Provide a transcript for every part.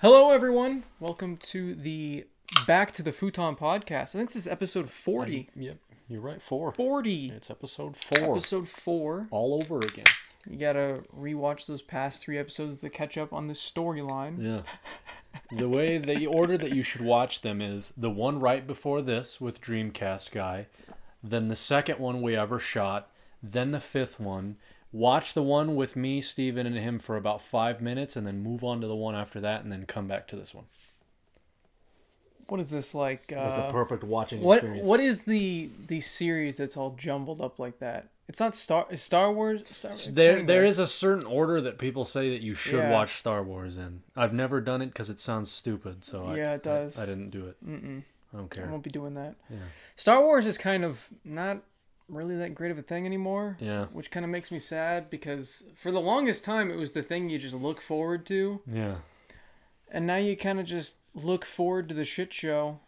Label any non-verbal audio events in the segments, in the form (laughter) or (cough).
Hello, everyone. Welcome to the Back to the Futon podcast. I think this is episode 40. Yep, you're right. Four. 40. It's episode four. Episode 4. All over again. You gotta rewatch those past three episodes to catch up on this storyline. Yeah. the way the order that you should watch them is the one right before this with Dreamcast guy, then the second one we ever shot, then the fifth one. Watch the one with me, Steven, and him for about five minutes, and then move on to the one after that, and then come back to this one. What is this like? That's Uh, a perfect watching what experience. What is the the series that's all jumbled up like that? It's not Star is Star Wars. Star, There, there is a certain order that people say that you should Yeah. watch Star Wars in. I've never done it because it sounds stupid, so I, Yeah, it does. I, I didn't do it. Mm-mm. I don't care. I won't be doing that. Yeah. Star Wars is kind of not really that great of a thing anymore. Yeah, which kind of makes me sad because for the longest time it was the thing you just look forward to yeah. and now you kind of just look forward to the shit show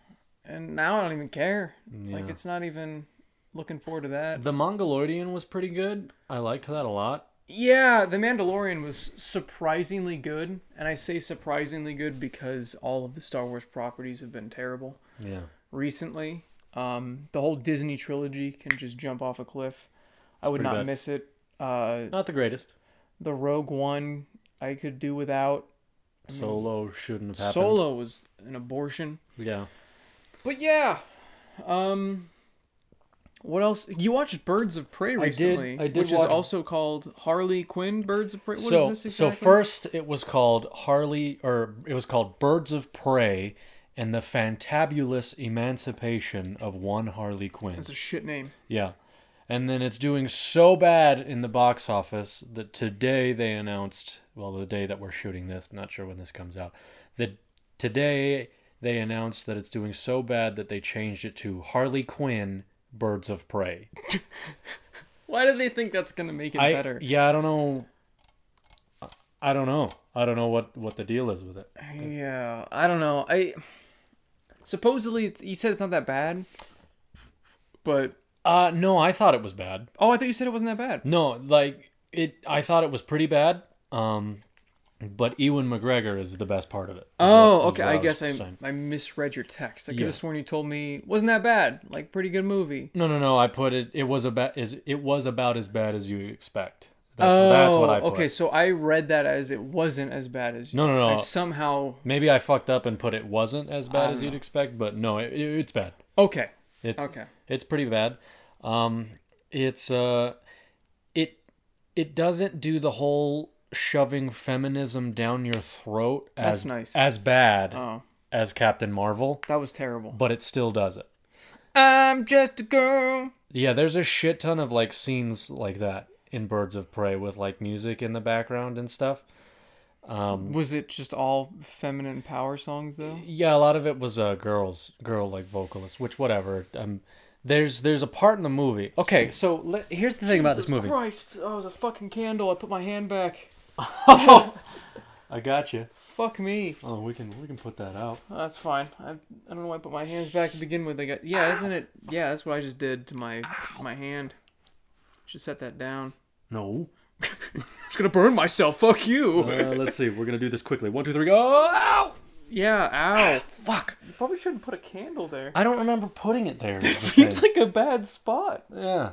and now i don't even care like it's not even looking forward to that The Mongoloidian was pretty good. I liked that a lot. yeah the mandalorian was surprisingly good and i say surprisingly good because all of the star wars properties have been terrible Yeah. recently um, the whole disney trilogy can just jump off a cliff i would not bad. miss it uh, Not the greatest. the rogue one i could do without I mean, Solo shouldn't have happened. Solo was an abortion. Yeah. But yeah. Um what else? You watched Birds of Prey recently. I did- recently, I did which watch- is also called Harley Quinn Birds of Prey. What is so this so first it was called Harley or it was called Birds of Prey and the Fantabulous Emancipation of One Harley Quinn. That's a shit name. Yeah. And then it's doing so bad in the box office that today they announced, well, the day that we're shooting this, not sure when this comes out, that today they announced that it's doing so bad that they changed it to Harley Quinn Birds of Prey. (laughs) Why do they think that's gonna make it I, better? Yeah, I don't know. I don't know. I don't know what, what the deal is with it. Yeah, I don't know. I supposedly it's, you said it's not that bad, but Uh, no, I thought it was bad. oh, I thought you said it wasn't that bad. No, like it. I thought it was pretty bad. Um, but Ewan McGregor is the best part of it. is Oh, what- is okay. what I was guess I saying. I misread your text. I could Yeah. have sworn you told me wasn't that bad. Like pretty good movie. No, no, no. I put it. It was about is it was about as bad as you expect. That's that's what I put. Oh, Okay, so I read that as it wasn't as bad as you. No, no, no. I somehow Maybe I fucked up and put it wasn't as bad as you'd expect, but no, it, it- it's bad. okay. It's Okay. it's pretty bad. Um, it's uh, it it doesn't do the whole shoving feminism down your throat as nice. as bad Oh, as Captain Marvel, that was terrible. but it still does it. I'm just a girl. Yeah, there's a shit ton of like scenes like that in Birds of Prey with like music in the background and stuff. Um, Was it just all feminine power songs though? yeah, a lot of it was uh, girls, girl like vocalists, which whatever. Um, there's there's a part in the movie. Okay, so let, here's the thing about this movie. Christ! Oh, it was a fucking candle. I put my hand back. (laughs) I got you. Fuck me. Oh, we can we can put that out. Oh, that's fine. I, I don't know why I put my hands back to begin with. I got yeah, isn't it? Yeah, that's what I just did to my to my hand. Should set that down. No. I'm (laughs) just gonna burn myself. Fuck you. Uh, let's see. We're gonna do this quickly. One, two, three, go. Ow! yeah. Ow. Fuck. You probably shouldn't put a candle there. I don't remember putting it there. (laughs) This seems like a bad spot. Yeah.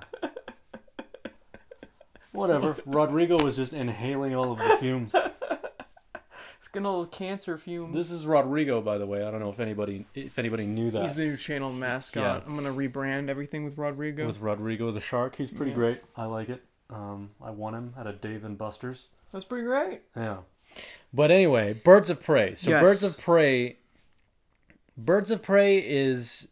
Whatever. (laughs) Rodrigo was just inhaling all of the fumes. It's getting all those cancer fumes. This is Rodrigo, by the way. I don't know if anybody if anybody knew that. He's the new channel mascot. Yeah. I'm gonna rebrand everything with Rodrigo. With Rodrigo the Shark, he's pretty Yeah. great. I like it. Um, I won him at a Dave and Buster's. That's pretty great. Yeah. But anyway, Birds of Prey. So Yes. Birds of Prey Birds of Prey is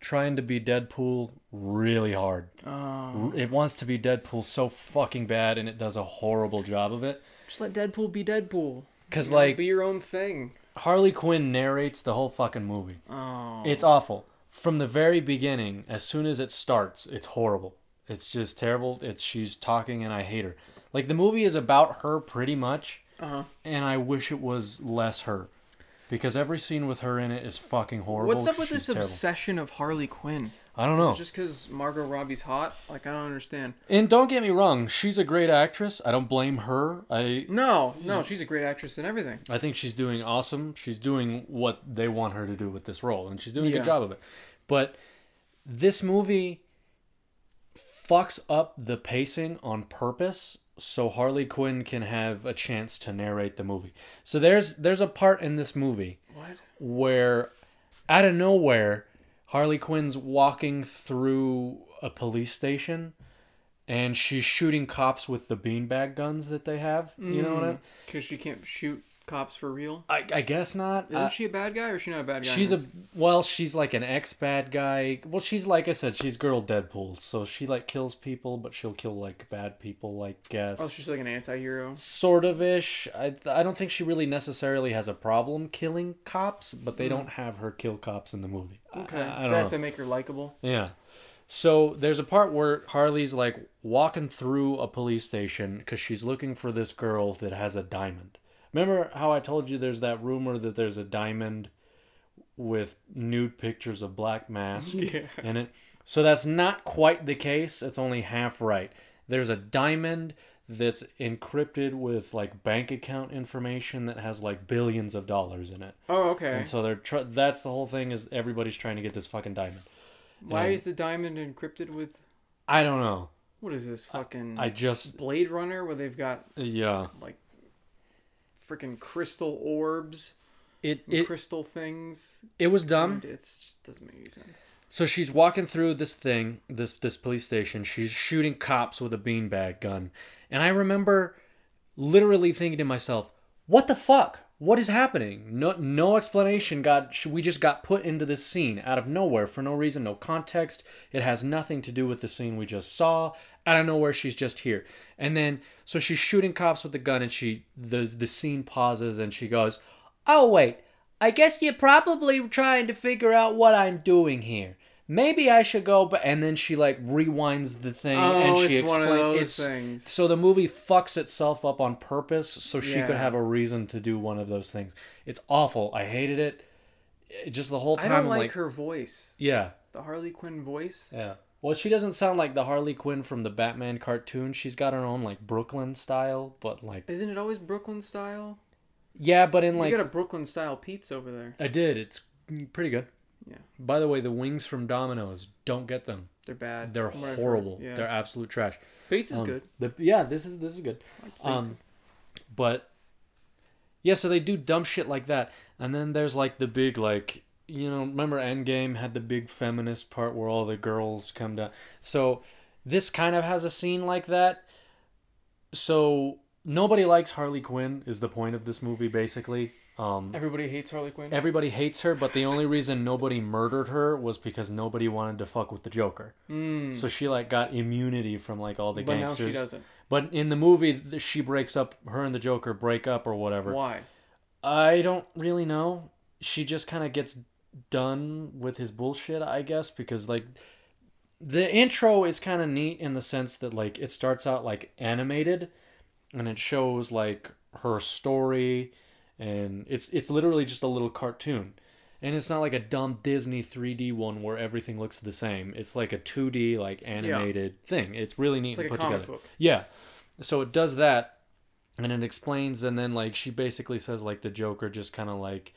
trying to be Deadpool really hard. Oh. It wants to be Deadpool so fucking bad and it does a horrible job of it. Just let Deadpool be Deadpool. Cuz You know, like be your own thing. Harley Quinn narrates the whole fucking movie. Oh. It's awful. From the very beginning, as soon as it starts, it's horrible. It's just terrible. It's she's talking and I hate her. Like the movie is about her pretty much, Uh huh. and I wish it was less her. because every scene with her in it is fucking horrible. What's up with she's this terrible. obsession of Harley Quinn? I don't Is know. it just because Margot Robbie's hot? Like I don't understand. And don't get me wrong, she's a great actress. I don't blame her. I No, no, she's a great actress and everything. I think she's doing awesome. She's doing what they want her to do with this role, and she's doing a Yeah. good job of it. But this movie fucks up the pacing on purpose so Harley Quinn can have a chance to narrate the movie. So there's there's a part in this movie What? where out of nowhere Harley Quinn's walking through a police station and she's shooting cops with the beanbag guns that they have. You know what I mm, mean? Because she can't shoot cops for real. I, I guess not. Isn't Uh, she a bad guy or is she not a bad guy? in she's a this? well, she's like an ex bad guy. Well, she's like I said, she's girl Deadpool, so she like kills people, but she'll kill like bad people, I guess. Oh, she's like an anti-hero. sort of ish. I I don't think she really necessarily has a problem killing cops, but they don't have her kill cops in the movie. I- Hmm. Okay. I, I they don't have know. to make her likable. Yeah. So there's a part where Harley's like walking through a police station because she's looking for this girl that has a diamond. Remember how I told you there's that rumor that there's a diamond with nude pictures of Black Mask (laughs) Yeah. in it? So that's not quite the case. It's only half right. There's a diamond that's encrypted with like bank account information that has like billions of dollars in it. Oh, okay. And so they're tr- that's the whole thing is everybody's trying to get this fucking diamond. Why and- is the diamond encrypted with I don't know. what is this fucking I just Blade Runner where they've got yeah. like freaking crystal orbs, It it crystal things? it was dumb. It's just doesn't make any sense. So she's walking through this thing, this this police station. She's shooting cops with a beanbag gun, and I remember literally thinking to myself, "What the fuck? What is happening? No no explanation. Got we just got put into this scene out of nowhere for no reason, no context. It has nothing to do with the scene we just saw. Out of nowhere, she's just here, and then so she's shooting cops with the gun, and she the the scene pauses, and she goes, "Oh wait." I guess you're probably trying to figure out what I'm doing here. Maybe I should go, but and then she like rewinds the thing and Oh, she it's explains those it's things. so the movie fucks itself up on purpose so she could have a reason to do one of those things. It's awful. I hated it. It- Just the whole time I don't like, like, her voice, yeah, the Harley Quinn voice. yeah. Well, she doesn't sound like the Harley Quinn from the Batman cartoon. She's got her own like Brooklyn style, but like Isn't it always Brooklyn style? yeah, but in like You got a Brooklyn style pizza over there. I did. It's pretty good. Yeah. By the way, the wings from Domino's, don't get them. They're bad. They're from what I've heard. horrible. Yeah. They're absolute trash. Pizza's Um, good. The, yeah, this is this is good. Like. Um, but yeah, so they do dumb shit like that, and then there's like the big like you know remember Endgame had the big feminist part where all the girls come down. So this kind of has a scene like that. So nobody likes Harley Quinn is the point of this movie basically. Um, Everybody hates Harley Quinn. everybody hates her, but the only reason nobody murdered her was because nobody wanted to fuck with the Joker. Mm. So she like got immunity from like all the but now gangsters. she doesn't. But in the movie, she breaks up. Her and the Joker break up or whatever. Why? I don't really know. She just kind of gets done with his bullshit, I guess, because like the intro is kind of neat in the sense that like it starts out like animated, and it shows like her story, and it's it's literally just a little cartoon. And it's not like a dumb Disney 3D one where everything looks the same. It's like a 2D like animated thing. It's really neat It's like and put together. book. Yeah. So it does that and it explains and then like she basically says like the Joker just kind of like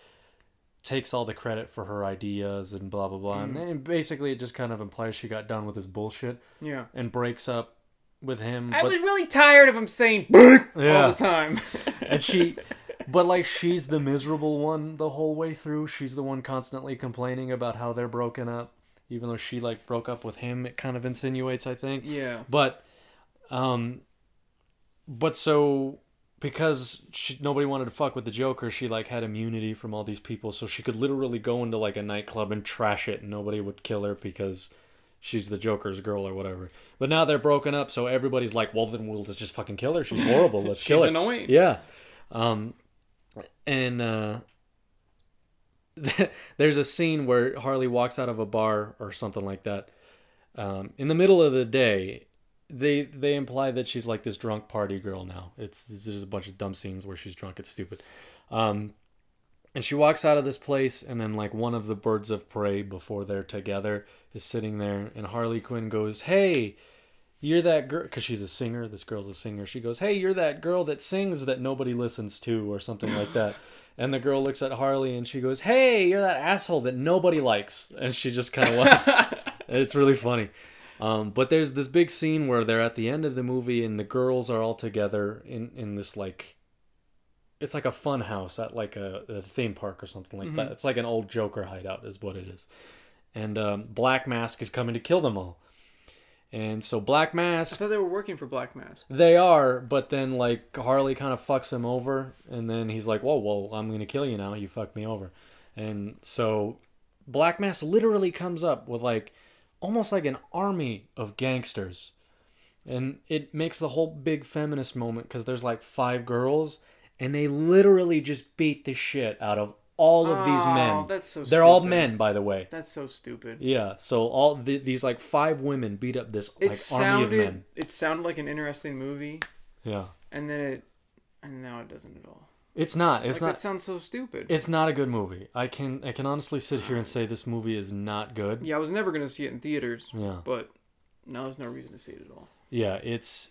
takes all the credit for her ideas and blah blah blah. And mm-hmm. then basically it just kind of implies she got done with his bullshit Yeah. and breaks up with him. I but- was really tired of him saying Yeah. all the time. and she (laughs) (laughs) but like she's the miserable one the whole way through. She's the one constantly complaining about how they're broken up. Even though she like broke up with him, it kind of insinuates, I think. yeah. But, um, but so because she, nobody wanted to fuck with the Joker, she like had immunity from all these people, so she could literally go into like a nightclub and trash it, and nobody would kill her because she's the Joker's girl or whatever. But now they're broken up, so everybody's like, well, then we'll just fucking kill her. She's horrible. Let's (laughs) She's kill her. annoying. Yeah. Um, and uh, (laughs) there's a scene where Harley walks out of a bar or something like that. Um, in the middle of the day, they they imply that she's like this drunk party girl now. It's, just a bunch of dumb scenes where she's drunk. It's stupid. Um, and she walks out of this place, and then like one of the birds of prey before they're together is sitting there, and Harley Quinn goes, "Hey." You're that girl, because she's a singer. This girl's a singer. She goes, Hey, you're that girl that sings that nobody listens to, or something like that. (laughs) And the girl looks at Harley and she goes, Hey, you're that asshole that nobody likes. And she just kind of (laughs) it's really funny. Um, but there's this big scene where they're at the end of the movie and the girls are all together in, in this like it's like a fun house at like a, a theme park or something like that. It's like an old Joker hideout is what it is. And um, Black Mask is coming to kill them all. And so Black Mask I thought they were working for Black Mask. they are, but then like Harley kind of fucks him over, and then he's like, "Whoa, well, I'm gonna kill you now. You fucked me over," and so Black Mask literally comes up with like almost like an army of gangsters, and it makes the whole big feminist moment because there's like five girls, and they literally just beat the shit out of all of these Oh, men. that's so They're all men, by the way. That's so stupid. Yeah, so all the, these like five women beat up this It like sounded army of men. it sounded like an interesting movie, Yeah, and then it, and now it doesn't at all. it's not. It's like not. that sounds so stupid. It's not a good movie. I can I can honestly sit here and say this movie is not good. yeah, I was never gonna see it in theaters, Yeah. but now there's no reason to see it at all. Yeah, it's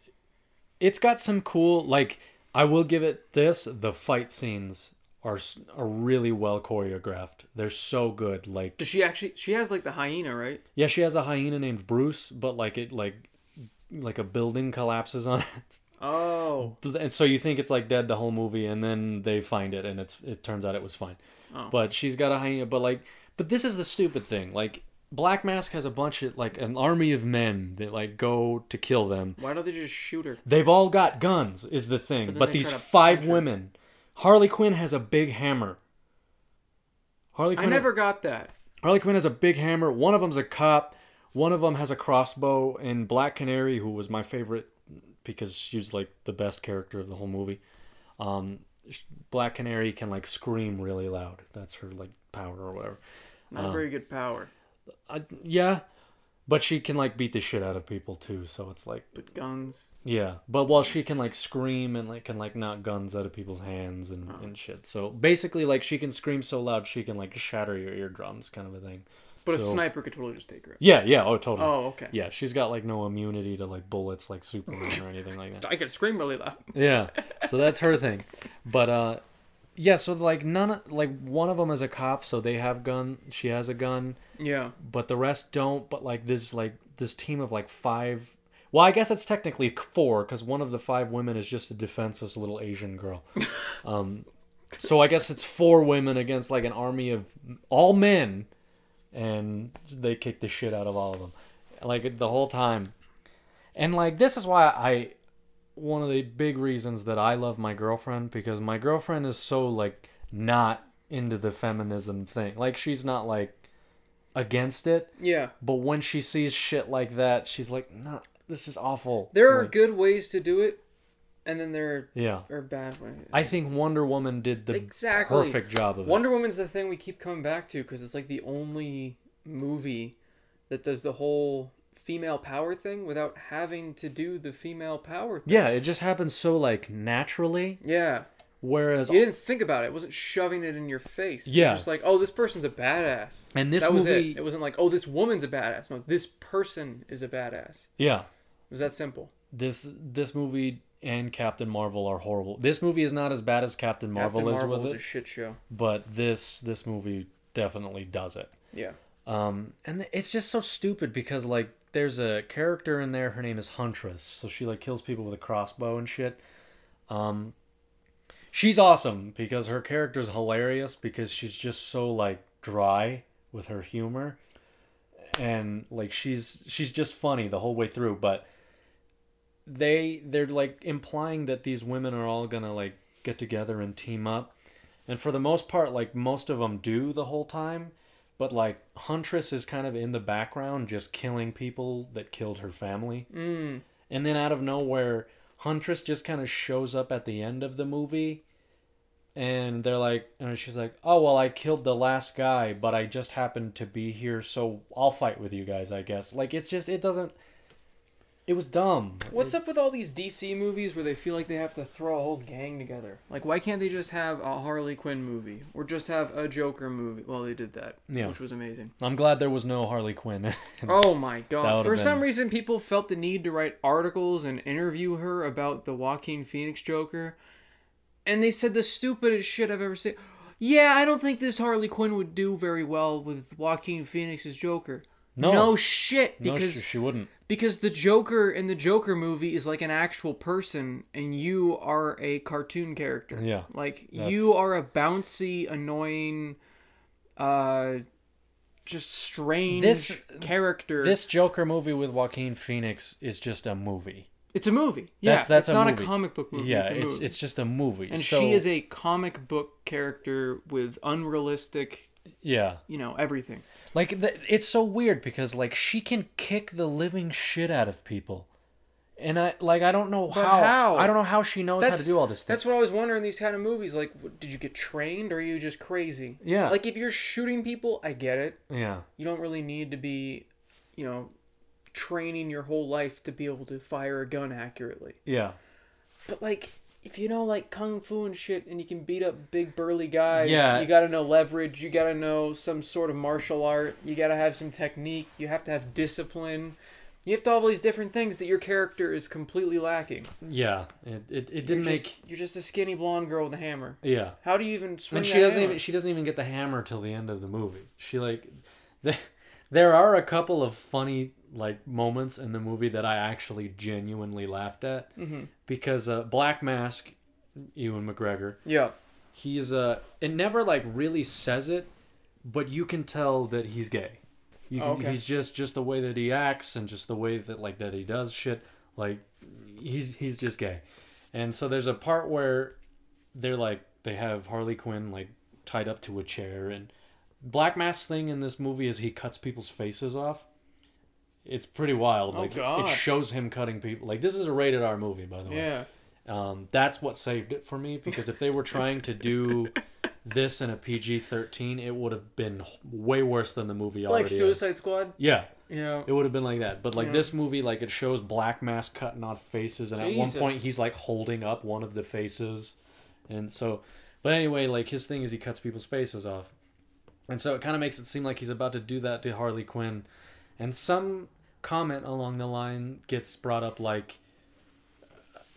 it's got some cool like I will give it this, the fight scenes are are really well choreographed. They're so good. Like Does she actually? She has like the hyena, right? yeah, she has a hyena named Bruce, but like it like like a building collapses on it. Oh, (laughs) and so you think it's like dead the whole movie and then they find it and it's it turns out it was fine Oh. but she's got a hyena but like but this is the stupid thing like black mask has a bunch of like an army of men that like go to kill them why don't they just shoot her? they've all got guns is the thing then but, these five women her. Harley quinn has a big hammer harley Quinn. I never got that. Harley Quinn has a big hammer. One of them's a cop. One of them has a crossbow. And Black Canary, who was my favorite because she's like the best character of the whole movie. Um, Black Canary can like scream really loud. That's her like power or whatever. Not a very good power, I, yeah, but she can like beat the shit out of people too. So it's like but guns. yeah. But while she can like scream and like can like knock guns out of people's hands and, and shit. So basically, like she can scream so loud she can like shatter your eardrums, kind of a thing. But a sniper could totally just take her. out. Yeah, yeah. Oh, totally. Oh, okay. Yeah, she's got like no immunity to like bullets like Superman or anything like that. (laughs) I could scream really loud. Yeah. So that's her thing. But uh yeah, so like none of, like one of them is a cop, so they have gun, she has a gun, Yeah. but the rest don't, but like this like this team of like five well, I guess it's technically four cuz one of the five women is just a defenseless little Asian girl. (laughs) Um so I guess it's four women against like an army of all men and they kick the shit out of all of them like the whole time and like this is why i one of the big reasons that i love my girlfriend because my girlfriend is so like not into the feminism thing like she's not like against it Yeah. but when she sees shit like that she's like nah this is awful There are Like, good ways to do it, and then there yeah are bad ways. i think wonder woman did the Exactly. perfect job of it Wonder Woman's the thing we keep coming back to because it's like the only movie that does the whole female power thing without having to do the female power thing. yeah it just happens so like naturally Yeah. whereas You didn't think about it. It wasn't shoving it in your face. It was Yeah. just like, oh, this person's a badass. and this that was it. It wasn't like, oh, this woman's a badass. No, this person is a badass. yeah It was that simple. this this movie and Captain Marvel are horrible. This movie is not as bad as Captain Marvel Captain is Marvel with was it, a shit show. but this this movie definitely does it. Yeah. Um, and it's just so stupid because like there's a character in there. Her name is Huntress, so she like kills people with a crossbow and shit. Um, she's awesome because her character's hilarious because she's just so like dry with her humor, and like she's she's just funny the whole way through. But they they're like implying that these women are all gonna like get together and team up, and for the most part, like most of them do the whole time but like Huntress is kind of in the background just killing people that killed her family. Mm. And then out of nowhere, Huntress just kind of shows up at the end of the movie and they're like and she's like, "Oh, well, I killed the last guy, but I just happened to be here, so I'll fight with you guys, I guess." Like it's just it doesn't It was dumb. What's up with all these DC movies where they feel like they have to throw a whole gang together? Like, why can't they just have a Harley Quinn movie or just have a Joker movie? Well, they did that, Yeah. which was amazing. I'm glad there was no Harley Quinn. (laughs) Oh my god! For some reason, people felt the need to write articles and interview her about the Joaquin Phoenix Joker, and they said the stupidest shit I've ever seen. Yeah, I don't think this Harley Quinn would do very well with Joaquin Phoenix's Joker. No. no shit, no, because she, she wouldn't. Because the Joker in the Joker movie is like an actual person, and you are a cartoon character. Yeah, like that's- you are a bouncy, annoying, uh, just strange This- character. This Joker movie with Joaquin Phoenix is just a movie. it's a movie. Yeah, That's- that's it's a not movie. a comic book movie. yeah, it's a it's it's just a movie. and so, she is a comic book character with unrealistic, yeah. you know, everything. Like th- it's so weird because like she can kick the living shit out of people, and I like I don't know how, how? I don't know how she knows how to do all this stuff. That's what I was wondering. These kind of movies, like, did you get trained or are you just crazy? Yeah. Like, if you're shooting people, I get it. Yeah, you don't really need to be, you know, training your whole life to be able to fire a gun accurately. yeah, But like, if you know like kung fu and shit, and you can beat up big burly guys, Yeah. you gotta know leverage. You gotta know some sort of martial art. You gotta have some technique. You have to have discipline. You have to have all these different things that your character is completely lacking. yeah. It it, it didn't make just, you're just a skinny blonde girl with a hammer. yeah. How do you even swing And she doesn't hammer? even she doesn't even get the hammer till the end of the movie. She like, the, (laughs) there are a couple of funny like moments in the movie that I actually genuinely laughed at Mhm. because uh, Black Mask, Ewan McGregor, Yeah. he's uh, it never like really says it, but you can tell that he's gay. You can, Oh, okay. He's just just the way that he acts and just the way that like that he does shit. Like he's he's just gay, and so there's a part where they're like they have Harley Quinn like tied up to a chair and Black Mask thing in this movie is he cuts people's faces off. It's pretty wild. Oh, Like God. it shows him cutting people. Like this is a rated R movie, by the way. Yeah. Um, that's what saved it for me because if they were trying to do (laughs) this in a PG thirteen, it would have been way worse than the movie already. Like is. Suicide Squad. Yeah, Yeah. it would have been like that. But like Yeah. this movie, like it shows Black Mask cutting off faces, and at one point he's like holding up one of the faces, and so. But anyway, like his thing is he cuts people's faces off, and so it kind of makes it seem like he's about to do that to Harley Quinn, and some comment along the line gets brought up like.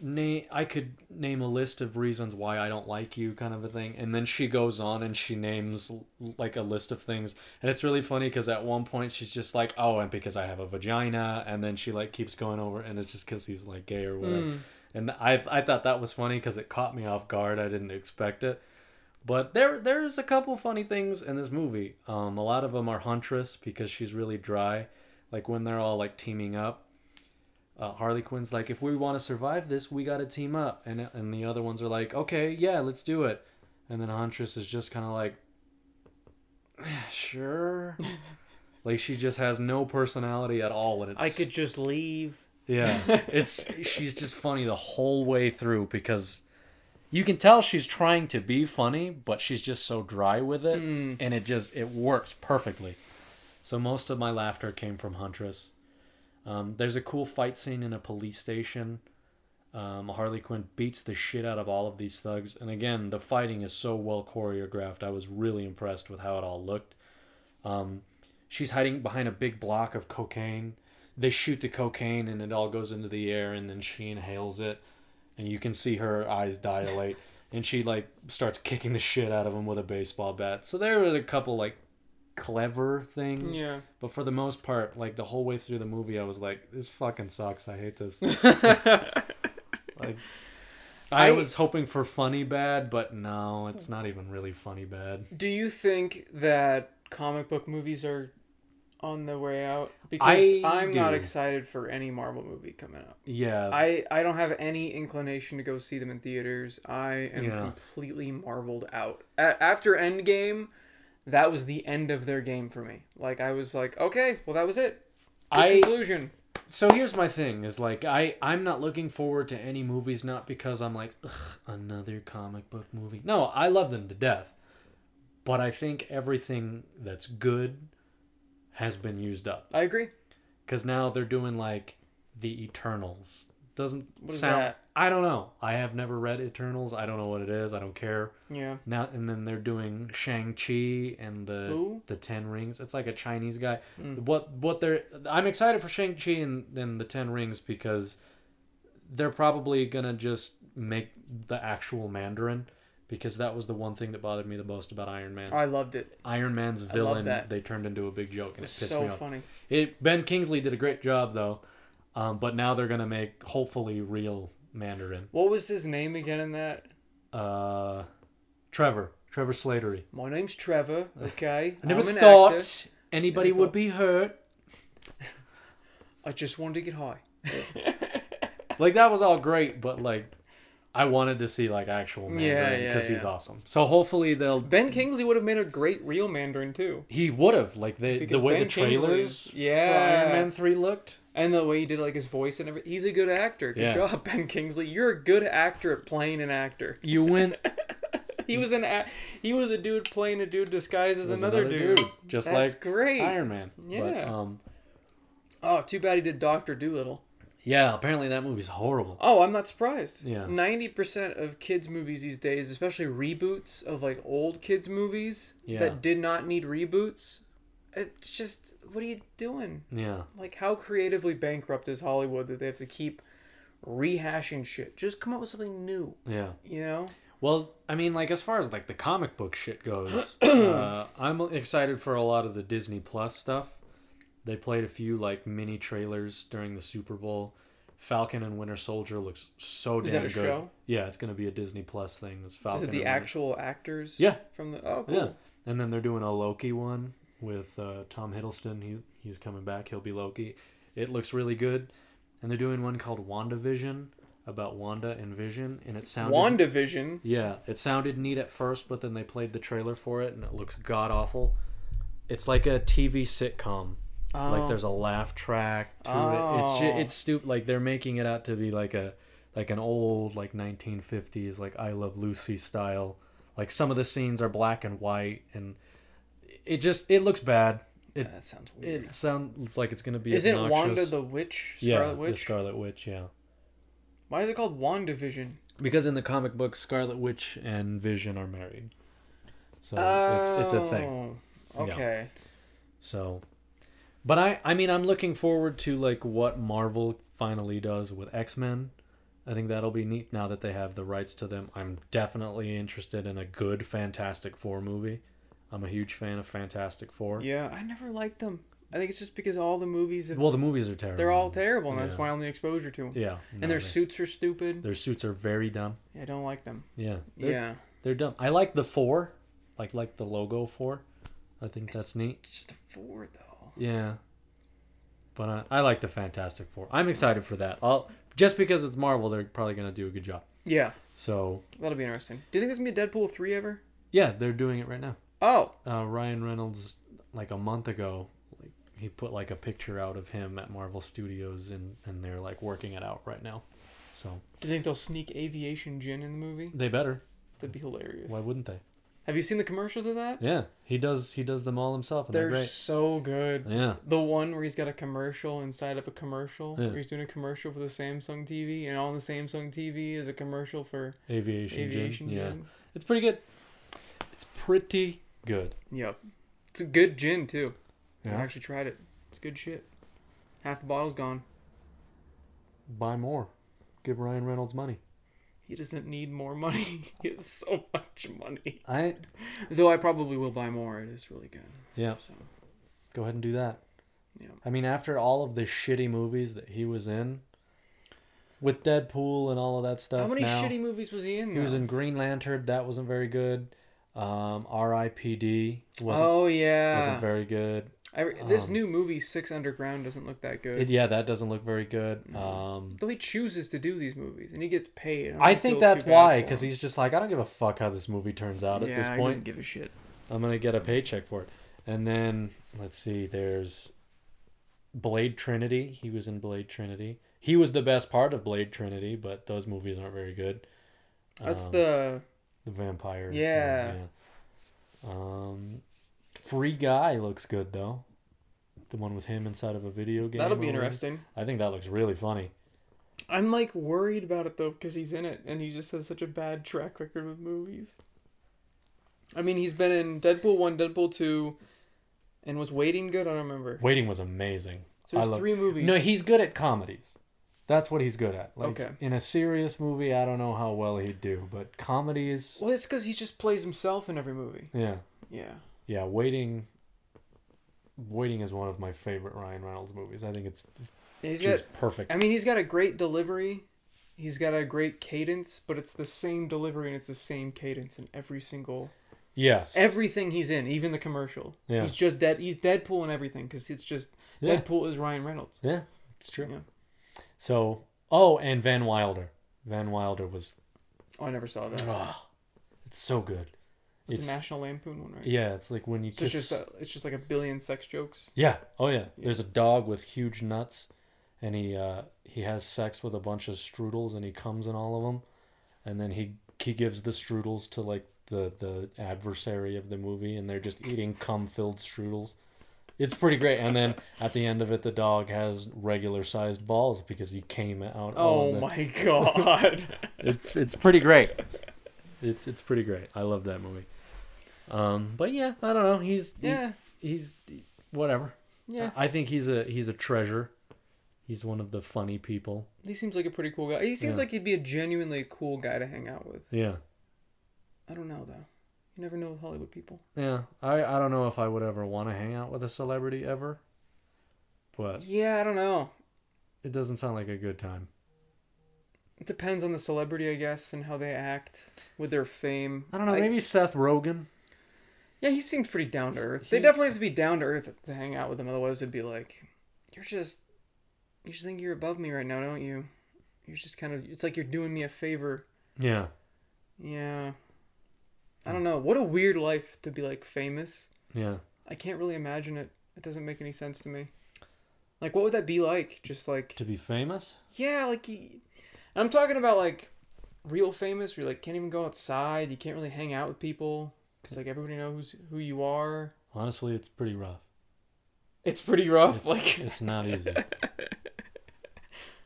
Name, I could name a list of reasons why I don't like you, kind of a thing. And then she goes on and she names l- like a list of things, and it's really funny because at one point she's just like, "Oh, and because I have a vagina," and then she like keeps going over, and it's just because he's like gay or whatever. Mm. And I I thought that was funny because it caught me off guard. I didn't expect it. But there there's a couple funny things in this movie. Um, a lot of them are Huntress because she's really dry. Like when they're all like teaming up. Uh, Harley Quinn's like, if we want to survive this, we got to team up, and and the other ones are like, okay, yeah, let's do it. And then Huntress is just kind of like, sure. (laughs) like she just has no personality at all, and it's I could just leave. yeah, (laughs) it's she's just funny the whole way through because you can tell she's trying to be funny, but she's just so dry with it, Mm. and it just it works perfectly. So most of my laughter came from Huntress. Um, there's a cool fight scene in a police station. Um, Harley Quinn beats the shit out of all of these thugs, and again, the fighting is so well choreographed. I was really impressed with how it all looked. Um, she's hiding behind a big block of cocaine. They shoot the cocaine, and it all goes into the air, and then she inhales it, and you can see her eyes dilate, (laughs) and she like starts kicking the shit out of him with a baseball bat. So there was a couple like clever things. Yeah. But for the most part, like the whole way through the movie, I was like, "This fucking sucks. I hate this." (laughs) like, I, I- was hoping for funny bad, but no, it's not even really funny bad. Do you think that comic book movies are on the way out? Because I I'm not excited for any Marvel movie coming up. Yeah, I, I don't have any inclination to go see them in theaters. I am Yeah. completely marveled out. A- after Endgame, that was the end of their game for me. Like I was like, okay, well that was it. Good I conclusion. so here's my thing: is like I I'm not looking forward to any movies, not because I'm like Ugh, another comic book movie. No, I love them to death, but I think everything that's good has been used up. I agree. because now they're doing like the Eternals. Doesn't What is sound. that? I don't know. I have never read Eternals. I don't know what it is. I don't care. Yeah. Now and then they're doing Shang Chi and the Who? the Ten Rings. It's like a Chinese guy. Mm. What what they're I'm excited for Shang Chi and then the Ten Rings because they're probably gonna just make the actual Mandarin because that was the one thing that bothered me the most about Iron Man. I loved it. Iron Man's villain they turned into a big joke and it was pissed so me off. funny. It Ben Kingsley did a great job though, um, but now they're gonna make hopefully real Mandarin. What was his name again in that? Uh, Trevor Trevor Slattery. My name's Trevor. Okay. I never I'm thought actor. anybody Never would thought- be hurt. (laughs) I just wanted to get high. Like that was all great, but like I wanted to see like actual Yeah, Mandarin yeah, because he's yeah. awesome. So hopefully they'll. Ben Kingsley would have made a great real Mandarin too. He would have like the Because the way Ben the trailers yeah. Iron Man three looked. And the way he did like his voice and everything. He's a good actor. Good Yeah. job, (laughs) Ben Kingsley. You're a good actor at playing an actor. You went (laughs) He was an a- he was a dude playing a dude disguised as was another, dude. just That's like great. Iron Man. But, Yeah. um, Oh, too bad he did Doctor Dolittle. Yeah. Apparently that movie's horrible. Oh, I'm not surprised. Yeah. Ninety percent of kids' movies these days, especially reboots of like old kids' movies Yeah. that did not need reboots, it's just what are you doing? Yeah. Like, how creatively bankrupt is Hollywood that they have to keep rehashing shit? Just come up with something new, Yeah. you know? Well, I mean, like as far as like the comic book shit goes, (clears throat) uh, I'm excited for a lot of the Disney Plus stuff. They played a few like mini trailers during the Super Bowl. Falcon and Winter Soldier looks so Is damn good. show? Yeah, it's gonna be a Disney Plus thing. It's Falcon. Is it the and Winter- actual actors? Yeah. From the oh cool. Yeah, and then they're doing a Loki one with uh, Tom Hiddleston. He he's coming back. He'll be Loki. It looks really good, and they're doing one called WandaVision about Wanda and Vision, and it sounded WandaVision. yeah, it sounded neat at first, but then they played the trailer for it, and it looks god awful. It's like a TV sitcom. Oh. Like there's a laugh track to it. It's ju- Oh. it's stupid. Like they're making it out to be like a like an old like 1950s like I Love Lucy style. Like some of the scenes are black and white, and it just it looks bad. It that sounds weird. it sounds like it's gonna be Isn't obnoxious. Wanda the witch? yeah Scarlet the Scarlet Witch yeah. Why is it called WandaVision? Because in the comic book, Scarlet Witch and Vision are married, so it's it's a thing. Oh, Okay. So, but I I mean I'm looking forward to like what Marvel finally does with X Men. I think that'll be neat now that they have the rights to them. I'm definitely interested in a good Fantastic Four movie. I'm a huge fan of Fantastic Four. Yeah, I never liked them. I think it's just because all the movies have, Well, the movies are terrible. they're all terrible, and that's Yeah. my only exposure to them. yeah, and no, their they- suits are stupid. their suits are very dumb. Yeah, I don't like them. Yeah, they're, yeah, they're dumb. I like the four, like like the logo four. I think that's neat. it's just a four though. Yeah. But I, I like the Fantastic Four. I'm excited for that. I'll just because it's Marvel, they're probably gonna do a good job. Yeah, So that'll be interesting. Do you think there's gonna be a Deadpool three ever? yeah, they're doing it right now. Oh, Uh, Ryan Reynolds, like a month ago, like he put like a picture out of him at Marvel Studios, and and they're like working it out right now. So do you think they'll sneak aviation gin in the movie? they better. That'd be hilarious. Why wouldn't they? Have you seen the commercials of that? Yeah, he does. He does them all himself, and they're, They're so good. Yeah, The one where he's got a commercial inside of a commercial, Yeah. where he's doing a commercial for the Samsung TV, and on the Samsung TV is a commercial for aviation, aviation gin. Yeah, it's pretty good. It's pretty good. Yep. It's a good gin too. Yeah. I actually tried it. It's good shit. Half the bottle's gone. Buy more. Give Ryan Reynolds money. He doesn't need more money. (laughs) he has so much money. I Though I probably will buy more. It is really good. yeah. So Go ahead and do that. Yeah. I mean, after all of the shitty movies that he was in, with Deadpool and all of that stuff. how many now, shitty movies was he in? He was in Green Lantern. That wasn't very good. Um, R.I.P.D. wasn't oh yeah. wasn't very good. I, this um, new movie Six Underground doesn't look that good. It, yeah, that doesn't look very good. No. Um, Though he chooses to do these movies and he gets paid. don't I think that's why, because he's just like, I don't give a fuck how this movie turns out yeah, at this he point. doesn't give a shit. I'm gonna get a paycheck for it. And then let's see, there's Blade Trinity. He was in Blade Trinity. He was the best part of Blade Trinity, but those movies aren't very good. That's Um, the the vampire. Yeah. one, yeah. Um, Free Guy looks good though. the one with him inside of a video game. That'll be or interesting. I think that looks really funny. I'm like worried about it though because he's in it and he just has such a bad track record with movies. I mean, he's been in Deadpool one, Deadpool two, and was Waiting good? I don't remember. Waiting was amazing. So there's I love- three movies. No, he's good at comedies. That's what he's good at. Like Okay. in a serious movie, I don't know how well he'd do, but comedies, well, it's because he just plays himself in every movie. yeah, Yeah. Yeah. Waiting, Waiting is one of my favorite Ryan Reynolds movies. I think it's He's just got. perfect. I mean, he's got a great delivery. He's got a great cadence, but it's the same delivery and it's the same cadence in every single Yes. everything he's in, even the commercial. Yeah. He's just dead. He's Deadpool and everything because it's just Yeah. Deadpool is Ryan Reynolds. Yeah, it's true. Yeah. So, oh, and Van Wilder. Van Wilder was, Oh, I never saw that. ah, it's so good. It's, It's, a National Lampoon one, right? yeah, it's like when you So it's just a, it's just like a billion sex jokes. yeah. Oh yeah. There's a dog with huge nuts, and he uh he has sex with a bunch of strudels, and he comes in all of them, and then he he gives the strudels to like the the adversary of the movie, and they're just eating cum filled strudels. It's pretty great. And then at the end of it, the dog has regular sized balls because he came out. Oh the- my (laughs) god. it's it's pretty great. It's it's pretty great. I love that movie. Um, but yeah, I don't know. He's he- yeah. he's whatever. Yeah. I think he's a he's a treasure. He's one of the funny people. He seems like a pretty cool guy. He seems Yeah. like he'd be a genuinely cool guy to hang out with. Yeah, I don't know though. You never know with Hollywood people. yeah. I I don't know if I would ever want to hang out with a celebrity ever, but Yeah, I don't know. it doesn't sound like a good time. It depends on the celebrity, I guess, and how they act with their fame. I don't know. Maybe Seth Rogen. Yeah, he seems pretty down to earth. He- They definitely have to be down to earth to hang out with him. Otherwise, it'd be like, you're just, you just think you're above me right now, don't you? You're just kind of. It's like you're doing me a favor. Yeah, Yeah. I don't know. What a weird life to be like famous. yeah. I can't really imagine it. It doesn't make any sense to me. Like, what would that be like? Just like, To be famous. yeah, like, I'm talking about like real famous. Where you like can't even go outside. You can't really hang out with people because like everybody knows who you are. Honestly, it's pretty rough. It's pretty rough. It's, like, it's not easy. (laughs)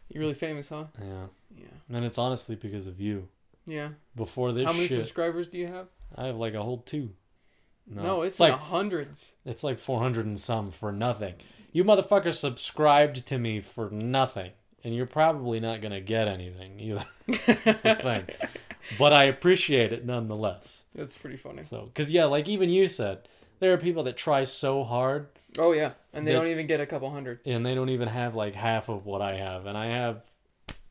you're really famous, huh? Yeah, Yeah. and it's honestly because of you. Yeah. Before this How many shit, subscribers do you have? I have like a whole two. No, it's, like like hundreds. it's like four hundred and some for nothing. You motherfuckers subscribed to me for nothing, and you're probably not gonna get anything either. (laughs) That's the thing. (laughs) But I appreciate it nonetheless. That's pretty funny. So, because yeah, like even you said, there are people that try so hard Oh yeah, and they That- don't even get a couple hundred. and they don't even have like half of what I have, and I have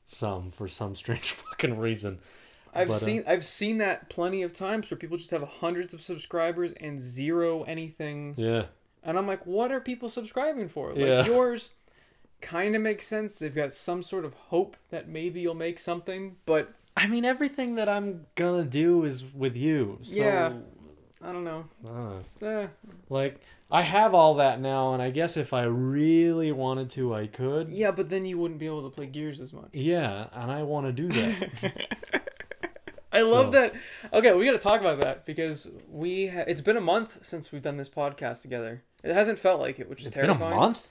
some for some strange (laughs) fucking reason. I've But, uh, seen I've seen that plenty of times where people just have hundreds of subscribers and zero anything, Yeah, and I'm like, what are people subscribing for? Like Yeah. (laughs) yours, kind of makes sense. They've got some sort of hope that maybe you'll make something, but I mean everything that I'm gonna do is with you. So, Yeah. I don't know. uh, Eh, Like I have all that now, and I guess if I really wanted to, I could. yeah, but then you wouldn't be able to play Gears as much. Yeah, and I want to do that. (laughs) I love that. Okay, we got to talk about that because we ha- it's been a month since we've done this podcast together. It hasn't felt like it, which is it's been a terrifying. month.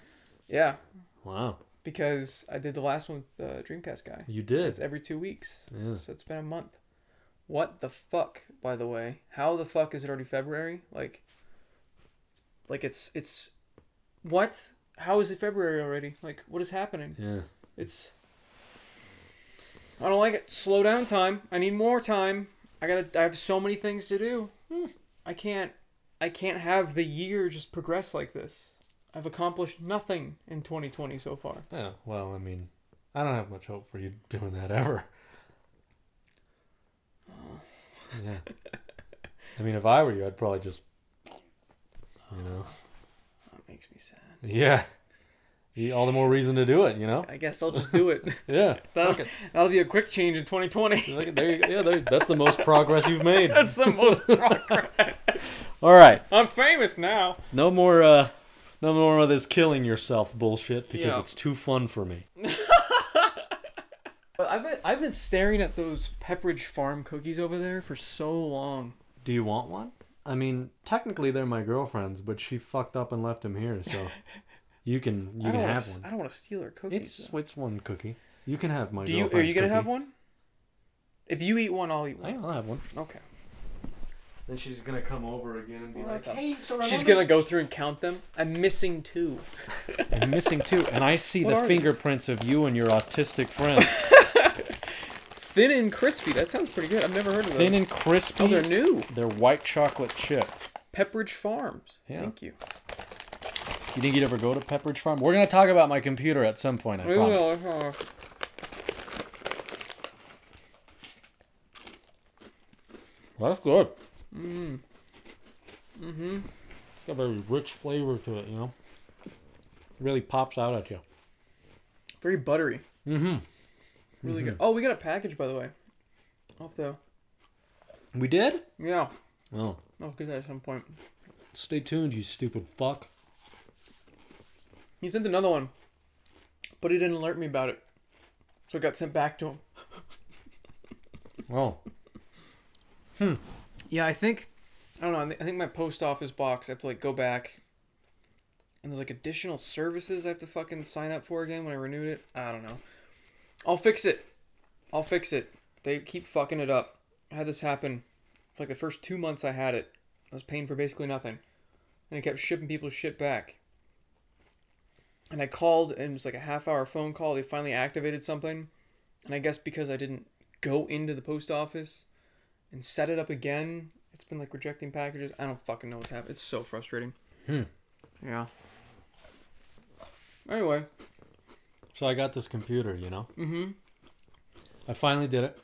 Yeah, Wow, because I did the last one with the Dreamcast guy. you did. It's every two weeks, Yeah. so it's been a month. What the fuck? By the way, how the fuck is it already February? Like, like it's it's what? How is it February already? Like, what is happening? Yeah. It's. I don't like it. Slow down time. I need more time. I gotta. I have so many things to do. Hmm. I can't. I can't have the year just progress like this. I've accomplished nothing in 2020 so far. Yeah. Well, I mean, I don't have much hope for you (laughs) doing that ever. (sighs) Yeah. I mean, if I were you, I'd probably just, you know, (sighs) That makes me sad. yeah. All the more reason to do it, you know. I guess I'll just do it. (laughs) Yeah. (laughs) that'll, it. that'll be a quick change in 2020. Look there you. Yeah, there, that's the most progress you've made. That's the most progress. All right. I'm famous now. No more. uh No more of this killing yourself bullshit because Yeah. it's too fun for me. But (laughs) I've been I've been staring at those Pepperidge Farm cookies over there for so long. Do you want one? I mean, technically they're my girlfriend's, but she fucked up and left him here, so (laughs) You can you I can don't wanna have s- one. I don't want to steal her cookies. It's just it's one cookie. You can have my. Do you? Are you gonna have cookie. one? If you eat one, I'll eat one. I'll have one. Okay. Then she's gonna come over again and be like, "Hey, so She's gonna go through and count them. I'm missing two. (laughs) I'm missing two, and I see What the are these? fingerprints of you and your autistic friend. (laughs) Thin and crispy. That sounds pretty good. I've never heard of Thin those. and crispy. Oh, they're new. They're white chocolate chip. Pepperidge Farms. Yeah. Thank you. You think you'd ever go to Pepperidge Farm? We're gonna talk about my computer at some point. I We promise. will, uh, That's good. Mm. Mm-hmm. It's got a very rich flavor to it. You know, it really pops out at you. Very buttery. Mm-hmm. Really good. Oh, we got a package by the way. Off the We did. yeah. Oh, I'll get that at some point. stay tuned, you stupid fuck. He sent another one, but he didn't alert me about it, so it got sent back to him. Oh, Yeah, I think I don't know. I think my post office box. I have to like go back, and there's like additional services I have to fucking sign up for again when I renewed it. I don't know. I'll fix it. I'll fix it. They keep fucking it up. I had this happen for like the first two months I had it. I was paying for basically nothing, and it kept shipping people's shit back. And I called, and it was like a half hour phone call. They finally activated something, and I guess because I didn't go into the post office and set it up again. It's been like rejecting packages. I don't fucking know what's happening. It's so frustrating. Hmm. Yeah. Anyway. so I got this computer. You know, Mm-hmm. I finally did it.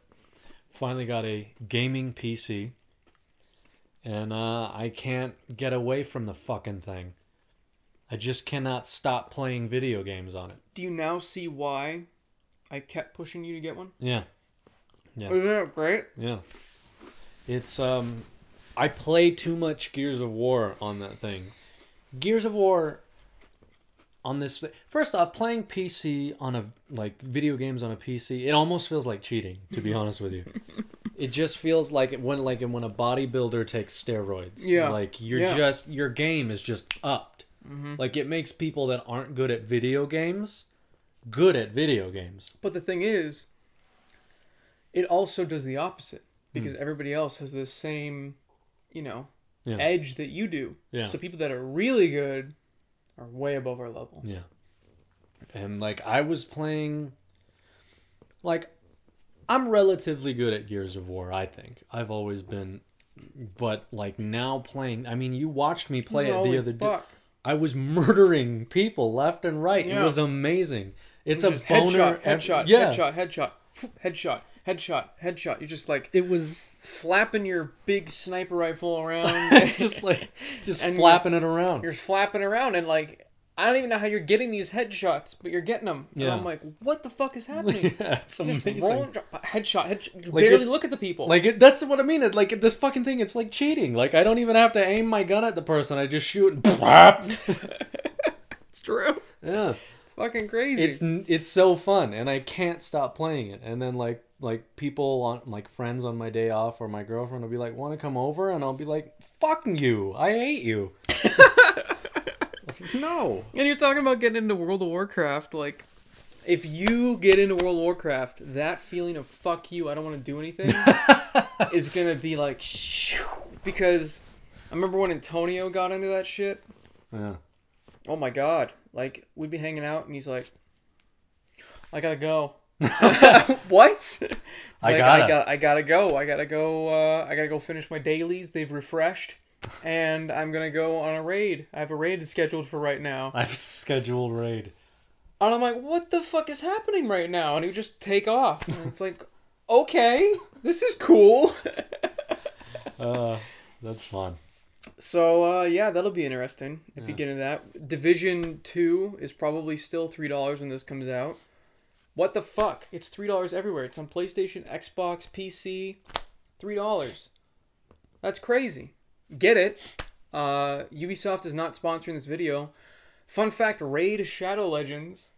Finally got a gaming PC, and uh, I can't get away from the fucking thing. I just cannot stop playing video games on it. Do you now see why I kept pushing you to get one? Yeah. Yeah. Isn't that great? Yeah. It's um I play too much Gears of War on that thing. Gears of War on this first off playing PC on a like video games on a PC it almost feels like cheating to be honest with you (laughs) it just feels like it when like when a bodybuilder takes steroids Yeah. like you're Yeah. just your game is just upped Mm-hmm. like it makes people that aren't good at video games good at video games But the thing is, it also does the opposite because hmm. everybody else has the same, you know, Yeah. edge that you do. Yeah. So people that are really good are way above our level. Yeah. And like I was playing like I'm relatively good at Gears of War, I think. I've always been but like now playing I mean you watched me play it the other day. I was murdering people left and right. It was amazing. It's Just a boner headshot, headshot, yeah. headshot, headshot, headshot, headshot, headshot. You're just like It was flapping your big sniper rifle around. (laughs) it's just like (laughs) just flapping it around. you're flapping around and like I don't even know how you're getting these headshots, but you're getting them. Yeah. And I'm like, what the fuck is (laughs) happening? yeah, it's Just amazing. headshot, headshot. Like barely it- look at the people. Like it, that's what I mean. It, like this fucking thing, it's like cheating. Like I don't even have to aim my gun at the person. I just shoot. And it's true. yeah, It's fucking crazy. it's it's so fun, and I can't stop playing it. And then like like people on like friends on my day off or my girlfriend will be like, "Want to come over?" And I'll be like, "Fucking you! I hate you." (laughs) no. And you're talking about getting into World of Warcraft, like if you get into World of Warcraft, that feeling of fuck you, I don't want to do anything (laughs) is gonna be like shoo, because I remember when Antonio got into that shit. Yeah. Oh my god. Like we'd be hanging out and he's like I gotta go. (laughs) what? (laughs) I like, gotta. I got I gotta go. I gotta go uh, I gotta go finish my dailies. They've refreshed. And I'm gonna go on a raid. I have a raid scheduled for right now. I've scheduled raid. And I'm like, what the fuck is happening right now? And he just take off. And it's like, okay, this is cool. (laughs) Uh, that's fun. So uh, yeah, that'll be interesting if you get into that. Division two is probably still three dollars when this comes out. What the fuck? It's three dollars everywhere. It's on PlayStation, Xbox, PC. Three dollars. That's crazy. Get it. Uh, Ubisoft is not sponsoring this video. Fun fact: Raid Shadow Legends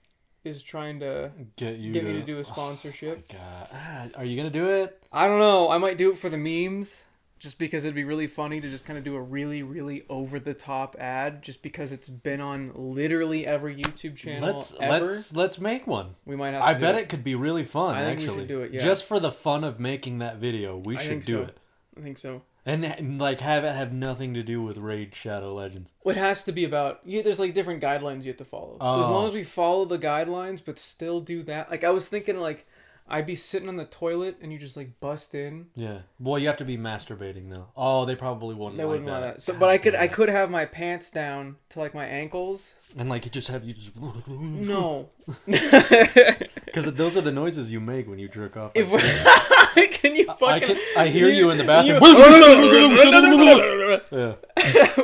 is trying to Get you get to, me to do a sponsorship. God, ah, are you gonna do it? I don't know. I might do it for the memes. Just because it'd be really funny to just kind of do a really, really over the top ad, just because it's been on literally every YouTube channel Let's ever. let's let's make one. we might have. To I bet it. it could be really fun. I think we actually, should do it, yeah. just for the fun of making that video, we I should do so. it, I think so. and, and like have it have nothing to do with Raid Shadow Legends. It has to be about. Yeah, there's like different guidelines you have to follow. So as Oh. long as we follow the guidelines, but still do that. Like I was thinking, like I'd be sitting on the toilet and you just like bust in. Yeah. Well, you have to be masturbating though. Oh, they probably wouldn't They like wouldn't that. that. So, God but I could, I could have my pants down to like my ankles. and like you just have you just (laughs) No. (laughs) because those are the noises you make when you jerk off. if like (laughs) can you fucking? I can I hear you in the bathroom. yeah.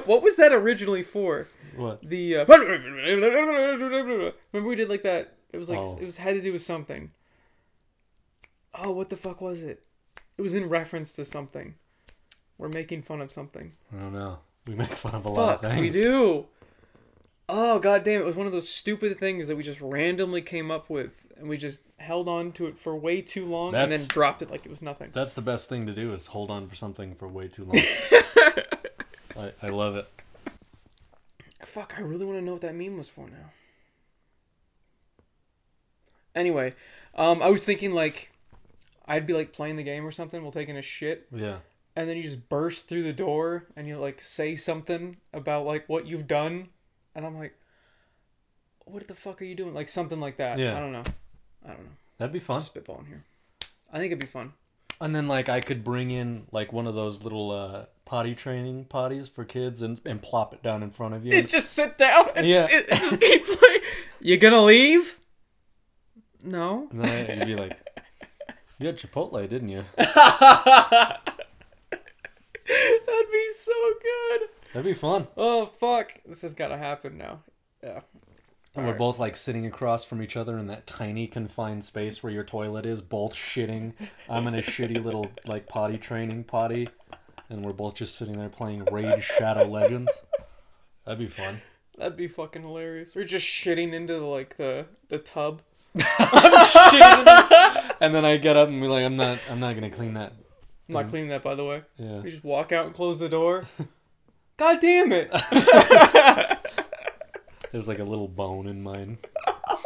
what was that originally for? What? The uh, remember we did like that. It was like Oh. it was had to do with something. Oh, what the fuck was it? It was in reference to something. We're making fun of something. I don't know. We make fun of a lot Fuck, of things. we do. Oh god damn! It was one of those stupid things that we just randomly came up with, and we just held on to it for way too long, and then dropped it like it was nothing. That's the best thing to do is hold on for something for way too long. (laughs) I, I love it. Fuck, I really want to know what that meme was for now. Anyway, um, I was thinking like, I'd be like playing the game or something while taking a shit, Yeah. and then you just burst through the door and you like say something about like what you've done, and I'm like, what the fuck are you doing? Like something like that. Yeah. I don't know. I don't know. That'd be fun. Just spitballing here. I think it'd be fun. And then like I could bring in like one of those little uh, potty training potties for kids and and plop it down in front of you. And... just sit down and Yeah. it, it just keep playing. You gonna leave? No. And then I, you'd be like, "You had Chipotle, didn't you?" (laughs) That'd be so good. That'd be fun. Oh fuck! This has got to happen now. Yeah. And we're Alright. both like sitting across from each other in that tiny confined space where your toilet is, both shitting. I'm in a shitty little (laughs) like potty training potty, and we're both just sitting there playing Raid Shadow Legends. That'd be fun. That'd be fucking hilarious. We're just shitting into the, like the the tub. (laughs) Shitting in the- and then I get up and be like, I'm not, I'm not gonna clean that. I'm not cleaning that, by the way. Yeah. We just walk out and close the door. (laughs) God damn it! (laughs) There's like a little bone in mine.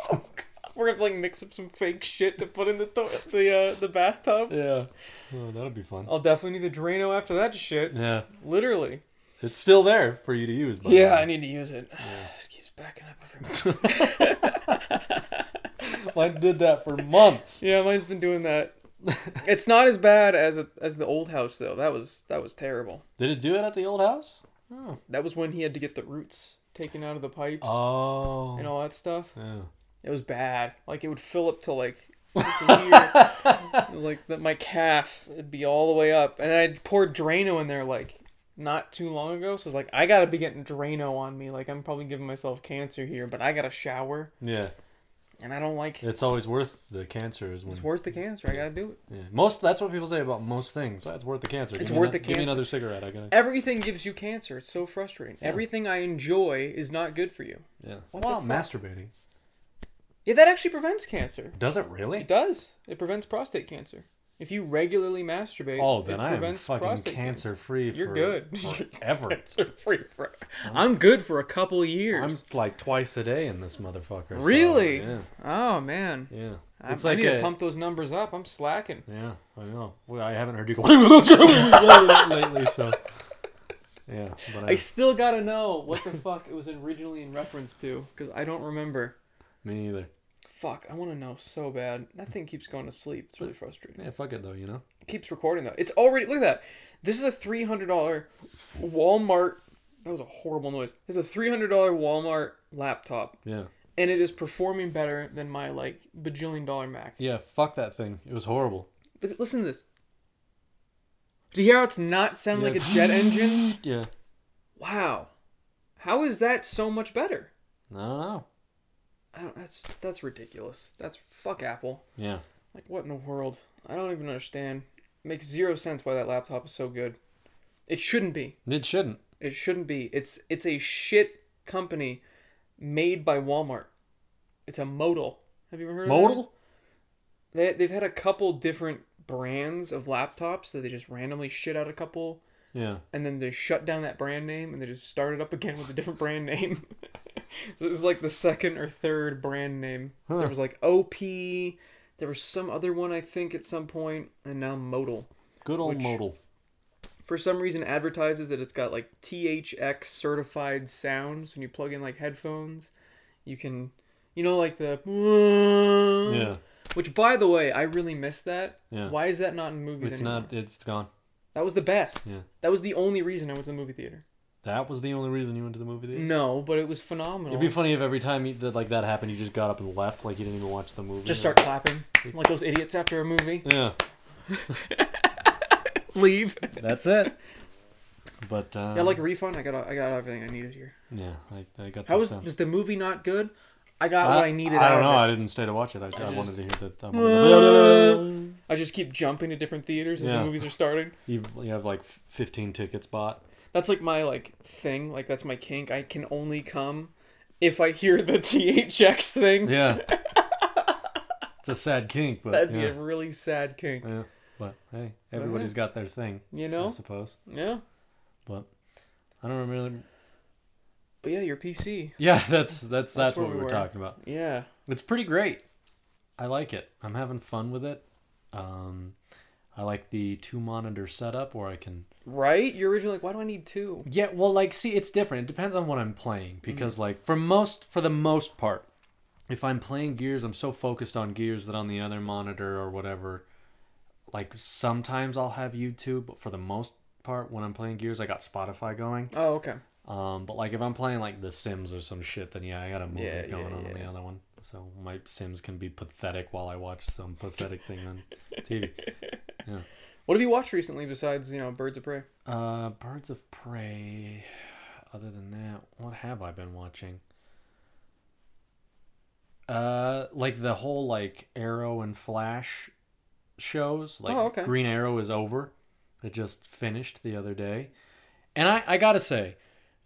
(laughs) We're gonna like mix up some fake shit to put in the to- the uh, the bathtub. Yeah. Oh, that'll be fun. I'll definitely need the Drano after that shit. Yeah. Literally. It's still there for you to use. By Yeah, I need to use it. Just (sighs) keeps backing up every (laughs) Mine did that for months. Yeah, mine's been doing that. it's not as bad as a, as the old house though. That was that was terrible. Did it do it at the old house? Oh. That was when he had to get the roots taken out of the pipes Oh. and all that stuff. Yeah. It was bad. Like it would fill up to like. (laughs) Like that my calf. It'd be all the way up, and I'd poured Drano in there like not too long ago. So it's like I gotta be getting Drano on me. Like I'm probably giving myself cancer here, but I gotta shower, Yeah. And I don't like. It's always worth the cancer is when It's worth the cancer. I gotta do it. yeah. most that's what people say about most things. It's worth the cancer. It's Give worth ano- the Give me another cigarette. I gotta. Everything gives you cancer. It's so frustrating. Everything I enjoy is not good for you. Yeah. What well, masturbating. Yeah, that actually prevents cancer. Does it really? It does. It prevents prostate cancer. If you regularly masturbate, Oh, then I am fucking cancer free. You're good. (laughs) Forever. Cancer free for. I'm good for a couple years. I'm like twice a day in this motherfucker. so, Really? yeah. Oh man, Yeah. I, It's I like need to pump those numbers up. I'm slacking. Yeah, I know. Well, I haven't heard you go (laughs) lately, so yeah. But I, I still gotta know what the fuck it was originally in reference to because I don't remember. me neither. Fuck, I want to know so bad. That thing keeps going to sleep. It's really frustrating. Yeah, fuck it though, you know. It keeps recording though. It's already look at that. This is a three hundred dollar Walmart. That was a horrible noise. It's a three hundred dollar Walmart laptop, Yeah. and it is performing better than my like bajillion dollar Mac. Yeah, fuck that thing. It was horrible. Look, listen to this. Do you hear how it's not sound like a jet engine? Yeah. Wow, how is that so much better? I don't know. I don't, that's that's ridiculous. That's fuck Apple. Yeah. Like what in the world? I don't even understand. It makes zero sense why that laptop is so good. It shouldn't be. It shouldn't. It shouldn't be. It's it's a shit company made by Walmart. It's a Motile. Have you ever heard of that? Motile? They they've had a couple different brands of laptops that they just randomly shit out a couple Yeah. and then they shut down that brand name and they just started up again with a different brand name. (laughs) so this is like the second or third brand name. Huh. There was like OP, there was some other one I think at some point, and now Motile. Good old Motile. For some reason advertises that it's got like THX certified sounds when you plug in like headphones. You can you know like the Yeah. Which by the way, I really miss that. Yeah. Why is that not in movies It's anymore? not. It's gone. That was the best. Yeah. That was the only reason I went to the movie theater. That was the only reason you went to the movie theater. No, but it was phenomenal. It'd be funny if every time you, that like that happened, you just got up and left, like you didn't even watch the movie. Just start clapping like those idiots after a movie. Yeah, (laughs) Leave. that's it. But uh, Yeah, like a refund. I got I got everything I needed here. yeah, I, I got. How this, was uh, was the movie not good? I got what I needed. I don't know. I didn't stay to watch it. I, I, just- wanted to hear that. (laughs) I I just keep jumping to different theaters as Yeah. the movies are starting. you, you have like 15 tickets bought. That's like my like thing. Like that's my kink. I can only come if I hear the (laughs) THX thing. Yeah. (laughs) it's a sad kink, but That'd be a really sad kink. yeah. But hey, everybody's got their thing, You know, I suppose. Yeah. But I don't really. But yeah, your PC. Yeah, (laughs) that's that's that's, where what we we were were. talking about. Yeah. It's pretty great. I like it. I'm having fun with it. Um, I like the two monitor setup where I can. Right? You're originally like, why do I need two? Yeah, well, like, see, it's different. It depends on what I'm playing because, like, for most, for the most part, if I'm playing Gears, I'm so focused on Gears that on the other monitor or whatever, like, sometimes I'll have YouTube, but for the most part, when I'm playing Gears, I got Spotify going. Oh, okay. Um, but like if I'm playing like The Sims or some shit, then yeah, I got a movie Yeah, going yeah, on on the other one. So my Sims can be pathetic while I watch some pathetic thing on TV. (laughs) Yeah. What have you watched recently besides, you know, Birds of Prey? Uh, Birds of Prey. Other than that, what have I been watching? Uh, like the whole like Arrow and Flash shows. Like Oh, okay. Green Arrow is over. It just finished the other day, and I I gotta say,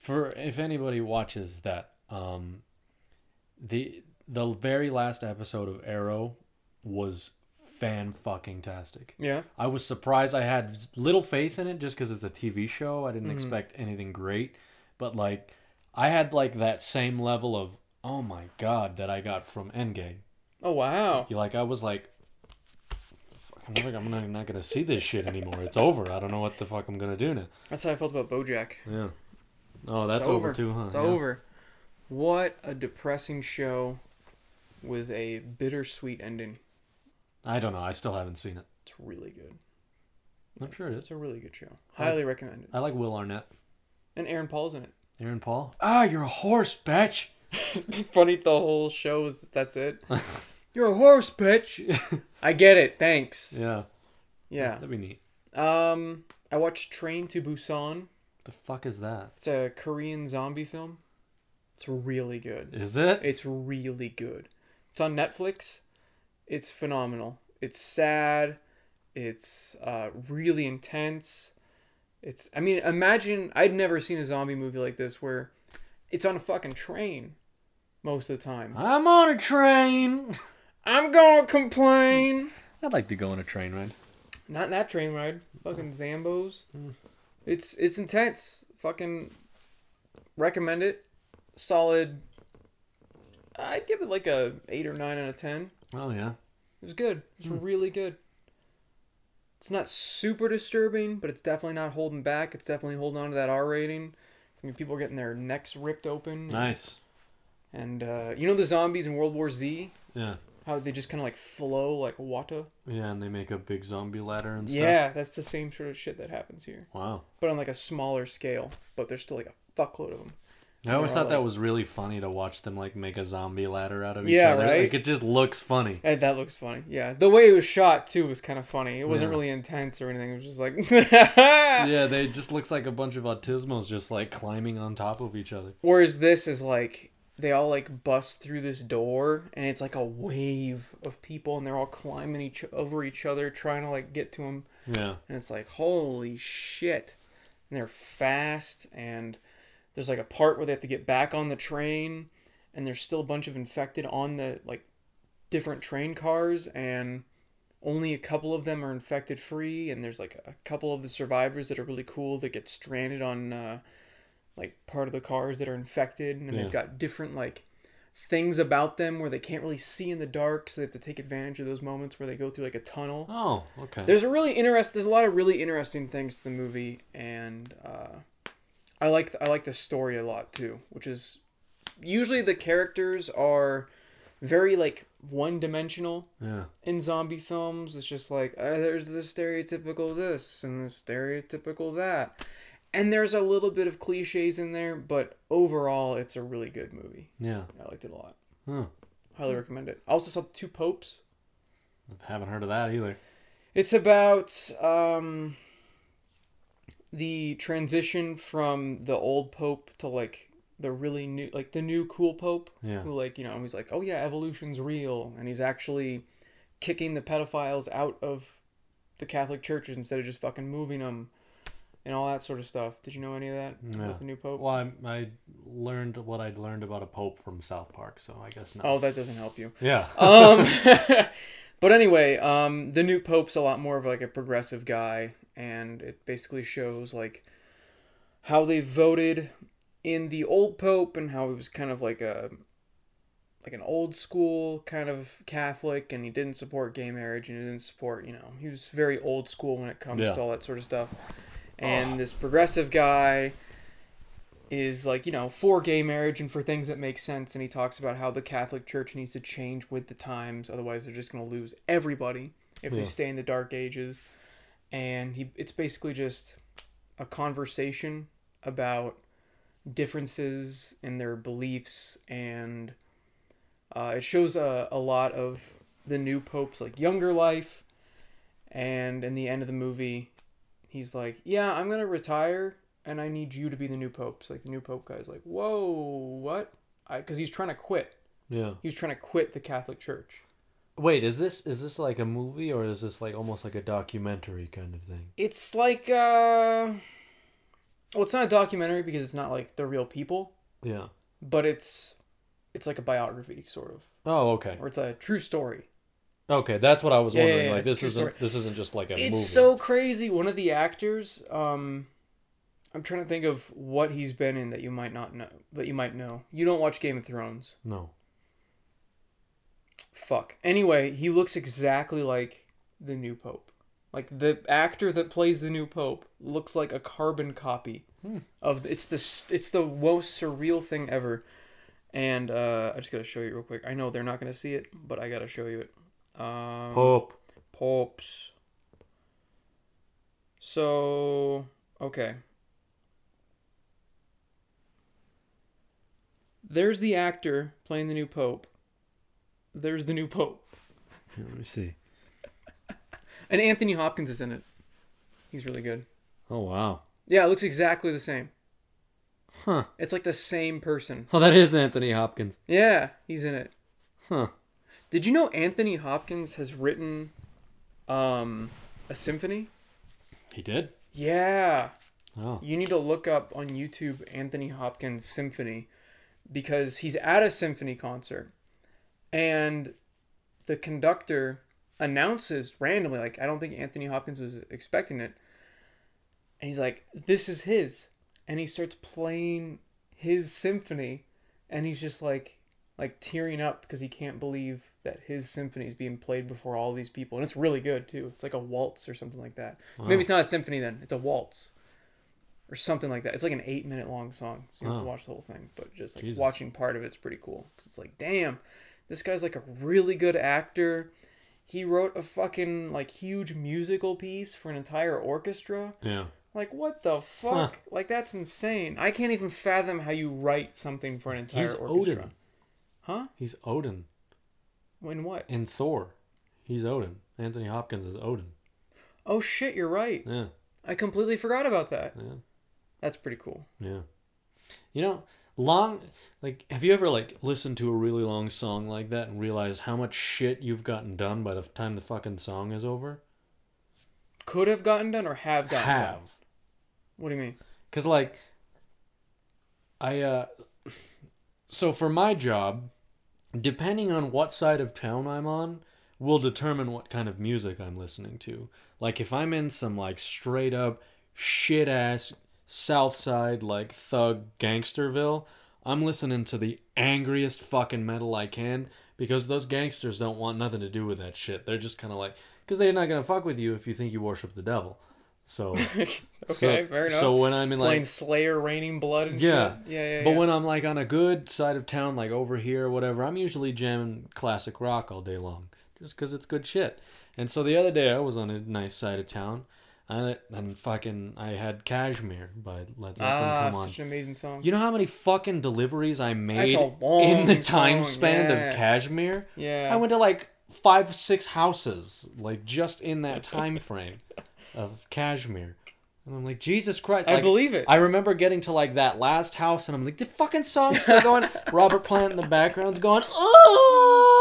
for if anybody watches that, um, the the very last episode of Arrow was fan fucking tastic. Yeah. I was surprised. I had little faith in it just because it's a TV show. I didn't Mhm. expect anything great, but like I had like that same level of oh my god that I got from Endgame. Oh, wow. You like I was like, fuck, I'm not, I'm not gonna see this shit anymore. It's over. I don't know what the fuck I'm gonna do now. That's how I felt about Bojack. Yeah. Oh, that's over. over. too, huh? It's Yeah. over. What a depressing show with a bittersweet ending. I don't know. I still haven't seen it. It's really good. I'm sure it It's is. a really good show. Highly recommend it. I like Will Arnett. And Aaron Paul's in it. Aaron Paul. Ah, you're a horse, bitch. (laughs) Funny, the whole show is that's it. (laughs) You're a horse, bitch. (laughs) I get it. Thanks. Yeah. Yeah. That'd be neat. Um, I watched Train to Busan. The fuck is that? It's a Korean zombie film. It's really good. Is it? It's really good. It's on Netflix. It's phenomenal. It's sad. It's uh, really intense. It's. I mean, imagine. I'd never seen a zombie movie like this where it's on a fucking train most of the time. I'm on a train. I'm gonna complain. I'd like to go on a train ride. Not in that train ride. Fucking Zambos. It's it's intense. Fucking recommend it. Solid. I'd give it like a eight or nine out of ten. Oh yeah. It was good. It was really good. It's not super disturbing, but it's definitely not holding back. It's definitely holding on to that R rating. I mean, people are getting their necks ripped open. Nice. And uh, you know the zombies in World War Z? Yeah. How they just kind of like flow like water? Yeah, and they make a big zombie ladder and stuff. Yeah, that's the same sort of shit that happens here. Wow. But on like a smaller scale. But there's still like a fuckload of them. I always thought that was really funny to watch them like make a zombie ladder out of each Yeah, other. right? Like it just looks funny. And that looks funny. Yeah. The way it was shot too was kind of funny. It wasn't Yeah. really intense or anything. It was just like (laughs) (laughs) yeah, they just looks like a bunch of autismos just like climbing on top of each other. Whereas this is like they all like bust through this door and it's like a wave of people and they're all climbing each over each other trying to like get to them Yeah. and it's like holy shit. And they're fast and there's like a part where they have to get back on the train and there's still a bunch of infected on the like different train cars and only a couple of them are infected free, and there's like a couple of the survivors that are really cool that get stranded on uh, like part of the cars that are infected, and then Yeah. they've got different like things about them where they can't really see in the dark, so they have to take advantage of those moments where they go through like a tunnel. Oh, okay. There's a really interest. There's a lot of really interesting things to the movie, and uh, I like I like the story a lot too. Which is usually the characters are very like one dimensional yeah. in zombie films. It's just like uh, there's the stereotypical this and the stereotypical that, and there's a little bit of cliches in there, but overall, it's a really good movie. Yeah. I liked it a lot. Huh. Highly recommend it. I also saw Two Popes. I haven't heard of that either. It's about um, the transition from the old pope to like the really new, like the new cool pope, Yeah. who like you know he's like, oh yeah, evolution's real, and he's actually kicking the pedophiles out of the Catholic churches instead of just fucking moving them, and all that sort of stuff. Did you know any of that No. about the new pope? Well, I, I learned what I'd learned about a pope from South Park, so I guess not. Oh, that doesn't help you. Yeah. (laughs) um, (laughs) but anyway, um, the new pope's a lot more of like a progressive guy, and it basically shows like how they voted in the old pope and how he was kind of like a like an old school kind of Catholic, and he didn't support gay marriage, and he didn't support you know he was very old school when it comes Yeah. to all that sort of stuff. And this progressive guy is like you know for gay marriage and for things that make sense and he talks about how the catholic church needs to change with the times otherwise they're just going to lose everybody if Yeah. they stay in the dark ages. And he it's basically just a conversation about differences in their beliefs and uh, it shows a, a lot of the new pope's like younger life. And in the end of the movie he's like yeah i'm gonna retire and i need you to be the new pope it's like the new pope guy's like whoa what because he's trying to quit Yeah. he was trying to quit the catholic church Wait, is this is this like a movie or is this like almost like a documentary kind of thing? it's like uh well it's not a documentary because it's not like the real people Yeah. but it's it's like a biography sort of Oh, okay. or it's a true story Okay, that's what I was Yeah, yeah, wondering. yeah, like this isn't story. this isn't just like a it's movie. so crazy one of the actors um i'm trying to think of what he's been in that you might not know that you might know you don't watch game of thrones No. fuck anyway he looks exactly like the new pope like the actor that plays the new pope looks like a carbon copy Hmm. of it's the it's the most surreal thing ever and uh i just gotta show you real quick i know they're not gonna see it but i gotta show you it um Pope. popes so okay there's the actor playing the new pope there's the new pope Here, let me see. (laughs) And Anthony Hopkins is in it. He's really good. Oh wow. Yeah, it looks exactly the same. Huh. It's like the same person. Well, that is Anthony Hopkins. Yeah, he's in it. Huh. Did you know Anthony Hopkins has written um a symphony? He did. Yeah. Oh. You need to look up on YouTube Anthony Hopkins symphony because he's at a symphony concert and the conductor announces randomly like I don't think Anthony Hopkins was expecting it and he's like this is his and he starts playing his symphony and he's just like like tearing up because he can't believe that his symphony is being played before all these people and it's really good too it's like a waltz or something like that maybe it's not a symphony then it's a waltz or something like that it's like an eight minute long song so you don't have to watch the whole thing but just like Jesus. watching part of it's pretty cool because it's like damn this guy's like a really good actor he wrote a fucking like huge musical piece for an entire orchestra Yeah. like what the fuck? Like that's insane. I can't even fathom how you write something for an entire He's orchestra. Odin. Huh? He's Odin When what? in Thor. He's Odin. Anthony Hopkins is Odin. Oh shit, you're right. Yeah. I completely forgot about that. Yeah. That's pretty cool. Yeah. You know, long like have you ever like listened to a really long song like that and realized how much shit you've gotten done by the time the fucking song is over? Could have gotten done or have gotten done. Have. What do you mean? Cuz like I uh so for my job, depending on what side of town I'm on, will determine what kind of music I'm listening to. Like if I'm in some like straight up shit ass South Side like thug gangsterville, I'm listening to the angriest fucking metal I can because those gangsters don't want nothing to do with that shit. They're just kind of like because they're not gonna fuck with you if you think you worship the devil. So (laughs) okay, so, fair enough. So when I'm in Playing Slayer, Raining Blood, and Yeah. shit. yeah, yeah. but yeah. when I'm like on a good side of town, like over here or whatever, I'm usually jamming classic rock all day long, just because it's good shit. And so the other day I was on a nice side of town, and, and fucking I had Kashmir by Led Zeppelin ah, come on. such an amazing song. You know how many fucking deliveries I made in the time song, span yeah. of Kashmir? yeah, I went to like five, six houses, like just in that (laughs) time frame of Kashmir. And I'm like, Jesus Christ! I believe it. I remember getting to like that last house, and I'm like, the fucking song's still going. (laughs) Robert Plant in the background's going, (laughs) oh!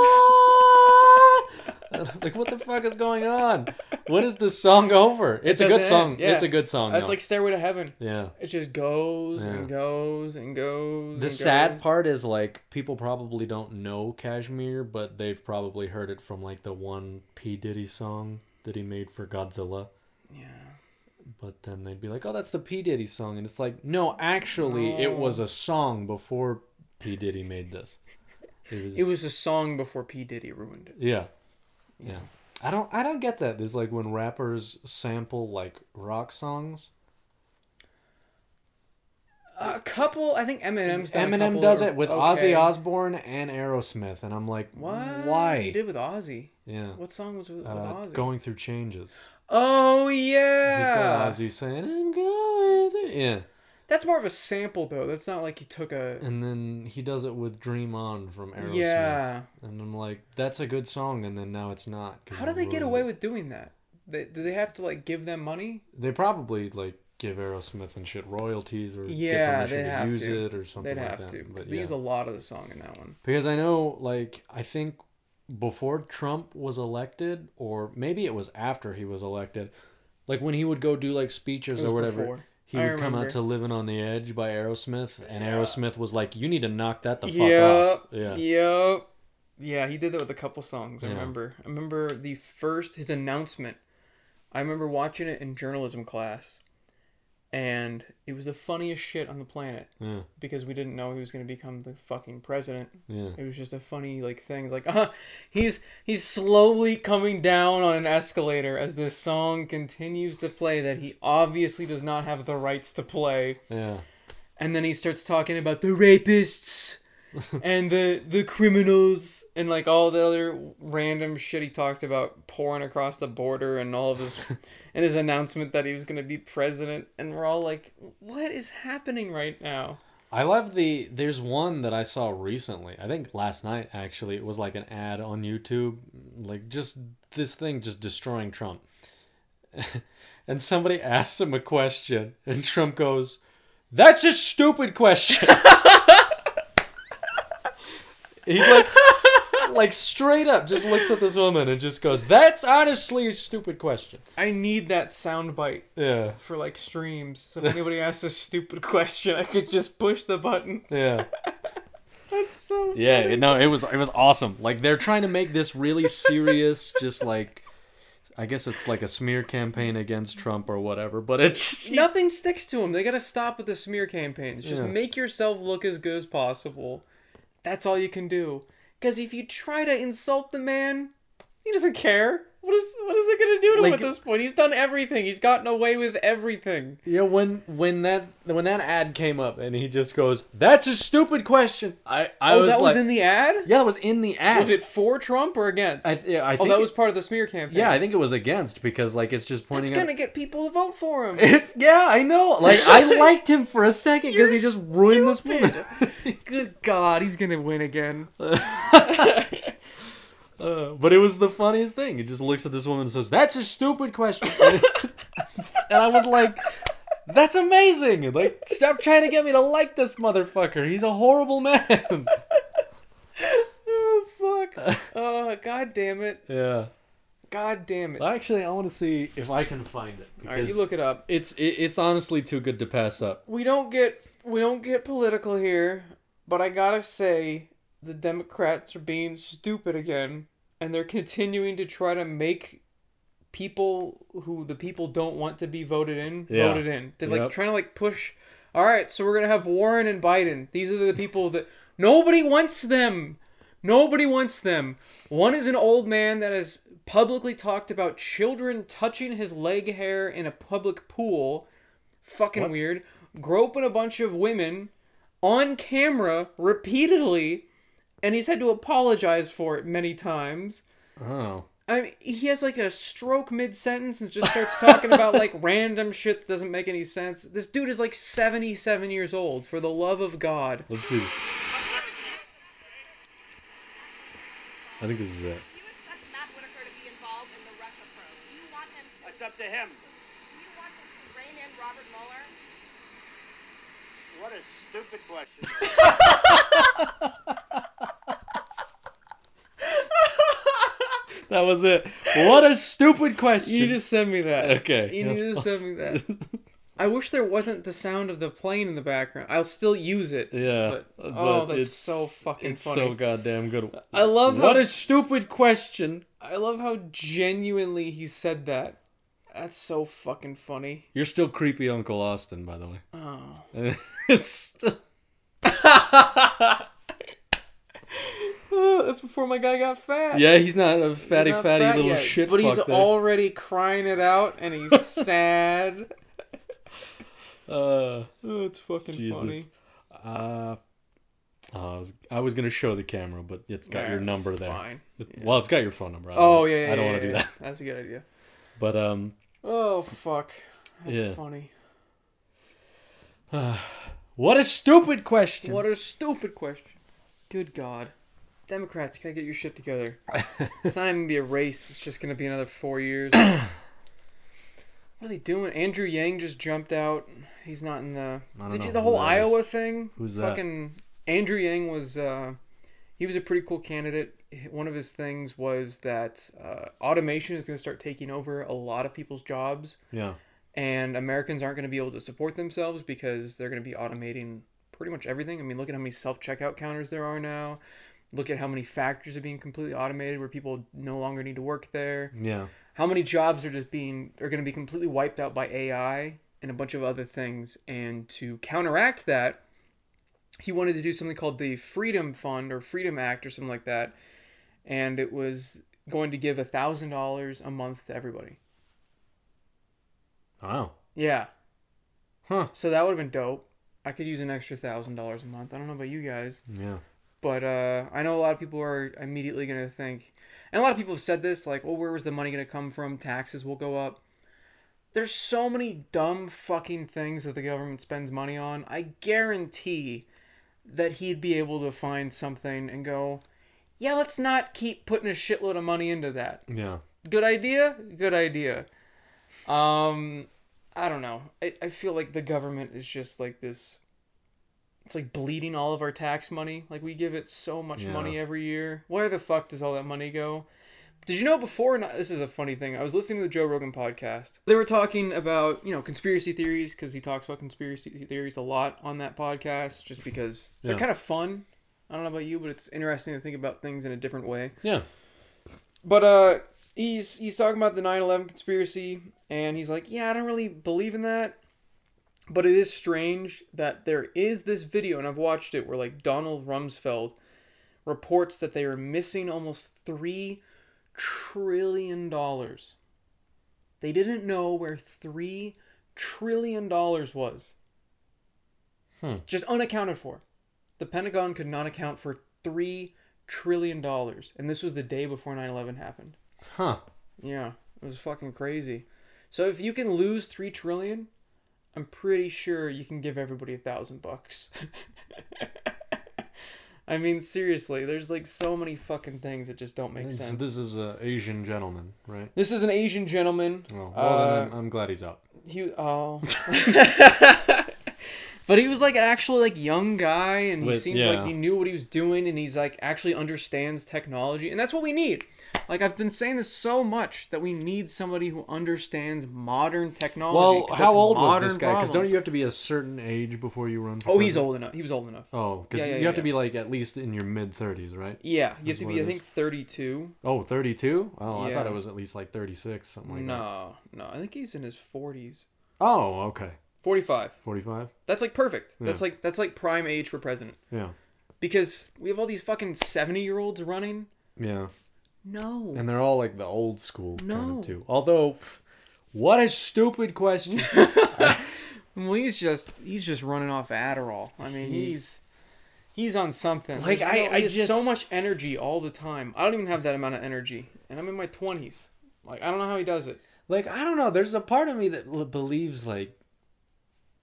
like, what the fuck is going on? What is this song over? It's a good song. yeah. It's a good song. That's though. like Stairway to Heaven. yeah. It just goes Yeah. and goes and goes. The and sad goes. part is like people probably don't know Kashmir, but they've probably heard it from like the one P Diddy song that he made for Godzilla. Yeah. But then they'd be like, "Oh, that's the P Diddy song," and it's like, no, actually, it was a song before P Diddy made this. It was. It was a song before P Diddy ruined it. Yeah. Yeah. I don't. I don't get that. There's like when rappers sample like rock songs. A couple, I think Eminem's done a Eminem does it with okay. Ozzy Osbourne and Aerosmith, and I'm like, What? Why? He did with Ozzy. Yeah. What song was with, with Uh, Ozzy? going through changes. Oh He's yeah. got Ozzy saying, "I'm going through." Yeah, That's more of a sample though. That's not like he took a. and then he does it with "Dream On" from Aerosmith. Yeah. and I'm like, that's a good song, and then now it's not. How do they get away it. with doing that? They, do they have to like give them money? They probably like give Aerosmith and shit royalties or Yeah, get permission to use to. it or something like that. They'd like have that. to because they use a lot of the song in that one. Because I know, like, I think before Trump was elected, or maybe it was after he was elected, like when he would go do like speeches or whatever, before. he I would come out to "Living on the Edge" by Aerosmith, and Yeah. Aerosmith was like, "You need to knock that the fuck Yep. off." Yeah, Yep. Yeah, he did that with a couple songs. I Yeah. remember. I remember the first his announcement. I remember watching it in journalism class, and it was the funniest shit on the planet yeah, because we didn't know he was going to become the fucking president. yeah. It was just a funny like thing. It's like, uh, he's he's slowly coming down on an escalator as this song continues to play that he obviously does not have the rights to play. yeah. And then he starts talking about the rapists (laughs) and the the criminals and like all the other random shit he talked about pouring across the border and all of his (laughs) and his announcement that he was gonna be president and we're all like, what is happening right now? I love the. There's one that I saw recently. I think last night actually. It was like an ad on YouTube, like just this thing just destroying Trump. (laughs) and somebody asks him a question, and Trump goes, "That's a stupid question." He like, (laughs) like straight up just looks at this woman and just goes, "That's honestly a stupid question." I need that soundbite Yeah, for like streams. So if anybody asks a stupid question, I could just push the button. yeah. (laughs) That's so Yeah, funny. no, it was it was awesome. Like they're trying to make this really serious, just like I guess it's like a smear campaign against Trump or whatever. But it's (laughs) Nothing sticks to him. They gotta stop with the smear campaigns. Just Yeah. make yourself look as good as possible. That's all you can do. Because if you try to insult the man, he doesn't care. What is what is it gonna do to him at this point? He's done everything. He's gotten away with everything. yeah. When when that when that ad came up and he just goes, "That's a stupid question." I I oh, was that like, was in the ad. yeah, that was in the ad. Was it for Trump or against? I, yeah, I oh, that it- was part of the smear campaign. yeah, I think it was against because like it's just pointing. It's gonna get people to vote for him. (laughs) It's yeah, I know. Like I (laughs) liked him for a second because he just ruined this woman. Just (laughs) God, he's gonna win again. Uh, but it was the funniest thing. He just looks at this woman and says, "That's a stupid question," (laughs) and I was like, "That's amazing!" Like, stop trying to get me to like this motherfucker. He's a horrible man. (laughs) oh fuck. Oh god damn it. yeah. God damn it. Actually, I want to see if I can find it All right, you look it up. it's it, it's honestly too good to pass up. We don't get we don't get political here, but I gotta say the Democrats are being stupid again, and they're continuing to try to make people who the people don't want to be voted in Yeah. voted in. They're like Yep. trying to like push. All right, so we're gonna have Warren and Biden. These are the people that (laughs) nobody wants them. Nobody wants them. One is an old man that has publicly talked about children touching his leg hair in a public pool. Fucking What? weird. Groping a bunch of women on camera repeatedly, and he's had to apologize for it many times. Oh. I mean, he has like a stroke mid sentence and just starts talking about like (laughs) random shit that doesn't make any sense. This dude is like 77 years old, for the love of God. Let's see. I think this is it. Do you expect Matt Whitaker to be involved in the Russia probe? Do you want him to, It's up to him. do you want him to rein in Robert Mueller? What a stupid question. (laughs) That was it. What a stupid question. You just to send me that. Okay. You need to send me that. (laughs) I wish there wasn't the sound of the plane in the background. I'll still use it. Yeah. But- but oh, that's it's- so fucking It's funny. so goddamn good. I love how What a stupid question. I love how genuinely he said that. That's so fucking funny. You're still creepy Uncle Austin, by the way. Oh. (laughs) it's. Oh, (laughs) that's before my guy got fat. Yeah, he's not a fatty, not fatty fat little yet, shit But he's there. already crying it out and he's (laughs) sad. Uh, Oh, it's fucking Jesus. funny. uh, oh, I was I was gonna show the camera, but it's got your number there. Fine. It- Well, it's got your phone number. I Oh yeah, yeah I don't yeah, want to yeah, do yeah. that. That's a good idea. But um, Oh fuck. That's Yeah. funny. (sighs) (sighs) (sighs) what a stupid question. What a stupid question. Good God. Democrats, you gotta get your shit together. (laughs) it's not even gonna be a race. It's just gonna be another four years. (coughs) what are they doing? Andrew Yang just jumped out. He's not in the. Did know you the whole. Iowa thing? Who's that? Fucking Andrew Yang was. uh He was a pretty cool candidate. One of his things was that uh, automation is gonna start taking over a lot of people's jobs Yeah. And Americans aren't going to be able to support themselves because they're going to be automating pretty much everything. I mean, look at how many self checkout counters there are now. Look at how many factories are being completely automated where people no longer need to work there. Yeah. How many jobs are just being are going to be completely wiped out by AI and a bunch of other things. And to counteract that, he wanted to do something called the Freedom Fund or Freedom Act or something like that, and it was going to give a thousand dollars a month to everybody. Wow. Yeah, Huh. So that would have been dope. I could use an extra thousand dollars a month. I don't know about you guys, Yeah. but uh, I know a lot of people are immediately gonna think, and a lot of people have said this, like, "Well, where was the money gonna come from? Taxes will go up." There's so many dumb fucking things that the government spends money on. I guarantee that he'd be able to find something and go, "Yeah, let's not keep putting a shitload of money into that." Yeah. good idea good idea um i don't know. I, I feel like the government is just like this it's like bleeding all of our tax money. Like we give it so much Yeah. money every year. Where the fuck does all that money go? Did you know before this is a funny thing i was listening to the joe rogan podcast. They were talking about you know conspiracy theories because he talks about conspiracy theories a lot on that podcast just because they're kind of fun. I don't know about you but it's interesting to think about things in a different way. Yeah. but uh he's he's talking about the 9/11 conspiracy and he's like, "Yeah, I don't really believe in that." But it is strange that there is this video and I've watched it where like Donald Rumsfeld reports that they are missing almost 3 trillion dollars. They didn't know where 3 trillion dollars was. Hmm. Just unaccounted for. The Pentagon could not account for 3 trillion dollars and this was the day before 9/11 happened. Huh. Yeah, it was fucking crazy. So if you can lose three trillion, I'm pretty sure you can give everybody a thousand bucks. (laughs) I mean, seriously, there's like so many fucking things that just don't make sense. this is an Asian gentleman, right? This is an Asian gentleman. Oh, well, Uh, I'm, I'm glad he's out. He oh. (laughs) (laughs) But he was like an actually like young guy, and he seemed yeah. like he knew what he was doing, and he's like actually understands technology, and that's what we need. Like I've been saying this so much that we need somebody who understands modern technology. Well, how old was this guy? Because don't you have to be a certain age before you run? For Oh, he's old enough. He was old enough. Oh, because Yeah, yeah, you have to be like at least in your mid thirties, right? Yeah, you have to be. I think thirty-two. Oh, 32? Oh, I thought it was at least like 36, something like that. no, no, I think he's in his forties. Oh, okay. Forty-five. 45? That's like perfect. That's like that's like prime age for president. Yeah. Because we have all these fucking seventy-year-olds running. Yeah. No. And they're all like the old school kind No. of too. Although, what a stupid question. (laughs) (laughs) Well, he's just he's just running off Adderall. I mean, He- he's he's on something. Like, There's I- no- I he has so much energy all the time. I don't even have that amount of energy, and I'm in my twenties. Like, I don't know how he does it. like, I don't know. There's a part of me that l- believes like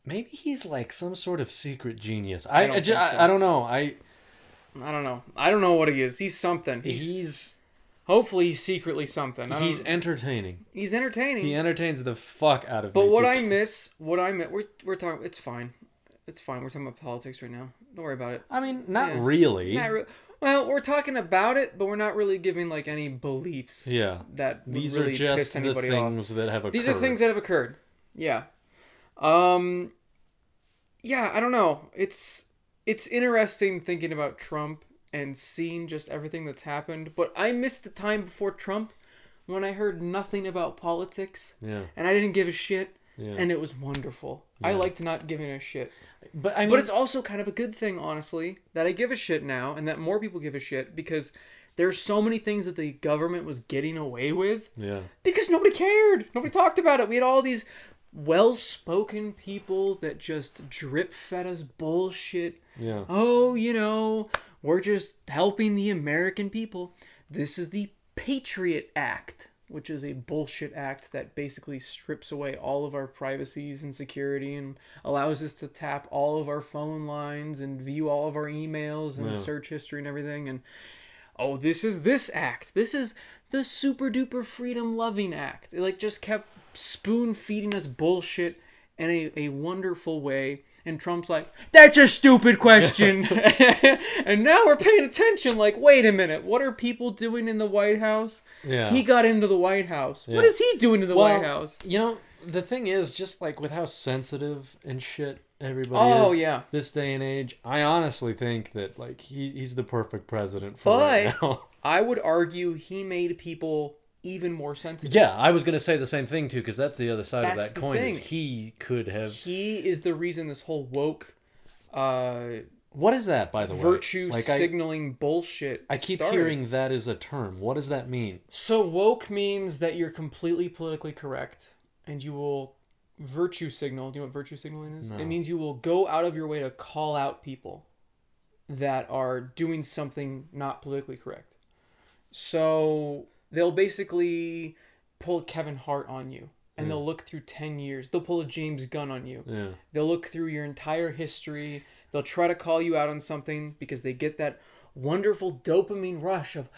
maybe he's like some sort of secret genius. I, I I, don't ju- think I. I don't know. I I don't know. I don't know what he is. He's something. He's, he's hopefully he's secretly something. I he's don't- entertaining. he's entertaining. He entertains the fuck out of me. But what I (laughs) miss, what I miss, we're we're talking. It's fine. It's fine. We're talking about politics right now. Don't worry about it. I mean, not Yeah. really. Not re- well, we're talking about it, but we're not really giving like any beliefs. Yeah. That would These really are just piss the anybody off. things that have occurred. These are things that have occurred. Yeah. Um yeah, I don't know. It's it's interesting thinking about Trump and seeing just everything that's happened, but I missed the time before Trump when I heard nothing about politics Yeah. and I didn't give a shit Yeah. and it was wonderful. I liked not giving a shit. but I mean, But it's also kind of a good thing, honestly, that I give a shit now and that more people give a shit because there's so many things that the government was getting away with yeah. because nobody cared. Nobody talked about it. We had all these well-spoken people that just drip fed us bullshit. Yeah. Oh, you know, we're just helping the American people. This is the Patriot Act, which is a bullshit act that basically strips away all of our privacies and security and allows us to tap all of our phone lines and view all of our emails and Yeah. search history and everything and oh, this is this act. This is the super duper freedom loving act. It like just kept spoon feeding us bullshit in a, a wonderful way. And Trump's like, that's a stupid question. (laughs) (laughs) and now we're paying attention. Like, wait a minute. What are people doing in the White House? Yeah. He got into the White House. What Yeah. is he doing in the White House? You know, the thing is, just like with how sensitive and shit everybody Oh, is yeah. this day and age, I honestly think that like he, he's the perfect president for right But- now. (laughs) I would argue he made people even more sensitive. yeah, I was gonna say the same thing too, because that's the other side That's of that coin. Is he could have. He is the reason this whole woke uh, What is that, by the way? virtue Like I, signaling bullshit. I keep started. hearing that is a term. What does that mean? So woke means that you're completely politically correct, and you will virtue signal. Do you know what virtue signaling is? No. It means you will go out of your way to call out people that are doing something not politically correct. So they'll basically pull Kevin Hart on you, and they'll look through ten years. They'll pull a James Gunn on you. Yeah. They'll look through your entire history. They'll try to call you out on something because they get that wonderful dopamine rush of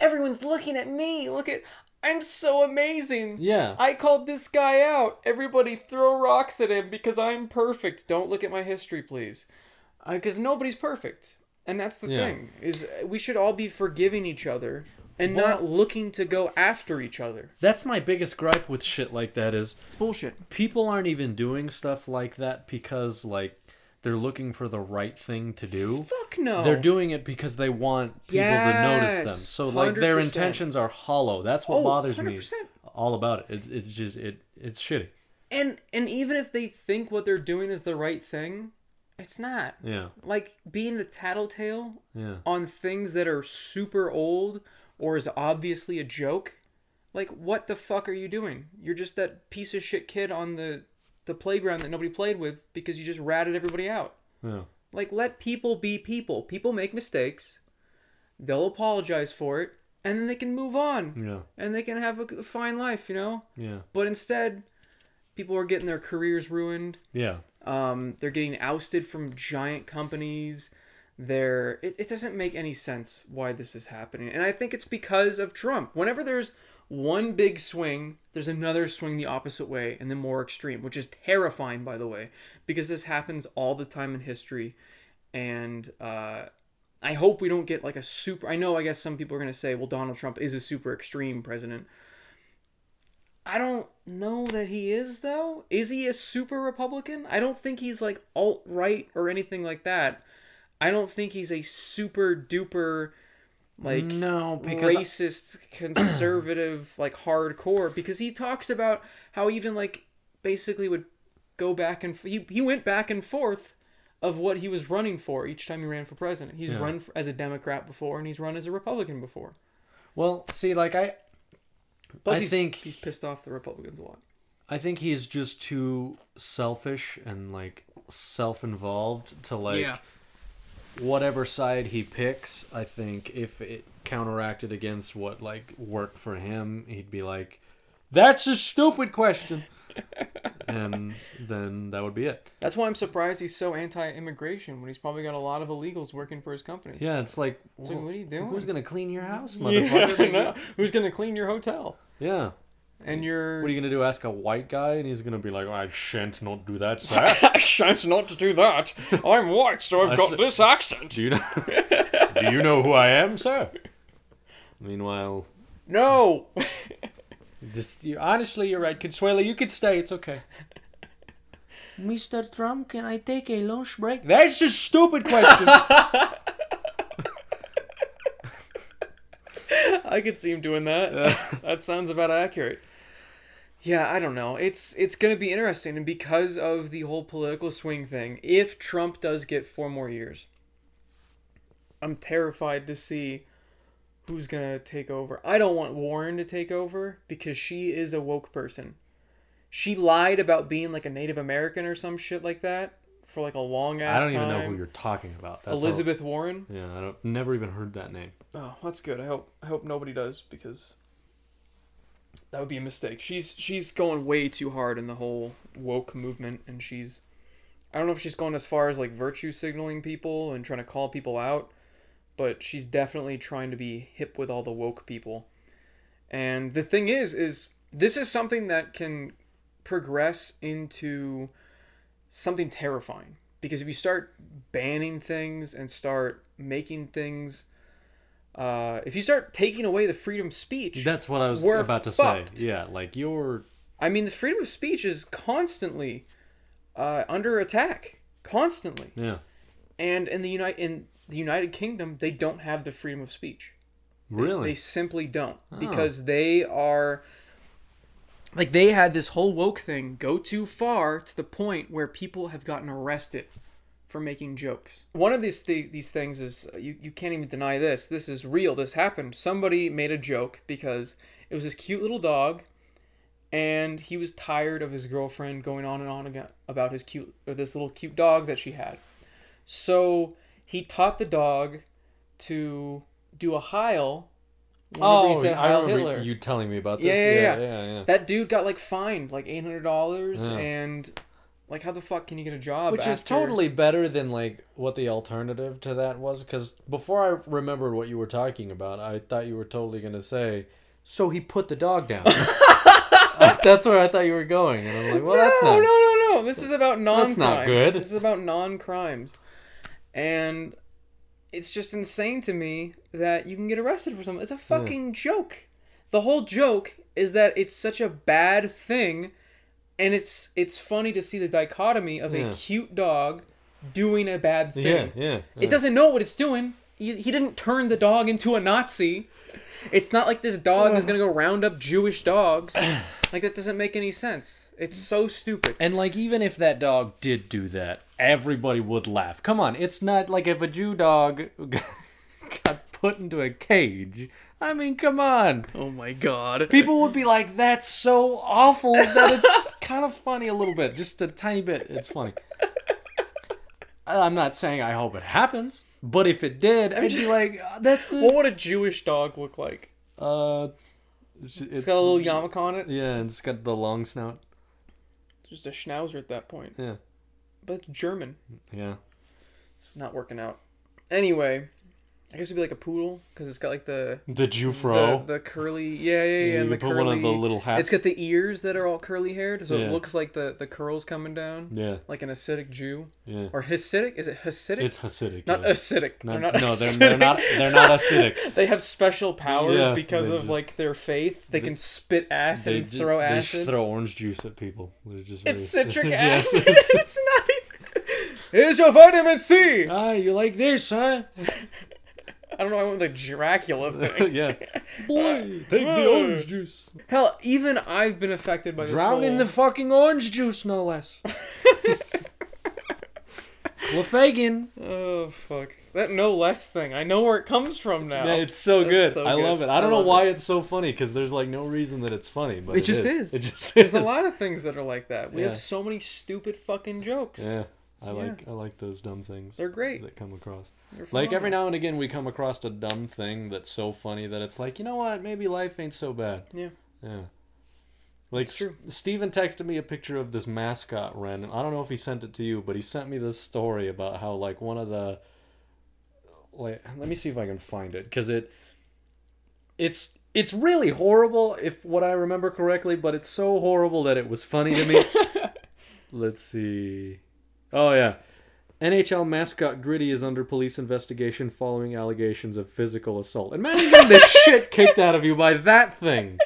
everyone's looking at me. Look at I'm so amazing. Yeah. I called this guy out. Everybody throw rocks at him because I'm perfect. Don't look at my history, please. Uh, because nobody's perfect. And that's the Yeah. thing is uh, we should all be forgiving each other and Well- not looking to go after each other. That's my biggest gripe with shit like that is It's bullshit. people aren't even doing stuff like that because like they're looking for the right thing to do. Fuck no. They're doing it because they want people to notice them. Yes, So like their 100%. intentions are hollow. That's what Oh, bothers me 100%. all about it. it. It's just it it's shitty. And and even if they think what they're doing is the right thing, it's not. Yeah. Like being the tattletale Yeah. on things that are super old or is obviously a joke. Like what the fuck are you doing? You're just that piece of shit kid on the the playground that nobody played with because you just ratted everybody out. Yeah. Like let people be people. People make mistakes. They'll apologize for it and then they can move on Yeah. and they can have a fine life, you know? Yeah. But instead people are getting their careers ruined. Yeah. Um, they're getting ousted from giant companies. They're it, it doesn't make any sense why this is happening, and I think it's because of Trump. Whenever there's one big swing, there's another swing the opposite way, and then more extreme, which is terrifying, by the way, because this happens all the time in history. And uh, I hope we don't get like a super. I know, I guess some people are going to say, well, Donald Trump is a super extreme president. I don't know that he is, though. Is he a super Republican? I don't think he's like alt right or anything like that. I don't think he's a super duper like no, because racist (clears throat) conservative like hardcore because he talks about how even like basically would go back and he, he went back and forth of what he was running for each time he ran for president he's Yeah. run for, as a democrat before and he's run as a republican before well, see, like I, plus I he's, think he's pissed off the republicans a lot I think he's just too selfish and like self-involved to like Yeah. Whatever side he picks. I think if it counteracted against what like worked for him, he'd be like, "That's a stupid question," (laughs) and then that would be it. that's why i'm surprised he's so anti-immigration when he's probably got a lot of illegals working for his company Yeah, it's like, It's like, what are you doing? Who's gonna clean your house, (laughs) motherfucker? I know. who's gonna clean your hotel yeah. And your What are you gonna do? Ask a white guy, and he's gonna be like, "I shan't not do that, sir." (laughs) I shan't not to do that. I'm white, so I've I got s- this accent. do you know? do you know who I am, sir? Meanwhile, No. (laughs) Just you, honestly, you're right, Consuela. You could stay. It's okay. Mr. Trump, can I take a lunch break? That's a stupid question. (laughs) I could see him doing that. that sounds about accurate. Yeah, I don't know. It's it's going to be interesting and because of the whole political swing thing, if Trump does get 4 more years, I'm terrified to see who's going to take over. I don't want Warren to take over because she is a woke person. She lied about being like a Native American or some shit like that for like a long ass I don't time. even know who you're talking about. That's Elizabeth Warren. Yeah, I don't. Never even heard that name. Oh, that's good. I hope I hope nobody does because that would be a mistake. She's she's going way too hard in the whole woke movement and she's I don't know if she's going as far as like virtue signaling people and trying to call people out, but she's definitely trying to be hip with all the woke people. And the thing is is this is something that can progress into something terrifying because if you start banning things and start making things uh, if you start taking away the freedom of speech That's what I was about to fucked. say. Yeah, like you're. i mean the freedom of speech is constantly uh, under attack constantly Yeah, and in the united in the united kingdom they don't have the freedom of speech They- really. they simply don't Oh. because they are like they had this whole woke thing go too far to the point where people have gotten arrested for making jokes. One of these th- these things is uh, you you can't even deny this. This is real. This happened. Somebody made a joke because it was this cute little dog and he was tired of his girlfriend going on and on again about his cute or this little cute dog that she had. So he taught the dog to do a Heil. whenever he said Oh, I Heil remember Hitler. you telling me about this. Yeah, yeah, yeah, yeah. yeah. yeah. That dude got like fined like eight hundred dollars, and like how the fuck can you get a job? Which is totally better than like what the alternative to that was. Because before I remembered what you were talking about, I thought you were totally gonna say, "So he put the dog down." (laughs) that's where I thought you were going, and I'm like, "Well, that's not." no, no, no. No. This is about non. That's not good. This is about non-crimes, and it's just insane to me that you can get arrested for something. It's a fucking joke. The whole joke is that it's such a bad thing, and it's it's funny to see the dichotomy of Yeah. a cute dog doing a bad thing. Yeah, yeah. yeah. It doesn't know what it's doing. He, he didn't turn the dog into a Nazi. It's not like this dog is gonna go round up Jewish dogs. (coughs) Like that doesn't make any sense. It's so stupid. And like even if that dog did do that, everybody would laugh. Come on, it's not like if a Jew dog (laughs) got put into a cage. I mean, come on. Oh my god. People would be like, "That's so awful that it's (laughs) kind of funny a little bit, just a tiny bit. It's funny." I'm not saying I hope it happens, but if it did, I'd be like, "Uh, "That's What would a Jewish dog look like? uh." It's, It's it's, got a little yarmulke on it. yeah, and it's got the long snout. It's just a schnauzer at that point. Yeah, But it's German. yeah. It's not working out. Anyway, I guess it'd be like a poodle because it's got like the The Jufro. the, the curly yeah yeah yeah, and the curly. one of the little hats. It's got the ears that are all curly haired, so Yeah. it looks like the the curls coming down, yeah, like an Hasidic Jew yeah. or Hasidic. Is it Hasidic? It's Hasidic. not yeah. acidic. Not- they're not no, they're, acidic. they're not. They're not acidic. (laughs) they have special powers Yeah, because of just- like their faith. They, can spit acid They and just, throw they acid. just throw orange juice at people. They're just it's citric (laughs) acid. (laughs) it's not. Even... Here's your vitamin C. Ah, you like this, huh? I don't know. I went with the Dracula (laughs) thing. yeah. (laughs) Boy, uh, take the orange juice. Hell, even I've been affected by this. Drown in whole- the fucking orange juice, no less. (laughs) Clefagin. Oh fuck! That no less thing. I know where it comes from now. Yeah, it's so That's good. so I good. love it. I I don't know love why it's so funny because there's like no reason that it's funny, but It just is. It just There's is. a lot of things that are like that. We Yeah. have so many stupid fucking jokes. Yeah, I Yeah. like I like those dumb things They're great. that come across. Like every now and again, we come across a dumb thing that's so funny that it's like, you know what? Maybe life ain't so bad. Yeah. Yeah. Like. S- Steven texted me a picture of this mascot Ren, and I don't know if he sent it to you, but he sent me this story about how like one of the like let me see if I can find it cuz it it's it's really horrible if what I remember correctly, but it's so horrible that it was funny to me. (laughs) Let's see. Oh yeah. NHL mascot Gritty is under police investigation following allegations of physical assault. Imagine getting the (laughs) shit kicked out of you by that thing.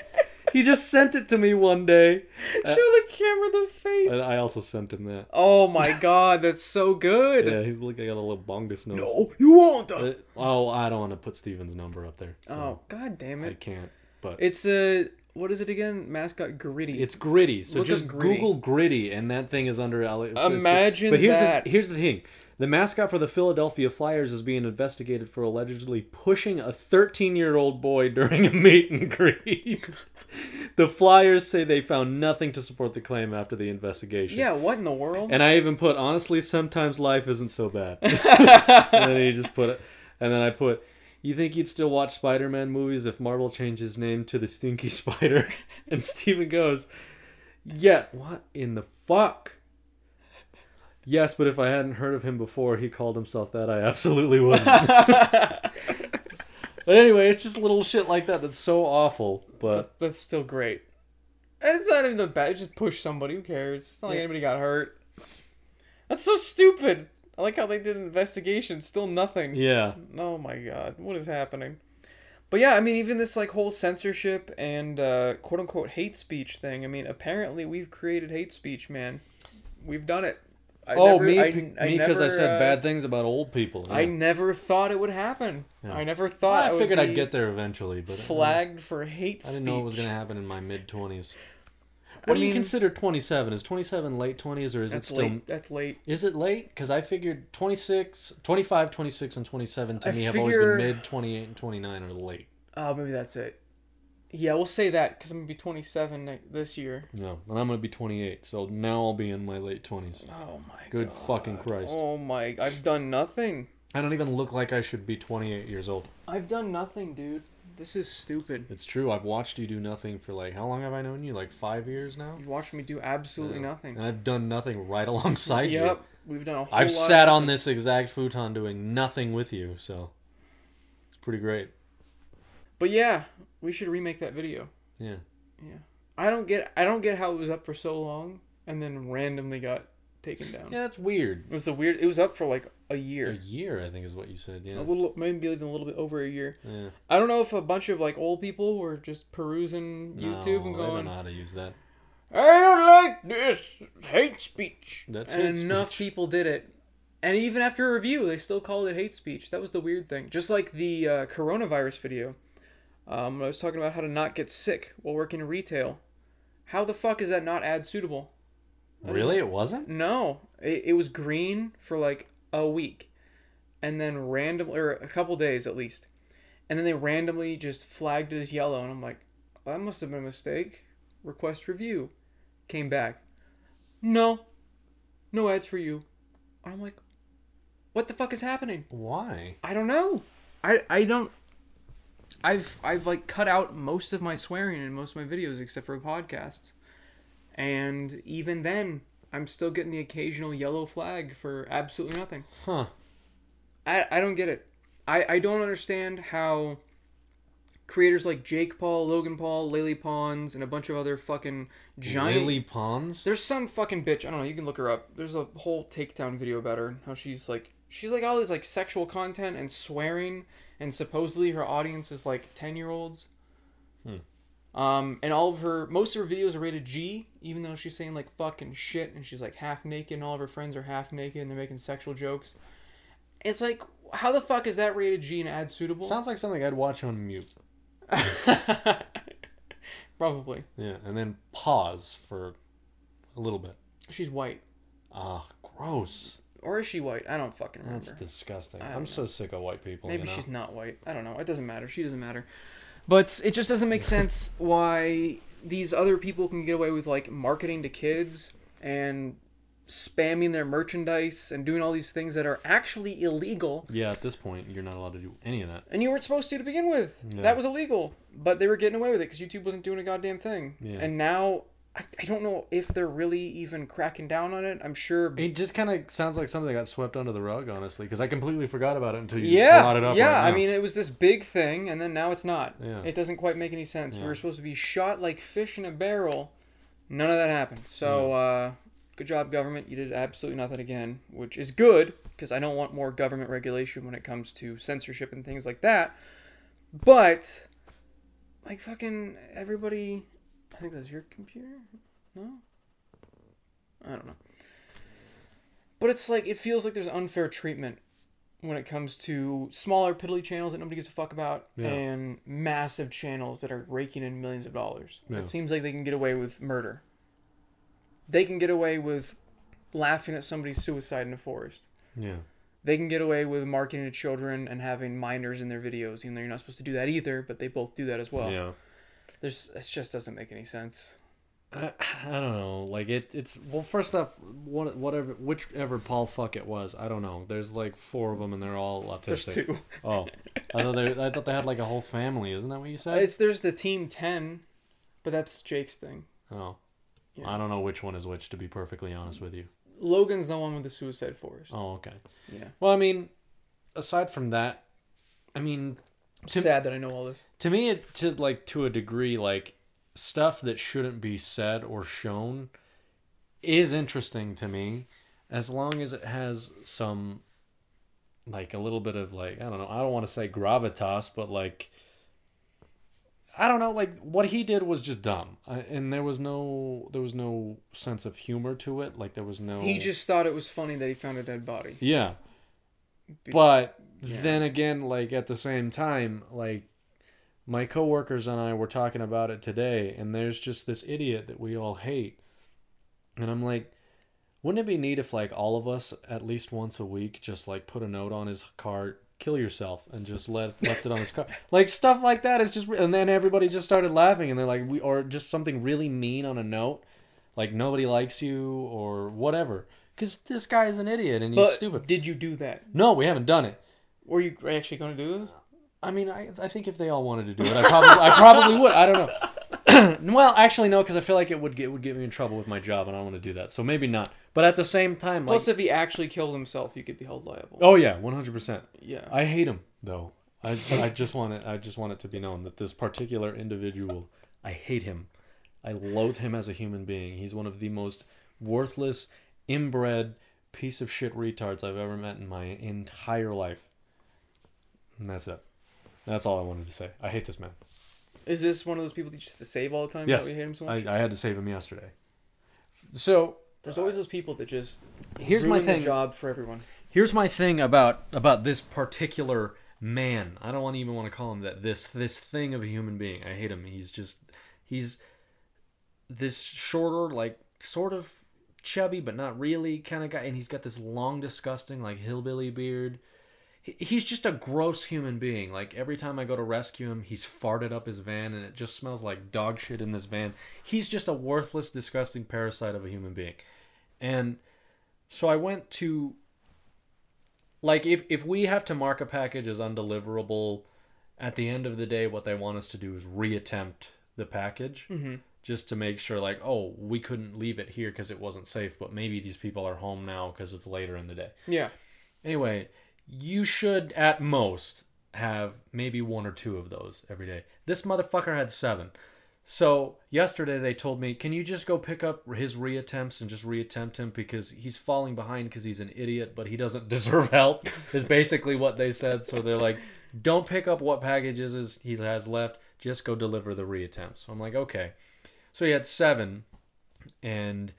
He just sent it to me one day. (laughs) Show the camera the face. I also sent him that. Oh my (laughs) god, that's so good. Yeah, he's looking like a little bongus nose. No, you won't. Uh, oh, I don't want to put Steven's number up there. So oh god damn it! I can't. But It's a what is it again? Mascot gritty. It's gritty. So Look just Gritty. Google gritty, and that thing is under. Imagine But here's that. the here's the thing: the mascot for the Philadelphia Flyers is being investigated for allegedly pushing a 13 year old boy during a meet and greet. (laughs) the Flyers say they found nothing to support the claim after the investigation. yeah. What in the world? And I even put, honestly, sometimes life isn't so bad. (laughs) and then he just put it, and then I put, you think you'd still watch Spider-Man movies if Marvel changed his name to the Stinky (laughs) Spider? And Steven goes, yeah, what in the fuck? Yes, but if I hadn't heard of him before he called himself that, I absolutely wouldn't. (laughs) but anyway, it's just little shit like that that's so awful. But That's still great. And it's not even the bad. Just push somebody. Who cares? It's not like anybody got hurt. That's so stupid. I like how they did an investigation. Still nothing. yeah, Oh my god, what is happening? But yeah, I mean, even this like whole censorship and uh, quote unquote hate speech thing. I mean, apparently we've created hate speech, man. We've done it. I oh never- me, I- me because I said uh, bad things about old people. I never thought it would happen. Yeah. I never thought I would figured I'd be get there eventually, but uh, flagged for hate speech. I didn't know it was going to happen in my mid twenties. I What do you consider twenty seven? Is twenty seven late twenties or is it still? late. That's late. Is it late? Because I figured 26, 25, 26, and twenty seven to I me have figure- always been mid twenty eight and twenty nine are late. Oh, maybe that's it. Yeah, we'll say that because I'm gonna be 27 this year. No, and I'm gonna be twenty eight, so now I'll be in my late twenties. Oh my god. Good god. fucking Christ! Oh my! I've done nothing. I don't even look like I should be twenty eight years old. I've done nothing, dude. This is stupid. It's true. I've watched you do nothing for like how long have I known you? Like five years now. You've watched me do absolutely Yeah. nothing. And I've done nothing right (laughs) alongside you. Yep, we've done a whole. I've sat on this exact futon doing nothing with you, so it's pretty great. But yeah, we should remake that video. Yeah. Yeah. I don't get. I don't get how it was up for so long and then randomly got taken down. Yeah, that's weird. It was a weird. It was up for like a year. A year, I think, is what you said. Yeah, a little, maybe even a little bit over a year. yeah. I don't know if a bunch of like old people were just perusing YouTube no, and going. I don't know how to use that. I don't like this hate speech. That's and enough speech. people did it. And even after a review, they still called it hate speech. That was the weird thing. Just like the uh, coronavirus video. Um, I was talking about how to not get sick while working in retail. How the fuck is that not ad suitable? Really, it wasn't. No, it, it was green for like a week, and then randomly, or a couple days at least, and then they randomly just flagged it as yellow, and I'm like, that must have been a mistake. Request review, came back. No, no ads for you. And I'm like, what the fuck is happening? Why? I don't know. I I don't. I've I've like cut out most of my swearing in most of my videos except for podcasts, and even then I'm still getting the occasional yellow flag for absolutely nothing. Huh? I I don't get it. I I don't understand how creators like Jake Paul, Logan Paul, Lily Pons, and a bunch of other fucking giant. Lily Pons. There's some fucking bitch. I don't know. You can look her up. There's a whole takedown video about her. How she's like she's like all this like sexual content and swearing, and supposedly her audience is like ten year olds. Hmm. Um, and all of her most of her videos are rated G, even though she's saying like fucking shit and she's like half naked and all of her friends are half naked and they're making sexual jokes. It's like how the fuck is that rated G and ad suitable? Sounds like something I'd watch on mute. (laughs) Probably. Yeah, and then pause for a little bit. She's white. Ah, gross. Or is she white? I don't fucking remember. That's disgusting. I'm don't so sick of white people. Maybe you know? she's not white. I don't know. It doesn't matter. She doesn't matter. But it just doesn't make sense why these other people can get away with like marketing to kids and spamming their merchandise and doing all these things that are actually illegal Yeah, at this point, you're not allowed to do any of that. and you weren't supposed to to begin with. Yeah. That was illegal, but they were getting away with it because YouTube wasn't doing a goddamn thing. Yeah. And now I, I don't know if they're really even cracking down on it. I'm sure. It just kind of sounds like something that got swept under the rug, honestly, because I completely forgot about it until you yeah, brought it up. yeah. right I mean, it was this big thing, and then now it's not. Yeah. It doesn't quite make any sense. We were supposed to be shot like fish in a barrel. None of that happened. So, uh, good job, government. You did absolutely nothing again, which is good because I don't want more government regulation when it comes to censorship and things like that. But, like, fucking everybody. I think that's your computer? No? I don't know. But it's like, it feels like there's unfair treatment when it comes to smaller piddly channels that nobody gives a fuck about Yeah. and massive channels that are raking in millions of dollars. Yeah. It seems like they can get away with murder. They can get away with laughing at somebody's suicide in a forest. yeah. They can get away with marketing to children and having minors in their videos, even though you're not supposed to do that either, but they both do that as well. yeah. There's it just doesn't make any sense. I, I don't know. Like it, it's well. First off, what, whatever, whichever Paul fuck it was, I don't know. There's like four of them, and they're all autistic. There's two. Oh, I thought they, I thought they had like a whole family. Isn't that what you said? It's there's the team ten, but that's Jake's thing. oh, Yeah. I don't know which one is which. To be perfectly honest with you. Logan's the one with the suicide forest. Oh, okay. Yeah. Well, I mean, aside from that, I mean, To- Sad that I know all this. to me, it to like to a degree, like stuff that shouldn't be said or shown is interesting to me, as long as it has some, like a little bit of like I don't know. I don't want to say gravitas, but like. I don't know, like what he did was just dumb, and there was no there was no sense of humor to it. Like there was no. He just thought it was funny that he found a dead body. Yeah. But yeah. then again, like at the same time, like my coworkers and I were talking about it today, and there's just this idiot that we all hate. And I'm like, wouldn't it be neat if like all of us at least once a week just like put a note on his car, kill yourself, and just let left it on his car, (laughs) like stuff like that is just, and then everybody just started laughing, and they're like, we or just something really mean on a note, like nobody likes you or whatever, because this guy is an idiot and he's but stupid. did you do that? No, we haven't done it. Were you actually going to do this? I mean, I, I think if they all wanted to do it, I probably I probably would. I don't know. (clears throat) well, actually, no, because I feel like it would get would get me in trouble with my job, and I don't want to do that. So maybe not. But at the same time, like, Plus, if he actually killed himself, you could be held liable. oh yeah, one hundred percent. yeah. I hate him though. I I just want it. I just want it to be known that this particular individual, I hate him. I loathe him as a human being. He's one of the most worthless, inbred piece of shit retards I've ever met in my entire life. And that's it. That's all I wanted to say. I hate this man. Is this one of those people that you just have to save all the time? Yes. That we hate him so I, much? I had to save him yesterday. So There's always those people that just here's my thing. job for everyone. Here's my thing about about this particular man. I don't want even want to call him that. This this thing of a human being. I hate him. He's just he's this shorter, like sort of chubby, but not really kind of guy. And he's got this long, disgusting, like hillbilly beard. He- He's just a gross human being. Like every time I go to rescue him, he's farted up his van and it just smells like dog shit in this van. He's just a worthless, disgusting parasite of a human being. And so I went to like if if we have to mark a package as undeliverable, at the end of the day, what they want us to do is reattempt the package, mm-hmm. just to make sure like oh we couldn't leave it here because it wasn't safe, but maybe these people are home now because it's later in the day. Yeah. Anyway, you should at most have maybe one or two of those every day. This motherfucker had seven. So yesterday they told me, can you just go pick up his reattempts and just reattempt him because he's falling behind because he's an idiot, but he doesn't (laughs) deserve help. is basically what they said. So they're like, don't pick up what packages he has left. Just go deliver the reattempts. So I'm like, okay. So he had seven, and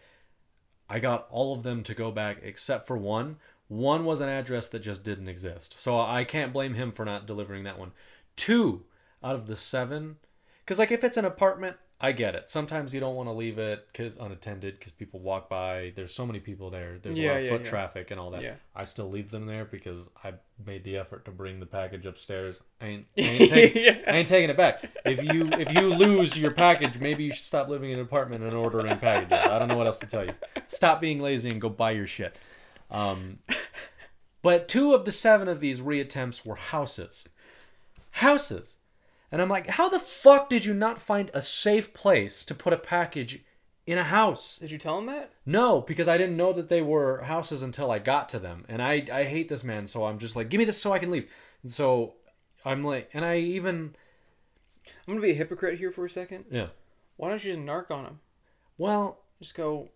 I got all of them to go back except for one. One was an address that just didn't exist. So I can't blame him for not delivering that one. Two out of the seven, because like if it's an apartment, I get it. Sometimes you don't want to leave it because unattended because people walk by. There's so many people there. There's a lot of yeah, foot yeah. traffic and all that. Yeah. I still leave them there because I made the effort to bring the package upstairs. I ain't, I (laughs) ain't, take, Yeah. I ain't taking it back. If you if you lose your package, maybe you should stop living in an apartment and ordering packages. I don't know what else to tell you. Stop being lazy and go buy your shit. Um, but two of the seven of these reattempts were houses. Houses. And I'm like, how the fuck did you not find a safe place to put a package in a house? Did you tell him that? No, because I didn't know that they were houses until I got to them. And I, I hate this man, so I'm just like, give me this so I can leave. And so I'm like, and I even, I'm gonna be a hypocrite here for a second. yeah. Why don't you just narc on him? Well, Just go.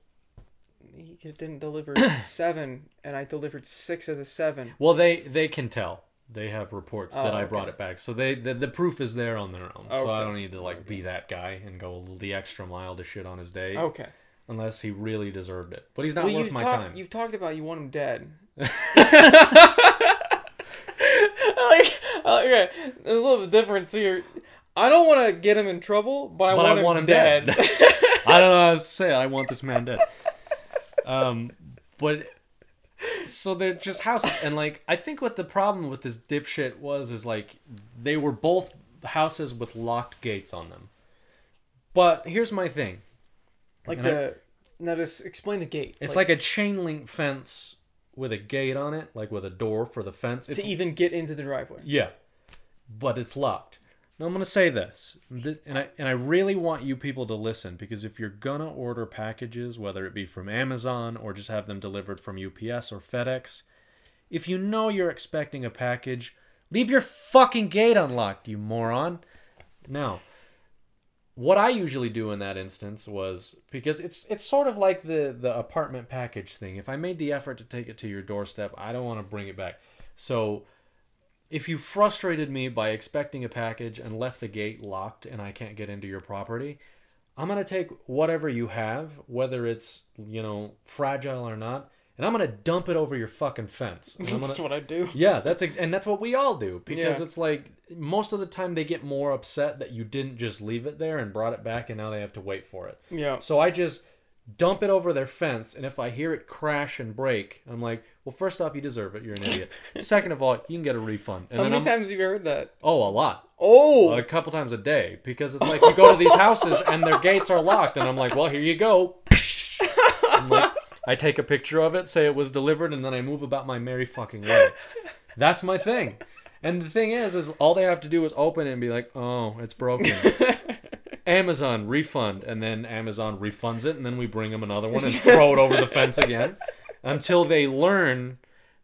He didn't deliver (coughs) seven, and I delivered six of the seven. well, they they can tell. They have reports that Oh, I brought okay. it back, so they the, the proof is there on their own. So I don't need to like be that guy and go the extra mile to shit on his day, Okay. unless he really deserved it. But he's not well, worth my talked. time. You've talked about you want him dead. (laughs) (laughs) like, okay, there's a little bit difference here. I don't want to get him in trouble, but I, But I want, him want him dead. dead. (laughs) I don't know how to say it. I want this man dead. Um, but so they're just houses, and like I think what the problem with this dipshit was is like they were both houses with locked gates on them. But here's my thing: like And I- the. Now just explain the gate. it's like, a chain link fence with a gate on it, like with a door for the fence. It's to even get into the driveway. Yeah, but it's locked. Now I'm gonna say this, this, and I and I really want you people to listen because if you're gonna order packages, whether it be from Amazon or just have them delivered from UPS or FedEx, if you know you're expecting a package, leave your fucking gate unlocked, you moron. Now, what I usually do in that instance was because it's it's sort of like the the apartment package thing. If I made the effort to take it to your doorstep, I don't want to bring it back. So if you frustrated me by expecting a package and left the gate locked and I can't get into your property, I'm going to take whatever you have, whether it's, you know, fragile or not, and I'm going to dump it over your fucking fence. And I'm (laughs) gonna, That's what I do. yeah, that's ex- and that's what we all do because Yeah. it's like most of the time they get more upset that you didn't just leave it there and brought it back and now they have to wait for it. Yeah. So I just dump it over their fence, and if I hear it crash and break, I'm like, well, first off, you deserve it. You're an idiot. (laughs) Second of all, you can get a refund. And How many I'm, times have you heard that? oh, a lot, Oh, a couple times a day, because it's like you go to these houses and their gates are locked, and I'm like, well, here you go. I'm like, I take a picture of it, say it was delivered, and then I move about my merry fucking way. That's my thing. And the thing is, is all they have to do is open it and be like, oh, it's broken. (laughs) Amazon refund, and then Amazon refunds it, and then we bring them another one and throw it over the fence again, until they learn.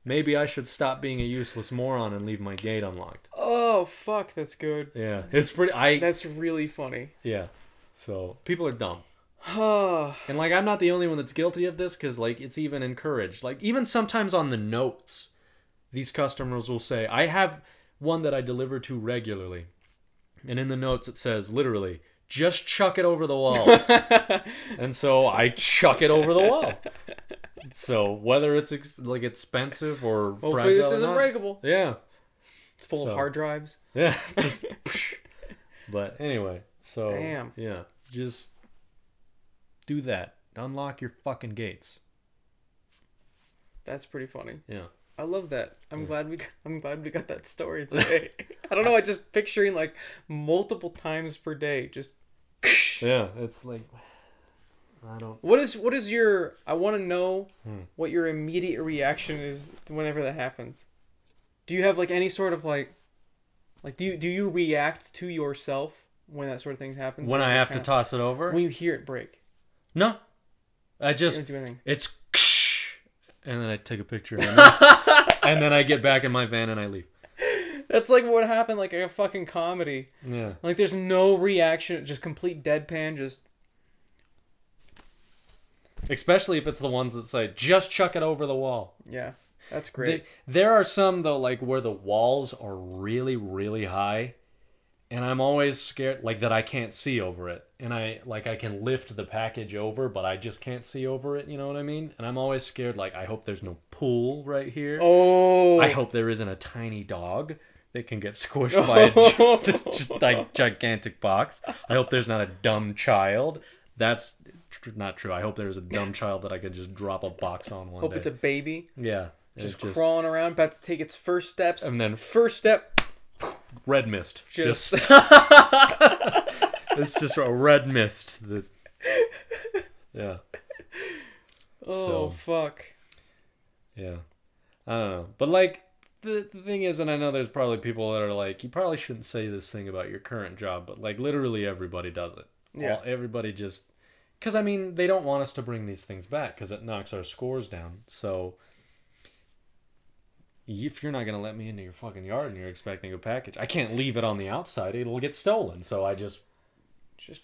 Maybe I should stop being a useless moron and leave my gate unlocked. oh, fuck, that's good. Yeah, it's pretty. I That's really funny. yeah. So people are dumb, (sighs) and like I'm not the only one that's guilty of this because like it's even encouraged. Like even sometimes on the notes, these customers will say, "I have one that I deliver to regularly," and in the notes it says literally, "Just chuck it over the wall." (laughs) and so I chuck it over the wall. (laughs) So whether it's ex- like expensive or hopefully fragile this isn't breakable. Yeah, It's full So- of hard drives. yeah. (laughs) Just. but anyway, so Damn. yeah, just do that. Unlock your fucking gates. That's pretty funny. Yeah. I love that. I'm glad we. I'm glad we got that story (laughs) today. I don't know. I just picturing like multiple times per day. Just Yeah, it's like I don't. what is what is your? I want to know Hmm. what your immediate reaction is whenever that happens. Do you have like any sort of like, like do you do you react to yourself when that sort of thing happens? When I have to kinda- toss it over, when you hear it break, no, I you just don't do anything. it's (laughs) and then I take a picture. And (laughs) then, and then I get back in my van and I leave. That's like what happened, like a fucking comedy. Yeah. Like there's no reaction, just complete deadpan. Just Especially if it's the ones that say just chuck it over the wall. yeah, that's Th- great. There are some though, like where the walls are really, really high, and I'm always scared, like that I can't see over it, and I like I can lift the package over, but I just can't see over it. You know what I mean? And I'm always scared, like I hope there's no pool right here. oh, I hope there isn't a tiny dog that can get squished by a (laughs) this just like gigantic box. I hope there's not a dumb child. That's tr- not true. I hope there's a dumb child that I could just drop a box on one hope day. it's a baby yeah, just, just crawling around, about to take its first steps. and then first step, red mist. just, Just, (laughs) it's just a red mist. That yeah, oh so- fuck. yeah. I don't know, but like the, the thing is, and I know there's probably people that are like, you probably shouldn't say this thing about your current job, but like literally everybody does it. Yeah. All- everybody just because I mean they don't want us to bring these things back because it knocks our scores down. So if you're not gonna let me into your fucking yard and you're expecting a package, I can't leave it on the outside. It'll get stolen. So I just Just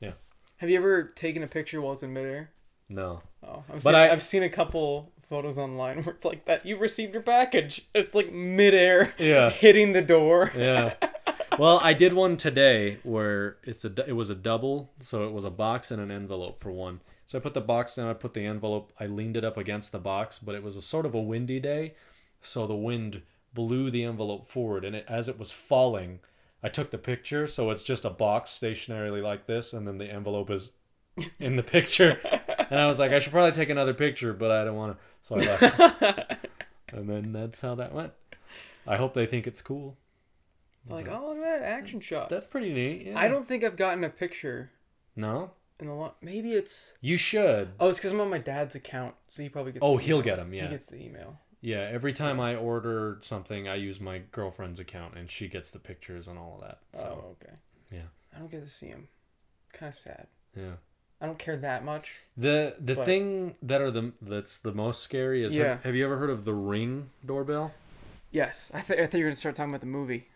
Yeah. Have you ever taken a picture while it's in midair? no. Oh, I've But seen, I- I've seen a couple photos online where it's like that. You've received your package. It's like midair, Yeah. (laughs) hitting the door. Yeah. (laughs) Well, I did one today where it's a it was a double, so it was a box and an envelope for one. So I put the box down, I put the envelope, I leaned it up against the box, but it was a sort of a windy day, so the wind blew the envelope forward, and it, as it was falling, I took the picture, so it's just a box stationarily like this, and then the envelope is in the picture, (laughs) and I was like, I should probably take another picture, but I don't want to, so I left. (laughs) and then that's how that went. I hope they think it's cool. Like, oh, look at that action shot. That's pretty neat. Yeah. I don't think I've gotten a picture No, in the long. Maybe it's. you should. Oh, it's because I'm on my dad's account, so he probably gets. Oh, he'll get them. Yeah, He gets the email. Yeah, every time I order something, I use my girlfriend's account, and she gets the pictures and all of that. So oh, okay. yeah. I don't get to see him. Kind of sad. yeah. I don't care that much. The the But- thing that are the that's the most scary is Yeah. have, have you ever heard of the Ring doorbell? Yes, I, th- I thought you were gonna start talking about the movie.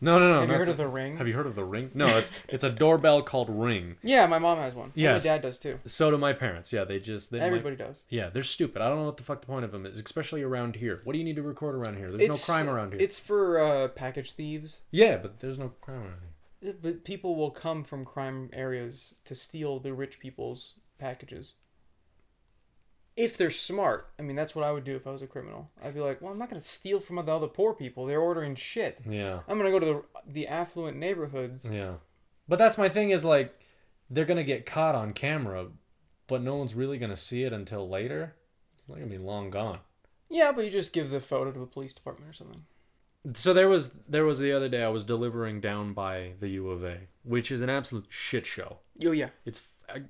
No, no, no. Have you heard of the Ring? Have you heard of the Ring? No, it's it's a doorbell called Ring. (laughs) Yeah, my mom has one. Yes. my dad does too. So do my parents. Yeah, they just they, Everybody does. yeah, they're stupid. I don't know what the fuck the point of them is, especially around here. What do you need to record around here? There's no crime around here. It's for uh, package thieves. Yeah, but there's no crime around here. But people will come from crime areas to steal the rich people's packages. If they're smart, I mean, that's what I would do if I was a criminal. I'd be like, well, I'm not gonna steal from the other poor people. They're ordering shit. Yeah. I'm gonna go to the the affluent neighborhoods. Yeah. But that's my thing is like they're gonna get caught on camera, but no one's really gonna see it until later. It's not gonna be long gone. Yeah, but you just give the photo to the police department or something. So there was there was the other day I was delivering down by the U of A, which is an absolute shit show. Oh yeah, It's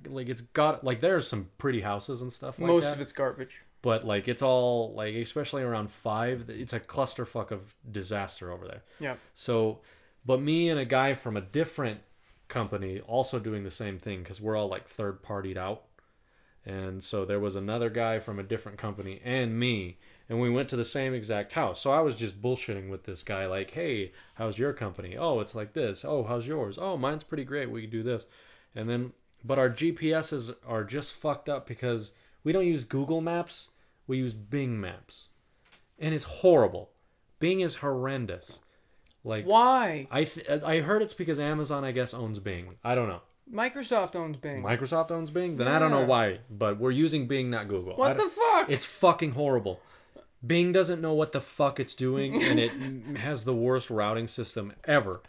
like it's got like there's some pretty houses and stuff like most that, of it's garbage. but like it's all like especially around five, it's a clusterfuck of disaster over there. Yeah. So, but me and a guy from a different company also doing the same thing because we're all like third partied out. And so there was another guy from a different company and me, and we went to the same exact house. So I was just bullshitting with this guy, like, hey, how's your company? Oh, it's like this. Oh, how's yours? Oh, mine's pretty great. We do this. And then, but our GPSs are just fucked up because we don't use Google Maps, we use Bing Maps. And it's horrible. Bing is horrendous. Like, Why? I th- I heard it's because Amazon I guess owns Bing. I don't know. Microsoft owns Bing. Microsoft owns Bing. Then I don't know Yeah. why, but we're using Bing, not Google. I what don't- the fuck? It's fucking horrible. Bing doesn't know what the fuck it's doing, and it (laughs) has the worst routing system ever.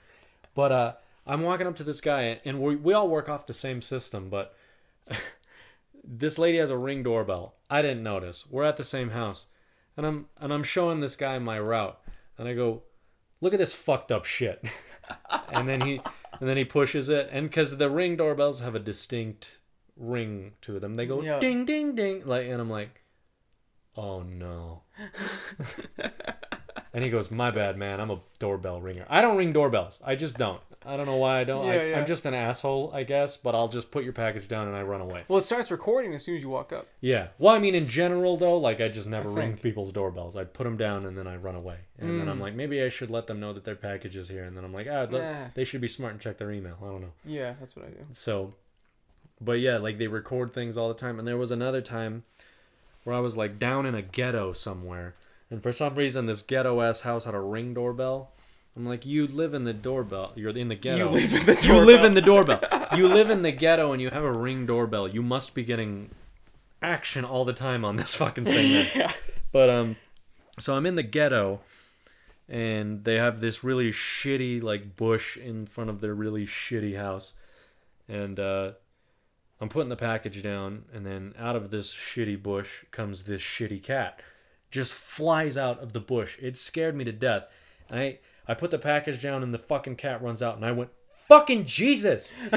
But uh, I'm walking up to this guy, and we we all work off the same system, but (laughs) this lady has a ring doorbell. I didn't notice. We're at the same house, and I'm and I'm showing this guy my route, and I go, "Look at this fucked up shit," (laughs) and then he and then he pushes it, and because the ring doorbells have a distinct ring to them, they go Yeah. ding ding ding, like, and I'm like, "Oh no." (laughs) and he goes, "My bad, man. I'm a doorbell ringer. I don't ring doorbells. I just don't. I don't know why I don't. I, Yeah, yeah. I'm just an asshole, I guess. But I'll just put your package down and I run away. Well, it starts recording as soon as you walk up. Yeah. Well, I mean, in general, though, like I just never I ring think. people's doorbells. I put them down and then I run away. And then I'm Mm. like, maybe I should let them know that their package is here. And then I'm like, ah, Yeah. they should be smart and check their email. I don't know. Yeah, that's what I do. So, but yeah, like they record things all the time. And there was another time where I was like down in a ghetto somewhere, and for some reason this ghetto ass house had a ring doorbell. I'm like, you live in the doorbell. You're in the ghetto. You live in the doorbell. You live in the doorbell. you live in the ghetto, and you have a ring doorbell. You must be getting action all the time on this fucking thing. (laughs) Yeah. But um, so I'm in the ghetto, and they have this really shitty like bush in front of their really shitty house, and uh, I'm putting the package down, and then out of this shitty bush comes this shitty cat, just flies out of the bush. It scared me to death. And I I put the package down, and the fucking cat runs out, and I went. Fucking Jesus! (laughs)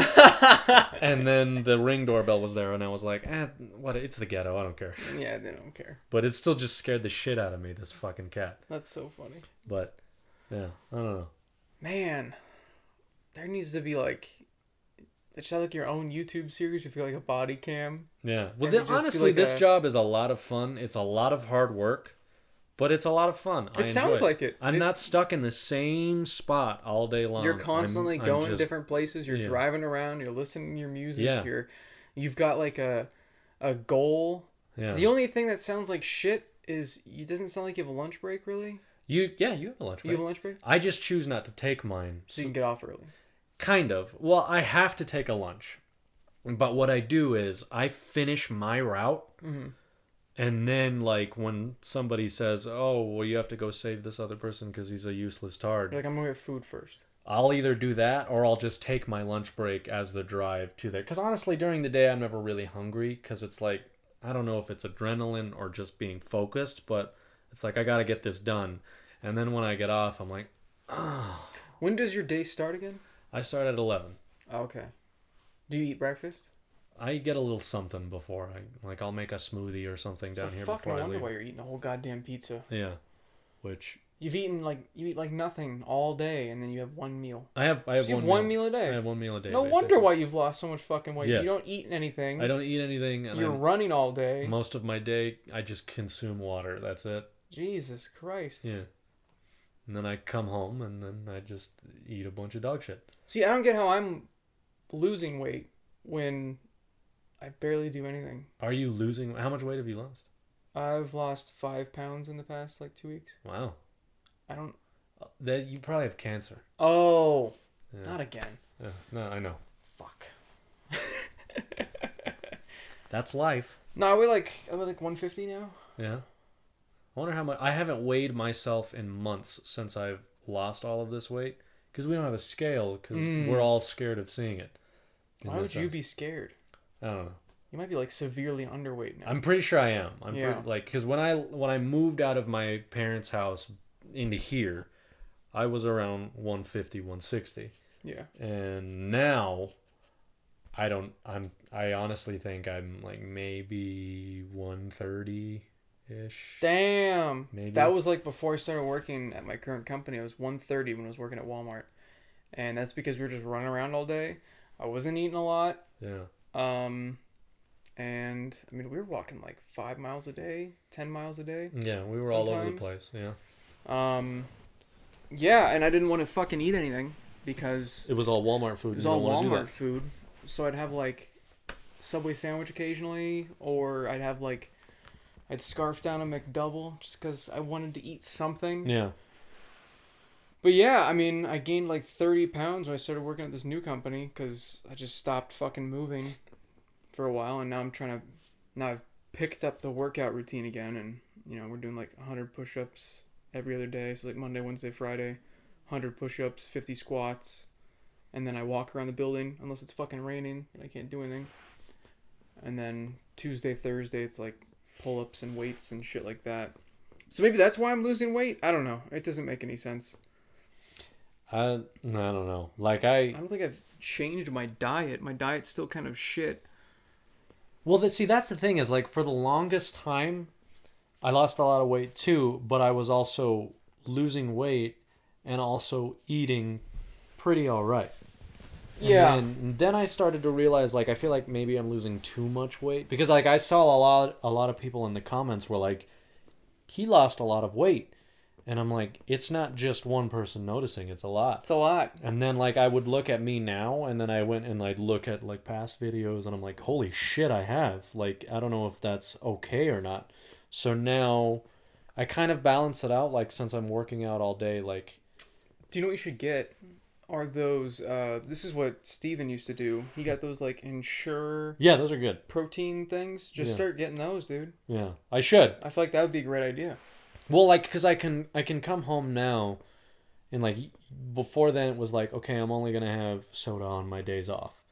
and then the ring doorbell was there, and I was like, "Eh, what? It's the ghetto. I don't care." Yeah, they don't care. But it still just scared the shit out of me, this fucking cat. That's so funny. But yeah, I don't know. Man, there needs to be like, it should have like your own YouTube series. If you like a body cam. Yeah. Well, then, honestly, like this a- job is a lot of fun. It's a lot of hard work, but it's a lot of fun. I It sounds enjoy like it. I'm It- not stuck in the same spot all day long. You're I'm- constantly I'm going just- different places. You're yeah. driving around. You're listening to your music. Yeah. You're, you've got like a, a goal. Yeah. The only thing that sounds like shit is it doesn't sound like you have a lunch break. Really, you yeah, you have a lunch break. you have a lunch break, I just choose not to take mine. so you can get off early. Kind of. Well, I have to take a lunch. But what I do is I finish my route. Mm-hmm. And then, like, when somebody says, oh, well, you have to go save this other person because he's a useless tard, You're like I'm gonna get food first. I'll either do that or I'll just take my lunch break as the drive to there. Because honestly, during the day, I'm never really hungry because it's like, I don't know if it's adrenaline or just being focused, but it's like, I got to get this done. And then when I get off, I'm like, When does your day start again? I start at 11. Oh, okay. Do you eat breakfast? I get a little something before I like I'll make a smoothie or something down so here fucking before I wonder leave. why you're eating a whole goddamn pizza. Yeah, which You've eaten like you eat like nothing all day, and then you have one meal. I have. I have So you one, have one meal. meal a day. I have one meal a day. no basically. wonder why you've lost so much fucking weight. Yeah. You don't eat anything. I don't eat anything, and You're I'm- running all day. most of my day I just consume water. That's it. Jesus Christ. Yeah. And then I come home and then I just eat a bunch of dog shit. See, I don't get how I'm losing weight when I barely do anything. Are you losing? How much weight have you lost? I've lost five pounds in the past like two weeks. Wow. I don't. Uh, That you probably have cancer. Oh, Yeah. not again. Yeah. No, I know. Fuck. That's life. No, we're like are we like 150 now. Yeah. I wonder how much. I haven't weighed myself in months since I've lost all of this weight because we don't have a scale because Mm. we're all scared of seeing it. Why would this you be scared? I don't know. You might be like severely underweight now. I'm pretty sure I am. I'm Yeah. pretty, like because when I when I moved out of my parents' house into here, I was around 150, 160, yeah. and now I don't. I'm. I honestly think I'm like maybe 130 ish. Damn. Maybe. That was like before I started working at my current company. I was 130 when I was working at Walmart. And that's because we were just running around all day. I wasn't eating a lot. Yeah. Um and I mean we were walking like 5 miles a day, 10 miles a day. Yeah, we were all over the place. Yeah. Um yeah, and I didn't want to fucking eat anything because It was all Walmart food. it was all don't wanna do Walmart food. So I'd have like Subway sandwich occasionally or I'd have like I'd scarf down a McDouble just cuz I wanted to eat something. Yeah. But yeah, I mean, I gained like 30 pounds when I started working at this new company because I just stopped fucking moving for a while, and now I'm trying to. Now I've picked up the workout routine again, and you know we're doing like 100 push-ups every other day, so like Monday, Wednesday, Friday, 100 push-ups, 50 squats, and then I walk around the building unless it's fucking raining and I can't do anything. And then Tuesday, Thursday, it's like pull-ups and weights and shit like that. So maybe that's why I'm losing weight. I don't know. It doesn't make any sense. I, I don't know. Like I I don't think I've changed my diet. My diet's still kind of shit. Well, that see, that's the thing is like for the longest time, I lost a lot of weight too, but I was also losing weight and also eating pretty all right. And Yeah. then, then I started to realize like I feel like maybe I'm losing too much weight because like I saw a lot a lot of people in the comments were like he lost a lot of weight. And I'm like it's not just one person noticing, it's a lot. It's a lot. And then like I would look at me now and then I went and I'd look at like past videos and I'm like holy shit I have. Like I don't know if that's okay or not. So now I kind of balance it out like since I'm working out all day like Do you know what you should get? Are those? Uh, this is what Steven used to do. He got those like Ensure yeah, those are good. protein things. Just Yeah. start getting those, dude. Yeah. I should. I feel like that would be a great idea. Well, like, cause I can I can come home now, and like before then it was like okay I'm only gonna have soda on my days off,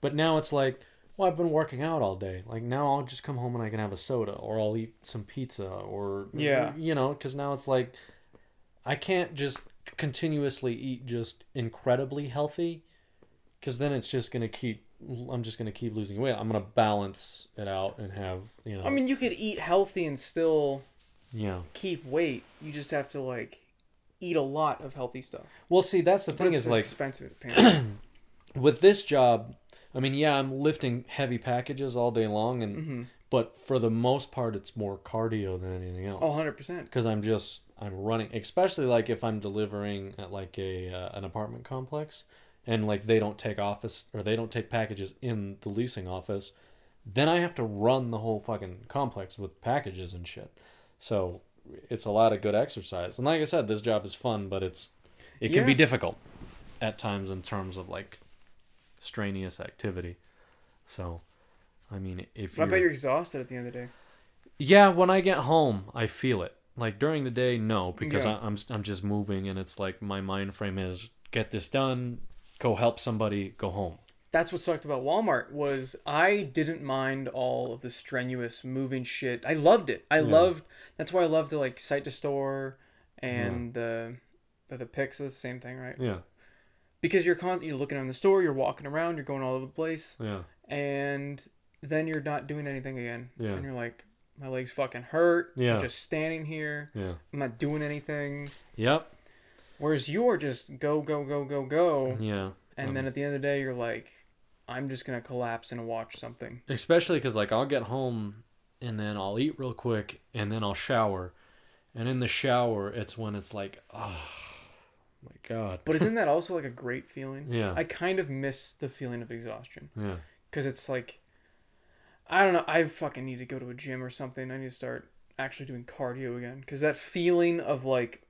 but now it's like well I've been working out all day like now I'll just come home and I can have a soda or I'll eat some pizza or Yeah. you know because now it's like I can't just continuously eat just incredibly healthy, because then it's just gonna keep I'm just gonna keep losing weight I'm gonna balance it out and have you know I mean, you could eat healthy and still yeah. keep weight. You just have to like eat a lot of healthy stuff. Well, see, that's the But thing is like expensive. (clears throat) apparently. with this job, I mean, yeah, I'm lifting heavy packages all day long, and Mhm. but for the most part, it's more cardio than anything else. Oh, 100 percent. Because I'm just I'm running, especially like if I'm delivering at like a uh, an apartment complex, and like they don't take office or they don't take packages in the leasing office, then I have to run the whole fucking complex with packages and shit. So it's a lot of good exercise, and like I said, this job is fun, but it's it can be difficult at times in terms of like strenuous activity. So, I mean, if I bet you're exhausted at the end of the day. yeah, when I get home, I feel it. Like during the day, no, because Yeah. I, I'm I'm just moving, and it's like my mind frame is get this done, go help somebody, go home. That's what sucked about Walmart was I didn't mind all of the strenuous moving shit. I loved it. I Yeah. loved. That's why I loved the like site to store and the the the picks is the same thing, right? Yeah, Because you're con- you're looking around the store, you're walking around, you're going all over the place, yeah, and then you're not doing anything again. Yeah. And you're like, my legs fucking hurt. Yeah. I'm just standing here. yeah. I'm not doing anything. Yep. Whereas you're just go go go go go, Yeah. and Um, then at the end of the day, you're like, I'm just gonna collapse and watch something. Especially because like I'll get home and then I'll eat real quick and then I'll shower, and in the shower it's when it's like, oh my god. But isn't (laughs) that also like a great feeling? Yeah. I kind of miss the feeling of exhaustion Yeah. because it's like, I don't know. I fucking need to go to a gym or something. I need to start actually doing cardio again because that feeling of like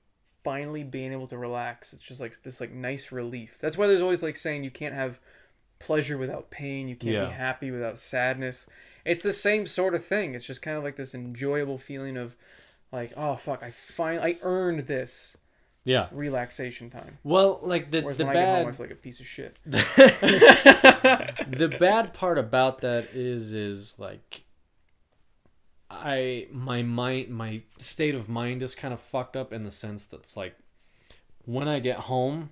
finally being able to relax, it's just like this like nice relief. That's why there's always like saying you can't have pleasure without pain. You can't Yeah. be happy without sadness. It's the same sort of thing. It's just kind of like this enjoyable feeling of like, oh fuck, I finally I earned this Yeah. relaxation time. Well, like the Whereas the when I get home, I bad feel like a piece of shit. (laughs) (laughs) the bad part about that is is like I my mind my state of mind is kind of fucked up in the sense that's like when I get home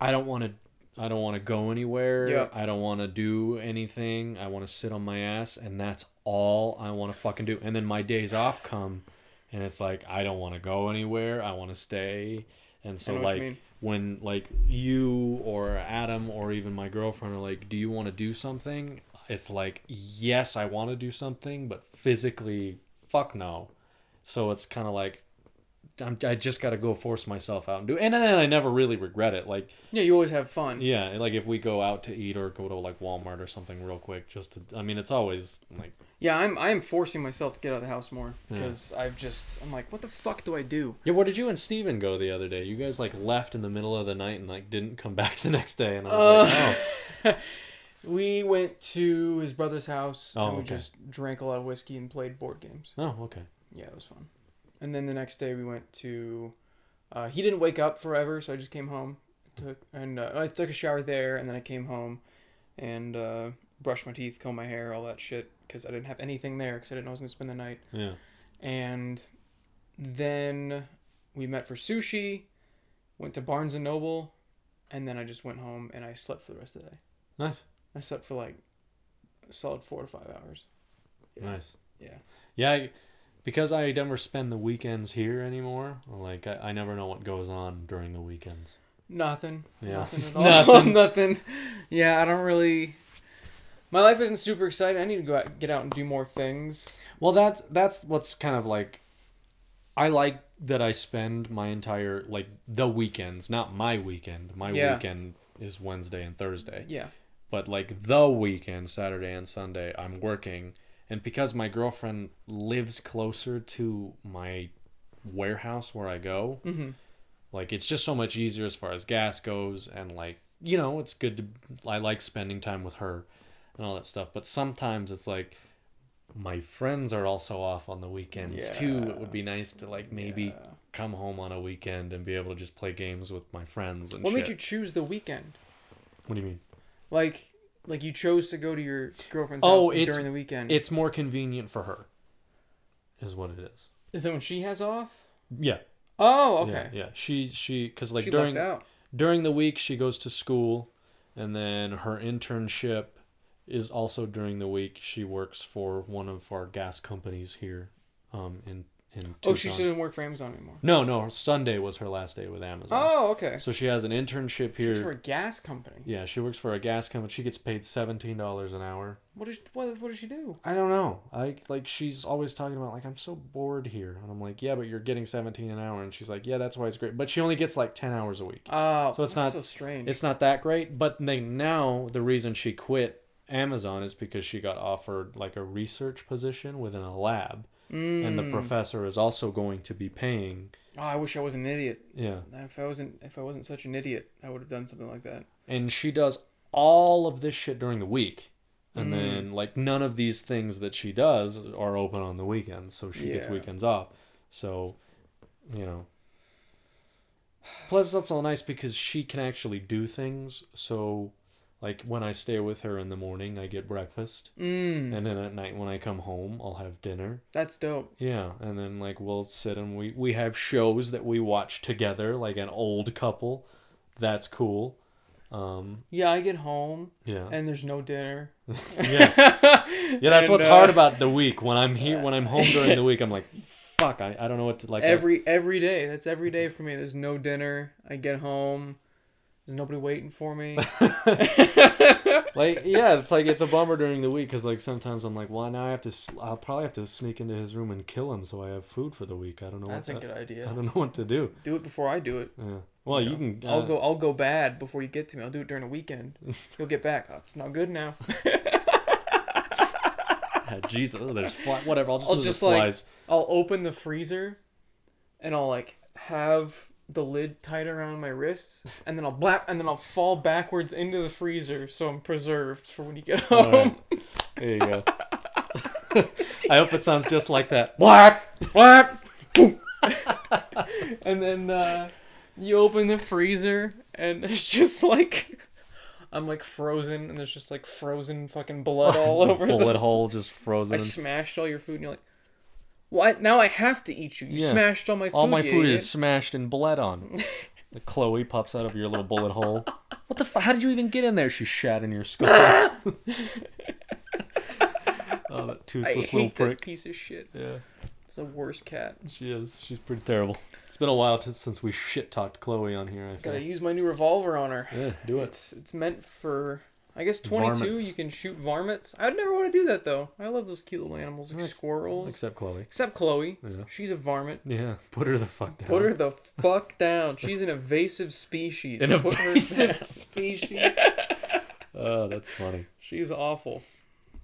I don't want to I don't want to go anywhere. Yeah. I don't want to do anything. I want to sit on my ass and that's all I want to fucking do. And then my days off come and it's like I don't want to go anywhere. I want to stay. And so know what you like when like you or Adam or even my girlfriend are like, "Do you want to do something?" It's like, "Yes, I want to do something, but physically, fuck no." So it's kind of like I'm, I just got to go force myself out and do it. And then I never really regret it. Like, Yeah, you always have fun. yeah, like if we go out to eat or go to like Walmart or something real quick just to I mean, it's always like Yeah, I'm I'm forcing myself to get out of the house more Yeah. because I've just I'm like, what the fuck do I do? Yeah, where did you and Steven go the other day? You guys like left in the middle of the night and like didn't come (laughs) back the next day and I was like, uh, "Oh." (laughs) We went to his brother's house Oh, and we okay. just drank a lot of whiskey and played board games. Oh, okay. Yeah, it was fun. And then the next day we went to. Uh, he didn't wake up forever, so I just came home, took and uh, I took a shower there, and then I came home, and uh, brushed my teeth, combed my hair, all that shit, because I didn't have anything there because I didn't know I was gonna spend the night. Yeah. and then we met for sushi went to barnes and noble and then i just went home and i slept for the rest of the day Nice. i slept for like a solid four to five hours Yeah. Nice. Yeah. Yeah, I, because I never spend the weekends here anymore. Like I, I never know what goes on during the weekends. Nothing. Yeah. Nothing at (laughs) all. Nothing. (laughs) Nothing. Yeah, I don't really. My life isn't super exciting. I need to go out, get out and do more things. Well, that's that's what's kind of like. I like that I spend my entire like the weekends, not my weekend. My Yeah. weekend is Wednesday and Thursday. Yeah. but like the weekend, Saturday and Sunday, I'm working. And because my girlfriend lives closer to my warehouse where I go, Mm-hmm. like it's just so much easier as far as gas goes. And like, you know, it's good to, I like spending time with her and all that stuff. But sometimes it's like, my friends are also off on the weekends too. It would be nice to like maybe Yeah. come home on a weekend and be able to just play games with my friends and What shit. made you choose the weekend? what do you mean? Like, like you chose to go to your girlfriend's Oh, house it's- during the weekend. It's more convenient for her, is what it is. Is it when she has off? Yeah. Oh, okay. Yeah, yeah. She she because like she during lucked out. during the week she goes to school, and then her internship is also during the week. She works for one of our gas companies here, um, in in Oh, she didn't work for Amazon anymore. No, no. Sunday was her last day with Amazon. Oh, okay. So she has an internship here. for a gas company. Yeah, she works for a gas company. She gets paid seventeen dollars an hour. What does what, what does she do? I don't know. I like she's always talking about like I'm so bored here, and I'm like, yeah, but you're getting 17 an hour, and she's like, yeah, that's why it's great. But she only gets like 10 hours a week. Oh, So it's that's not- so strange. It's not that great. But then now the reason she quit Amazon is because she got offered like a research position within a lab, and the Mm. professor is also going to be paying. Oh, I wish I was an idiot. Yeah, If I wasn't, if I wasn't such an idiot, I would have done something like that. and she does all of this shit during the week. And Mm. then, like, none of these things that she does are open on the weekends, so she gets weekends off. So, you know. Plus, that's all nice because she can actually do things. So, like, when I stay with her in the morning, I get breakfast. Mm, And then at night, when I come home, I'll have dinner. that's dope. Yeah. And then, like, we'll sit and we, we have shows that we watch together, like an old couple. That's cool. Um, Yeah, I get home yeah. and there's no dinner. (laughs) Yeah. Yeah, that's (laughs) And, what's uh, hard about the week. When I'm here, when I'm home (laughs) during the week, I'm like, fuck, I, I don't know what to like. I- Every every day. That's every day for me. There's no dinner. I get home. There's nobody waiting for me. (laughs) (laughs) like, yeah, it's like it's a bummer during the week because like sometimes I'm like, well, now I have to. I'll probably have to sneak into his room and kill him so I have food for the week. I don't know. That's a good idea. I don't know what to do. Do it before I do it. Yeah. Well, you, know. can. Uh, I'll go. I'll go bad before you get to me. I'll do it during the weekend. (laughs) You'll get back. Oh, it's not good now. Jesus, oh, there's fly. Whatever. I'll just. I'll just, like- flies. I'll open the freezer, and I'll like have the lid tight around my wrists, and then I'll blap, and then I'll fall backwards into the freezer, so I'm preserved for when you get home. Alright. There you go. I hope it sounds just like that. (laughs) Blap, blap. (laughs) and then uh, you open the freezer, and it's just like I'm like frozen, and there's just like frozen fucking blood (laughs) all over. Bullet the... hole just frozen. I smashed all your food, and you're like, "What? Now I have to eat you. You Yeah. smashed all my food. All my you food idiot." is smashed and bled on. (laughs) Chloe pops out of your little bullet hole. What the fuck? How did you even get in there? She shat in your skull. (laughs) oh, that I toothless little hate that prick. piece of shit. Yeah, It's the worst cat. she is. She's pretty terrible. It's been a while t- since we shit talked Chloe on here. I Gotta use my new revolver on her. Yeah, do it. It's it's meant for I guess 22 Varmints. you can shoot varmints. I would never want to do that though. I love those cute little animals like Ex- squirrels. Except Chloe. Except Chloe. Yeah. She's a varmint. Yeah, put her the fuck down. Put her the fuck down. She's an invasive species. An Put her invasive (laughs) species. oh, that's funny. She's awful.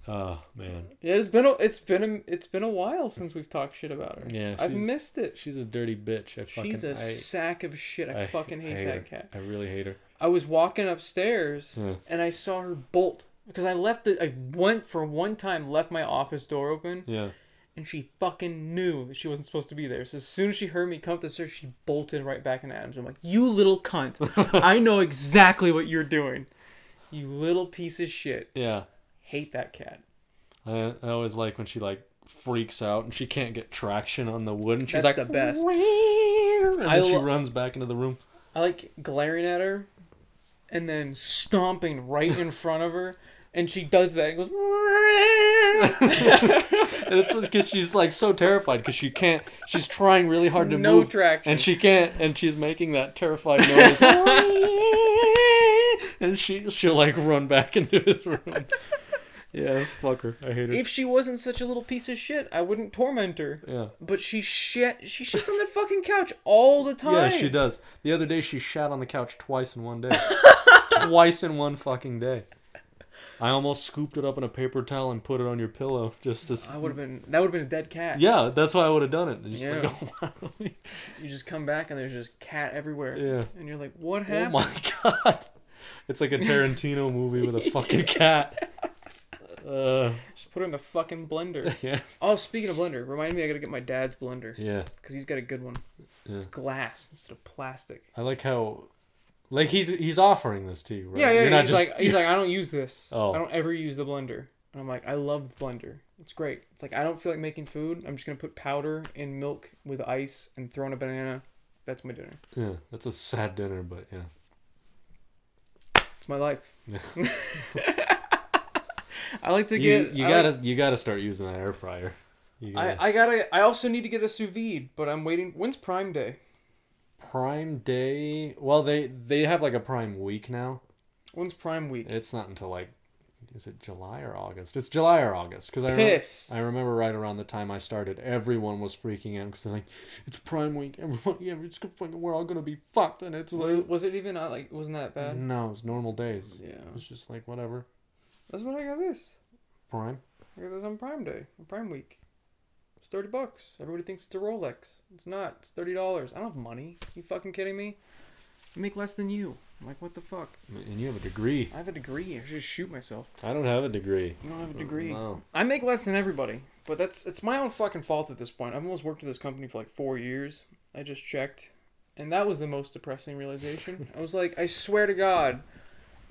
Oh man. Yeah, it's been a, it's been a, it's been a while since we've talked shit about her. Yeah, I've missed it. She's a dirty bitch. I fucking. She's a I, sack of shit. I, fucking hate, her. that cat. I really hate her. I was walking upstairs Yeah. and I saw her bolt because I left it. I went for one time, left my office door open, Yeah. and she fucking knew that she wasn't supposed to be there. So as soon as she heard me come up the stairs, she bolted right back in Adams. I'm like, "You little cunt! (laughs) I know exactly what you're doing. You little piece of shit. Yeah. Hate that cat. I, I always like when she like freaks out and she can't get traction on the wood and she's That's like the best. And then I she runs back into the room. I like glaring at her, and then stomping right in (laughs) front of her, and she does that. And goes. (laughs) And it's because she's like so terrified because she can't. She's trying really hard to No move, traction. and she can't. And she's making that terrified noise. (laughs) and she she'll like run back into his room. Yeah, fuck her. I hate her. if she wasn't such a little piece of shit, I wouldn't torment her. yeah. But she shit. She shits on that fucking couch all the time. Yeah, she does. The other day she shat on the couch twice in one day. (laughs) twice in one fucking day. I almost scooped it up in a paper towel and put it on your pillow just to. I would have been. That would have been a dead cat. Yeah, that's why I would have done it. Just Yeah. like, oh, wow. You just come back and there's just cat everywhere. yeah. And you're like, what happened? Oh my (laughs) god. It's like a Tarantino movie with a fucking (laughs) cat. Uh, Just put it in the fucking blender. (laughs) yeah. Oh, speaking of blender, remind me I gotta get my dad's blender Yeah. because he's got a good one. Yeah. It's glass instead of plastic. I like how, like he's he's offering this to you, right? Yeah, yeah. You're not he's just- like, he's like, I don't use this. (laughs) Oh. I don't ever use the blender. And I'm like, I love the blender. It's great. It's like I don't feel like making food. I'm just gonna put powder in milk with ice and throw in a banana. That's my dinner. yeah, that's a sad dinner, but yeah. It's my life. Yeah. (laughs) I like to You, get. you I gotta like- you gotta start using that air fryer. You gotta, I, I gotta. I also need to get a sous vide, but I'm waiting. When's Prime Day? Prime Day. Well, they they have like a Prime Week now. When's Prime Week? It's not until like, is it July or August? It's July or August because I Piss. I remember right around the time I started, everyone was freaking out because they're like, "It's Prime Week, everyone, yeah, it's gonna fucking, we're all gonna be fucked," and it's Was, like, was it even like? Wasn't that bad? no, it's normal days. Yeah. It's just like whatever. That's when I got this. Prime. I got this on Prime Day, on Prime Week. It's thirty bucks. Everybody thinks it's a Rolex. It's not. It's thirty dollars. I don't have money. You fucking kidding me? I make less than you. I'm like, what the fuck? And you have a degree. I have a degree. I should just shoot myself. I don't have a degree. You don't have a degree. No. I make less than everybody, but that's it's my own fucking fault at this point. I've almost worked at this company for like four years. I just checked, and that was the most depressing realization. (laughs) I was like, I swear to God,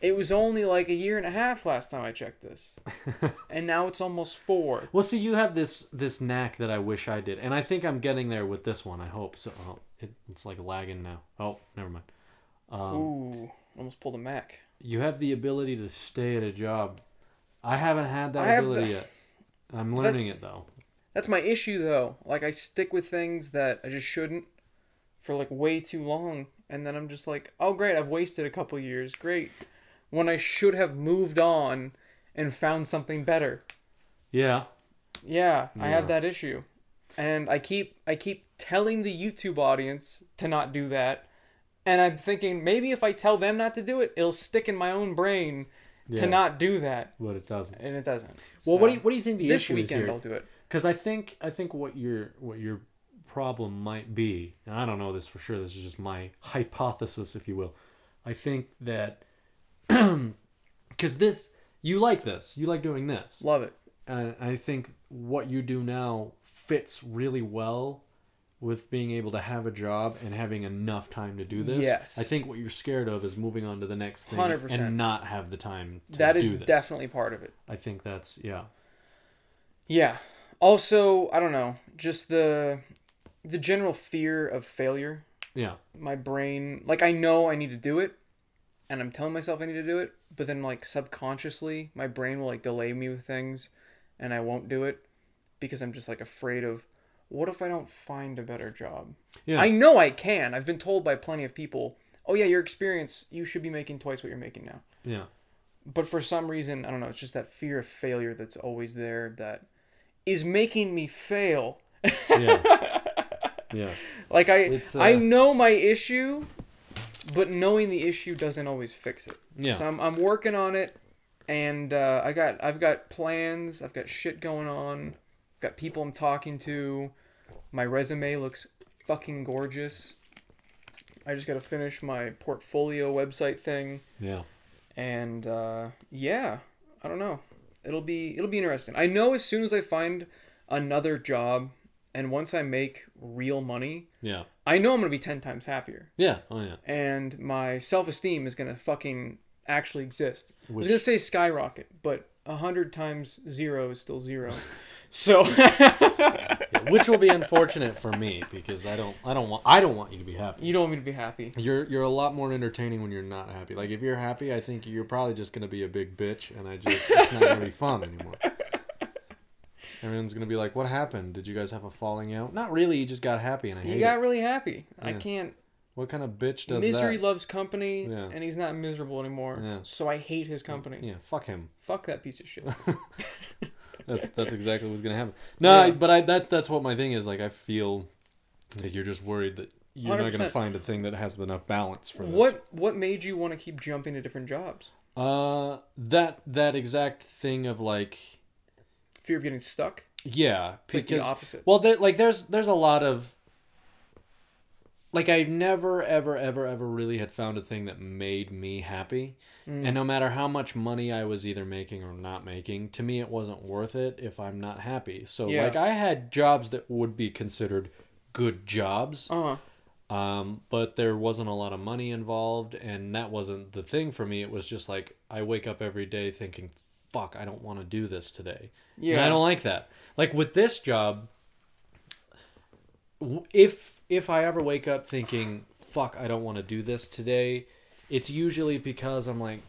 it was only like a year and a half last time I checked this, (laughs) and now it's almost four. Well, see, you have this this knack that I wish I did, and I think I'm getting there with this one. I hope so. Oh, it, it's like lagging now. Oh, never mind. Um, Ooh, almost pulled a Mac. you have the ability to stay at a job. I haven't had that I ability the- yet. (laughs) I'm learning it though. That's my issue though. Like I stick with things that I just shouldn't for like way too long, and then I'm just like, oh great, I've wasted a couple years. Great, when I should have moved on and found something better. Yeah. Yeah, I have that issue. And I keep I keep telling the YouTube audience to not do that. And I'm thinking maybe if I tell them not to do it, it'll stick in my own brain Yeah. to not do that. But it doesn't. And it doesn't. Well, what do you what do you think the issue is weekend here? I'll do it. Because I think I think what your what your problem might be, and I don't know this for sure. This is just my hypothesis, if you will. I think that (clears throat) because this you like this, you like doing this, Love it. and I think what you do now fits really well with being able to have a job and having enough time to do this. Yes. I think what you're scared of is moving on to the next thing 100%. and not have the time to That do is this. definitely part of it. I think that's yeah. Yeah. Also, I don't know, just the the general fear of failure. Yeah. My brain, like I know I need to do it, and I'm telling myself I need to do it, but then like subconsciously, my brain will like delay me with things, and I won't do it because I'm just like afraid of what if I don't find a better job. Yeah. I know I can. I've been told by plenty of people, "Oh yeah, your experience, you should be making twice what you're making now." Yeah. but for some reason i don't know it's just that fear of failure that's always there that is making me fail Yeah. (laughs) yeah. like i It's, i uh, know my issue but knowing the issue doesn't always fix it Yeah. so i'm, I'm working on it and uh, i got i've got plans i've got shit going on got people i'm talking to my resume looks fucking gorgeous i just got to finish my portfolio website thing Yeah. and uh, yeah, I don't know. It'll be it'll be interesting. I know as soon as I find another job and once I make real money, Yeah. I know I'm gonna be ten times happier, Yeah. Oh yeah. and my self esteem is gonna fucking actually exist. I was gonna say skyrocket, but a hundred times zero is still zero. (laughs) So which will be unfortunate for me because I don't I don't want I don't want you to be happy. you don't want me to be happy. You're you're a lot more entertaining when you're not happy. Like if you're happy, I think you're probably just gonna be a big bitch, and I just it's not gonna be fun anymore. (laughs) Everyone's gonna be like, "What happened? Did you guys have a falling out?" Not really. You just got happy, and I hate. He got it. really happy. I can't. What kind of bitch does Misery that? loves company, Yeah. and he's not miserable anymore. Yeah. So I hate his company. yeah, fuck him. Fuck that piece of shit. (laughs) (laughs) That's that's exactly what's gonna happen. No, I- but I that that's what my thing is. Like I feel like you're just worried that you're not gonna find a thing that has enough balance for this. what What made you want to keep jumping to different jobs? Uh, that that exact thing of like, Fear of getting stuck. yeah, It's like the opposite. well, there like there's there's a lot of like I never ever ever ever really had found a thing that made me happy. Mm. And no matter how much money I was either making or not making, to me it wasn't worth it if I'm not happy. So Yeah. like I had jobs that would be considered good jobs, Uh huh. um, but there wasn't a lot of money involved, and that wasn't the thing for me. It was just like I wake up every day thinking, "Fuck, I don't want to do this today." And Yeah. I don't like that. Like with this job, if if I ever wake up thinking, "Fuck, I don't want to do this today," it's usually because I'm like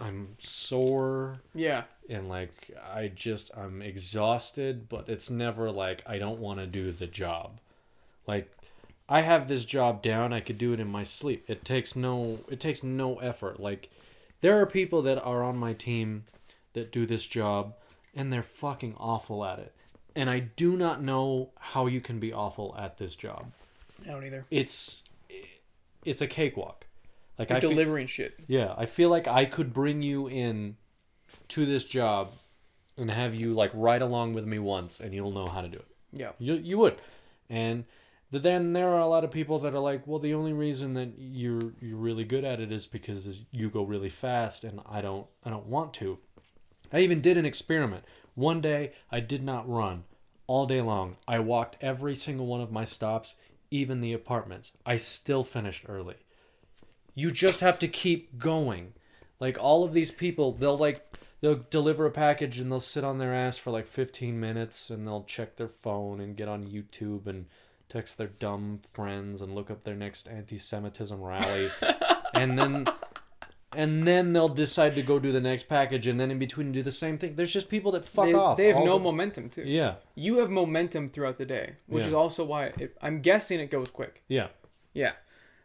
I'm sore Yeah. and like I just I'm exhausted, but it's never like I don't want to do the job. Like I have this job down, I could do it in my sleep. It takes no it takes no effort. Like there are people that are on my team that do this job and they're fucking awful at it. And I do not know how you can be awful at this job. I don't either. It's it's a cakewalk. Like I delivering shit. yeah, I feel like I could bring you in to this job and have you like ride along with me once and you'll know how to do it. Yeah. You you would. And then there are a lot of people that are like, well, the only reason that you're you're really good at it is because you go really fast and I don't I don't want to. I even did an experiment. One day I did not run all day long. I walked every single one of my stops, even the apartments. I still finished early. You just have to keep going. Like all of these people, they'll like they'll deliver a package and they'll sit on their ass for like 15 minutes and they'll check their phone and get on YouTube and text their dumb friends and look up their next anti-Semitism rally, (laughs) and then and then they'll decide to go do the next package and then in between do the same thing. There's just people that fuck they, off. they have no the- momentum too. Yeah, You have momentum throughout the day, which Yeah. is also why it, I'm guessing it goes quick. yeah, Yeah.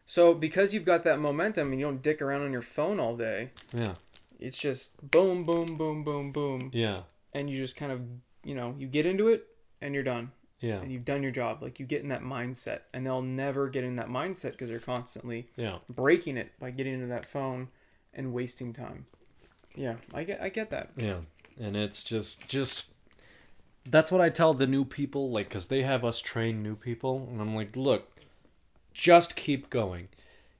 So because you've got that momentum and you don't dick around on your phone all day, yeah, it's just boom, boom, boom, boom, boom, yeah, and you just kind of, you know, you get into it and you're done, yeah, and you've done your job. Like you get in that mindset, and they'll never get in that mindset because they're constantly yeah. breaking it by getting into that phone and wasting time. Yeah, I get, I get that. Yeah, and it's just just that's what I tell the new people, like, because they have us train new people, and I'm like, look, just keep going.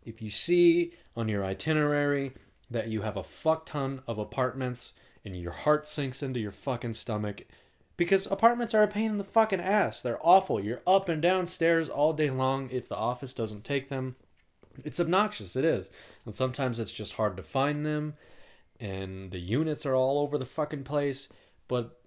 If you see on your itinerary that you have a fuck ton of apartments and your heart sinks into your fucking stomach, because apartments are a pain in the fucking ass. They're awful. You're up and down stairs all day long if the office doesn't take them. It's obnoxious, it is. And sometimes it's just hard to find them and the units are all over the fucking place, but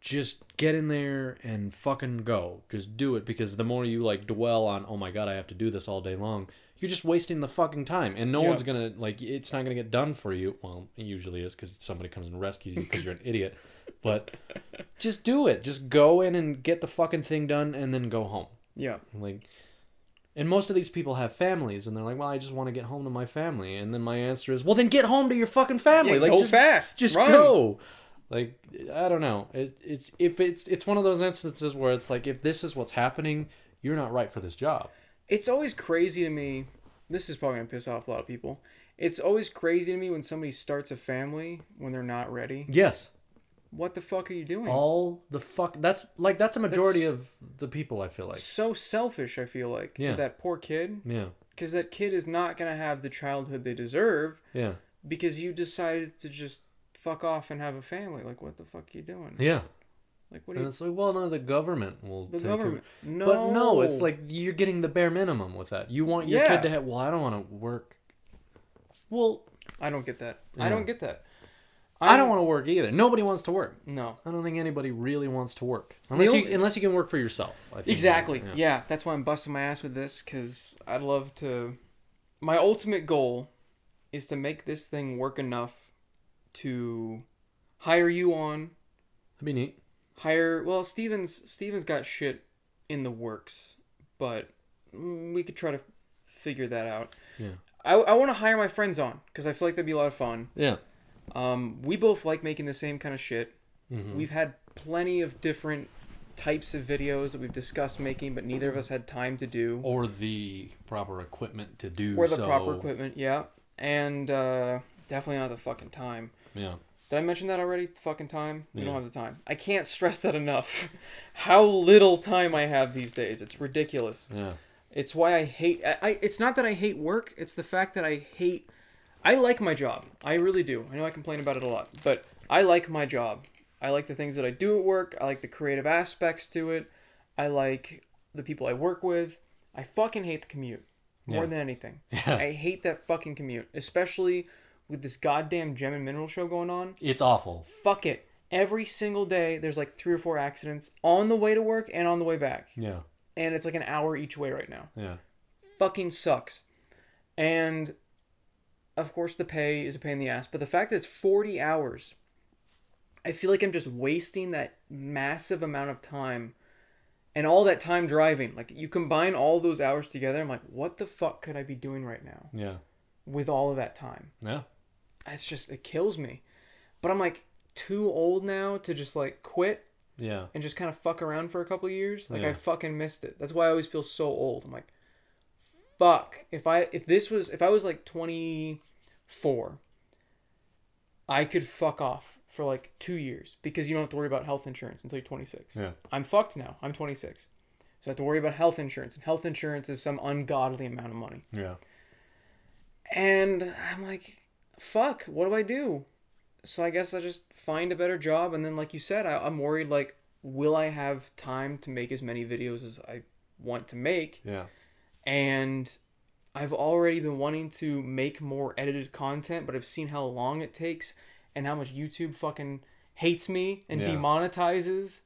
just get in there and fucking go. Just do it because the more you like dwell on, oh my god, I have to do this all day long, you're just wasting the fucking time, and no Yeah. one's gonna like. It's not gonna get done for you. Well, it usually is because somebody comes and rescues you because you're an (laughs) idiot. But just do it. Just go in and get the fucking thing done, and then go home. Yeah. Like, and most of these people have families, and they're like, "Well, I just want to get home to my family." And then my answer is, "Well, then get home to your fucking family. Yeah, like, go just, fast. just Run. go." Like, I don't know. It, it's if it's it's one of those instances where it's like, if this is what's happening, you're not right for this job. It's always crazy to me. This is probably gonna piss off a lot of people. It's always crazy to me when somebody starts a family when they're not ready. Yes, What the fuck are you doing? all the fuck. That's like that's a majority That's- of the people. I feel like. so selfish. I feel like Yeah. to that poor kid Yeah, because that kid is not gonna have the childhood they deserve yeah, because you decided to just fuck off and have a family. Like what the fuck are you doing? yeah. Like what? Are And you, it's like, well, no, the government will. the government? It. No. But no, it's like you're getting the bare minimum with that. You want your Yeah. kid to have. Well, I don't want to work. Well, I don't get that. Yeah. I don't get that. I don't want to work either. Nobody wants to work. No. I don't think anybody really wants to work unless only- you unless you can work for yourself. I think. Exactly. Yeah. Yeah. that's why I'm busting my ass with this because I'd love to. My ultimate goal is to make this thing work enough to hire you on. That'd be neat. Hire well, Stevens. Stevens got shit in the works, but we could try to figure that out. Yeah. I, I want to hire my friends on because I feel like that'd be a lot of fun. Yeah. Um, we both like making the same kind of shit. Mhm. We've had plenty of different types of videos that we've discussed making, but neither of us had time to do. Or the proper equipment to do. Or the so. proper equipment, yeah. And uh, definitely not the fucking time. Yeah. Did I mention that already? Fucking time? We don't have the time. I can't stress that enough. (laughs) How little time I have these days. It's ridiculous. Yeah. It's why I hate. I, I. It's not that I hate work. It's the fact that I hate. I like my job. I really do. I know I complain about it a lot, but I like my job. I like the things that I do at work. I like the creative aspects to it. I like the people I work with. I fucking hate the commute more Yeah. than anything. (laughs) Yeah. I hate that fucking commute, especially with this goddamn gem and mineral show going on. It's awful. Fuck it. Every single day, there's like three or four accidents on the way to work and on the way back, Yeah. and it's like an hour each way right now Yeah. fucking sucks. And of course, the pay is a pain in the ass, but the fact that it's 40 hours, I feel like I'm just wasting that massive amount of time and all that time driving. Like, you combine all those hours together, I'm like, what the fuck could I be doing right now Yeah. with all of that time? Yeah. It's just, it kills me. But I'm like too old now to just like quit Yeah. and just kind of fuck around for a couple years. Like Yeah. I fucking missed it. That's why I always feel so old. I'm like, fuck. If I if this was if I was like 24, I could fuck off for like two years because you don't have to worry about health insurance until you're 26. Yeah. I'm fucked now. I'm 26, so I have to worry about health insurance, and health insurance is some ungodly amount of money. Yeah. And I'm like, fuck, what do I do? So I guess I just find a better job. And then, like you said, I, I'm worried, like, will I have time to make as many videos as I want to make? Yeah. And I've already been wanting to make more edited content, but I've seen how long it takes and how much YouTube fucking hates me and Yeah. demonetizes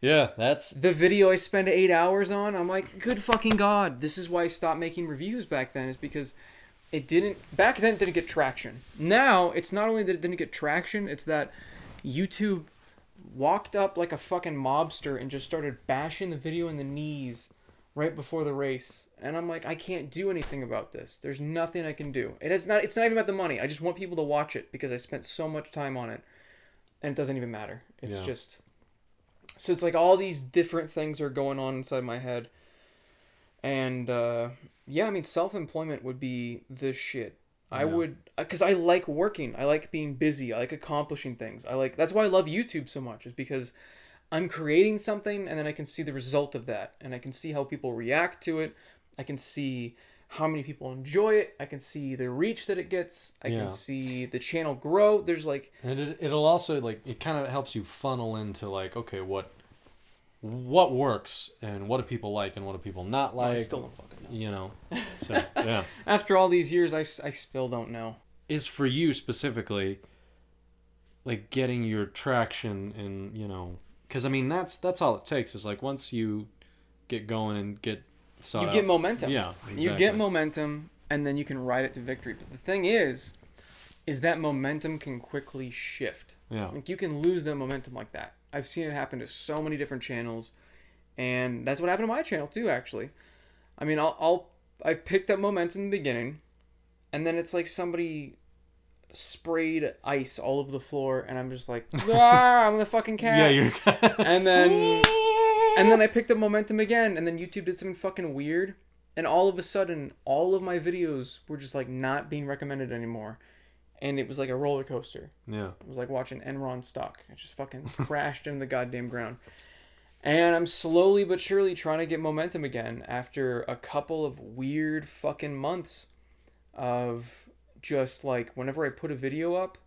Yeah. That's the video I spend eight hours on, I'm like, good fucking god. This is why I stopped making reviews back then, is because it didn't back then it didn't get traction. Now it's not only that it didn't get traction, it's that YouTube walked up like a fucking mobster and just started bashing the video in the knees right before the race. And I'm like, I can't do anything about this. There's nothing I can do. It is not it's not even about the money. I just want people to watch it because I spent so much time on it. And it doesn't even matter. It's Yeah. just so it's like all these different things are going on inside my head and uh, yeah i mean self-employment would be the shit i would because i like working i like being busy i like accomplishing things i like that's why i love youtube so much is because i'm creating something and then i can see the result of that. And i can see how people react to it. I can see how many people enjoy it. I can see the reach that it gets. I Yeah. can see the channel grow. There's like And it, it'll also like it kind of helps you funnel into like okay what what works and what do people like and what do people not oh, like. I still don't fucking know. You know (laughs) so yeah. After all these years I I still don't know. Is for you specifically like getting your traction and you know because i mean that's that's all it takes is like once you get going and get you out- get momentum yeah You get momentum, and then you can ride it to victory. But the thing is, is that momentum can quickly shift. yeah Like you can lose that momentum like that. I've seen it happen to so many different channels, and that's what happened to my channel too. Actually, I mean, I'll, I'll I picked up momentum in the beginning, and then it's like somebody sprayed ice all over the floor, and I'm just like, (laughs) ah, I'm the fucking cat. yeah you're (laughs) and then (laughs) and then I picked up momentum again, and then YouTube did something fucking weird, and all of a sudden, all of my videos were just like not being recommended anymore, and it was like a roller coaster. yeah It was like watching Enron stock. It just fucking crashed into the goddamn ground. And I'm slowly but surely trying to get momentum again after a couple of weird fucking months of just like whenever I put a video up,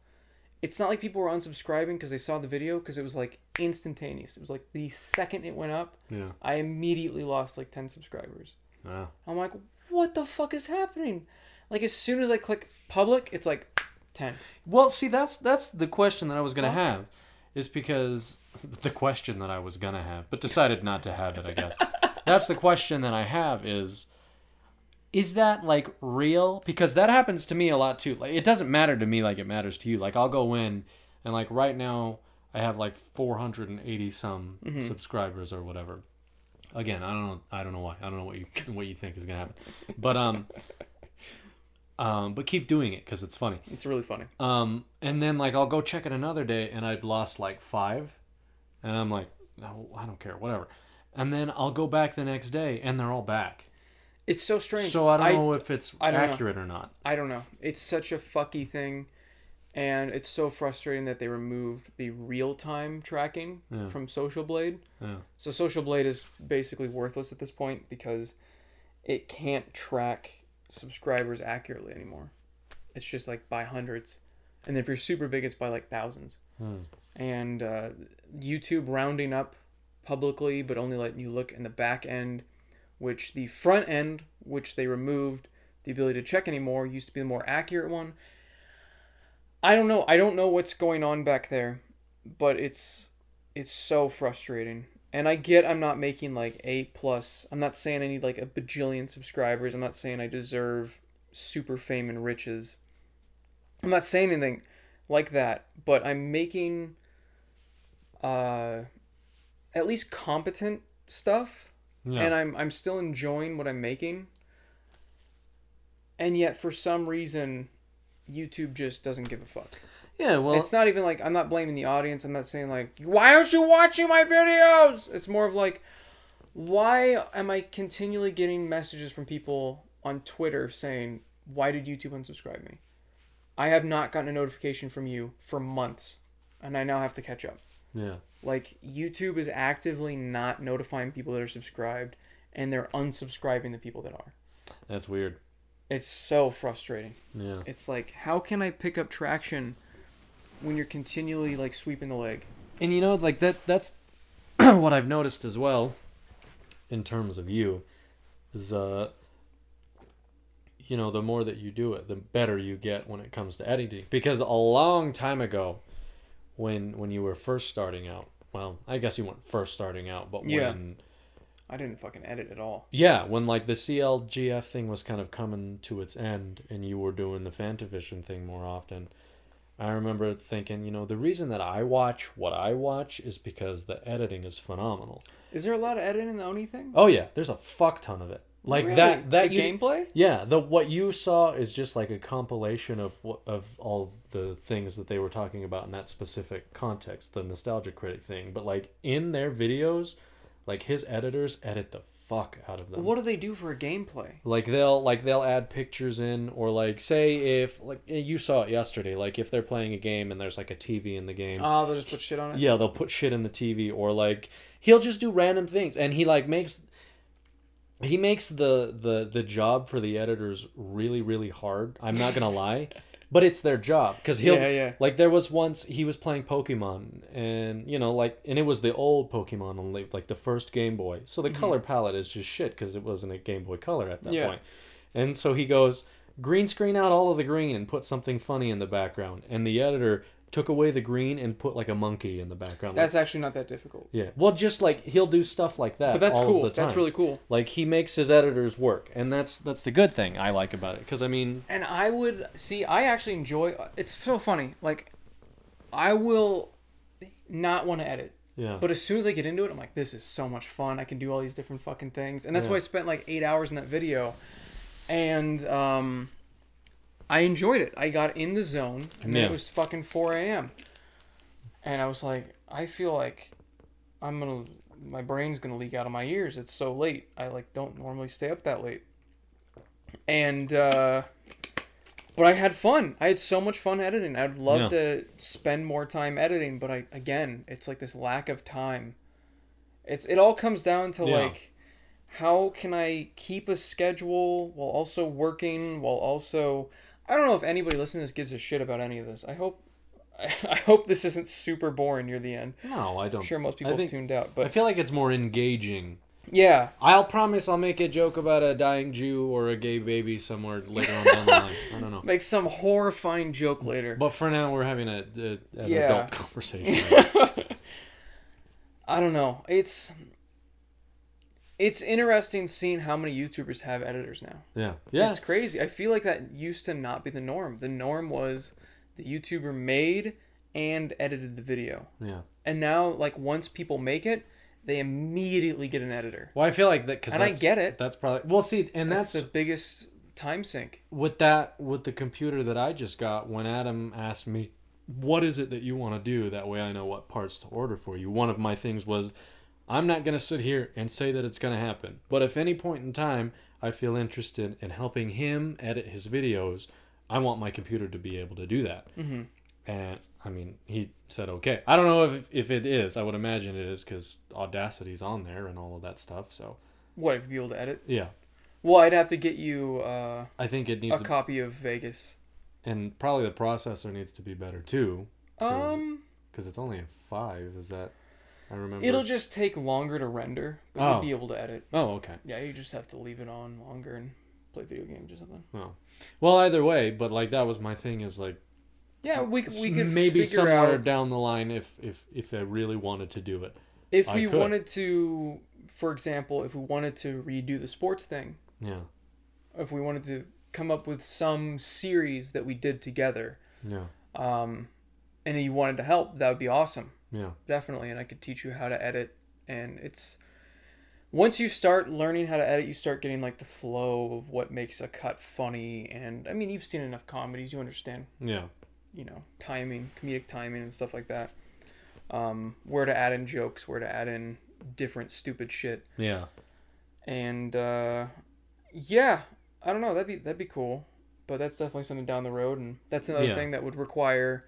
it's not like people were unsubscribing because they saw the video because it was like instantaneous. It was like the second it went up, yeah I immediately lost like 10 subscribers. yeah I'm like, what the fuck is happening? Like as soon as I click public, it's like 10. Well, see, that's that's the question that I was gonna have, is because (laughs) the question that I was gonna have, but decided not to have it. I guess (laughs) that's the question that I have is, is that like real? Because that happens to me a lot too. Like it doesn't matter to me like it matters to you. Like I'll go in and like right now I have like 480 some subscribers or whatever. Again, I don't know. I don't know why. I don't know what you (laughs) what you think is gonna happen, but um. (laughs) Um, but keep doing it because it's funny. It's really funny. Um, and then like I'll go check it another day, and I've lost like five, and I'm like, no, I don't care, whatever. And then I'll go back the next day, and they're all back. It's so strange. So I don't know if it's I don't know. accurate or not. I don't know. It's such a fucky thing, and it's so frustrating that they removed the real time tracking Yeah. from Social Blade. Yeah. So Social Blade is basically worthless at this point because it can't track subscribers accurately anymore. It's just like by hundreds, and if you're super big, it's by like thousands. Hmm. And uh, YouTube rounding up publicly, but only letting you look in the back end, which the front end, which they removed the ability to check anymore, used to be the more accurate one. I don't know. I don't know what's going on back there, but it's it's so frustrating. And I get I'm not making like A plus. I'm not saying I need like a bajillion subscribers. I'm not saying I deserve super fame and riches. I'm not saying anything like that, but I'm making uh at least competent stuff Yeah. and I'm I'm still enjoying what I'm making. And yet for some reason YouTube just doesn't give a fuck. yeah. Well, it's not even like I'm not blaming the audience. I'm not saying like why aren't you watching my videos? It's more of like why am I continually getting messages from people on Twitter saying why did YouTube unsubscribe me? I have not gotten a notification from you for months and I now have to catch up. yeah. Like YouTube is actively not notifying people that are subscribed and they're unsubscribing the people that are. That's weird. It's so frustrating. Yeah. It's like how can I pick up traction when you're continually like sweeping the leg? And you know, like that. That's (clears throat) what I've noticed as well. In terms of you, is uh. You know, the more that you do it, the better you get when it comes to editing. Because a long time ago, when when you were first starting out, well, I guess you weren't first starting out, but Yeah. when I didn't fucking edit at all. Yeah, when like the CLGF thing was kind of coming to its end and you were doing the Fantavision thing more often, I remember thinking, you know, the reason that I watch what I watch is because the editing is phenomenal. Is there a lot of editing in the Oni thing? Oh yeah, there's a fuck ton of it. Like Really? that that you, gameplay? Yeah, the what you saw is just like a compilation of of all the things that they were talking about in that specific context, the nostalgia critic thing. But like in their videos, like his editors edit the fuck out of them. What do they do for a gameplay? like they'll like they'll add pictures in or like say if like eh, you saw it yesterday like if they're playing a game and there's like a tv in the game Oh, they'll just put shit on it. yeah they'll put shit in the tv or like he'll just do random things and he like makes he makes the the the job for the editors really really hard. I'm not gonna lie. (laughs) But it's their job because he'll Yeah, yeah. like there was once he was playing pokemon and you know like and it was the old pokemon on like, the first game boy. So the mm-hmm. color palette is just shit because it wasn't a game boy color at that Yeah. point. And so he goes green screen out all of the green and put something funny in the background. And the editor took away the green and put like a monkey in the background That's actually not that difficult. yeah well just like he'll do stuff like that But that's cool. That's really cool. like he makes his editors work and that's that's the good thing i like about it because i mean And I would see. I actually enjoy. It's so funny. Like, I will not want to edit, yeah but as soon as I get into it, I'm like, this is so much fun. I can do all these different fucking things, and that's Yeah. why I spent like eight hours in that video, and um, I enjoyed it. I got in the zone, and then Yeah. it was fucking 4 a.m. And I was like, I feel like I'm gonna, my brain's gonna leak out of my ears. It's so late. I like don't normally stay up that late. And uh, but I had fun. I had so much fun editing. I'd love Yeah. to spend more time editing, but I again, it's like this lack of time. It's it all comes down to Yeah. like how can I keep a schedule while also working while also I don't know if anybody listening to this gives a shit about any of this. I hope (laughs) I hope this isn't super boring near the end. no i don't I'm sure most people have think- tuned out, but i feel like it's more engaging yeah, i'll promise i'll make a joke about a dying jew or a gay baby somewhere later on down the line i don't know (laughs) Make some horrifying joke later. But for now, we're having a, a an Yeah. adult (laughs) conversation. I don't know. It's it's interesting seeing how many YouTubers have editors now. yeah, yeah, It's crazy. I feel like that used to not be the norm. The norm was the YouTuber made and edited the video. yeah. And now like once people make it, they immediately get an editor. Well, I feel like that because And I get it. That's probably well. See, and That's, that's, the biggest time sink. with that with the computer that I just got. When Adam asked me, "What is it that you want to do?" That way, I know what parts to order for you. One of my things was, I'm not gonna sit here and say that it's gonna happen. But if any point in time I feel interested in helping him edit his videos, I want my computer to be able to do that. hmm And I mean, he said okay. I don't know if if it is. I would imagine it is because Audacity's on there and all of that stuff. So What if you be able to edit? yeah, Well, I'd have to get you uh, I think it a needs, to, copy of Vegas. and probably the processor needs to be better too, Um, because it's only a five. Is that? I remember. it'll just take longer to render, but Oh. you'll be able to edit. Oh, okay. Yeah, you just have to leave it on longer and play video games or something. Oh, well, either way, but like that was my thing. Is like Yeah, we we could maybe somewhere out down the line if if if I really wanted to do it. if I we could. wanted to, for example, if we wanted to redo the sports thing, Yeah, if we wanted to come up with some series that we did together, yeah, um, and you wanted to help, that would be awesome. Yeah, definitely and i could teach you how to edit and it's once you start learning how to edit you start getting like the flow of what makes a cut funny and i mean you've seen enough comedies you understand yeah, you know timing comedic timing and stuff like that um, where to add in jokes where to add in different stupid shit yeah. and uh, yeah i don't know that'd be that'd be cool but that's definitely something down the road and that's another Yeah. thing that would require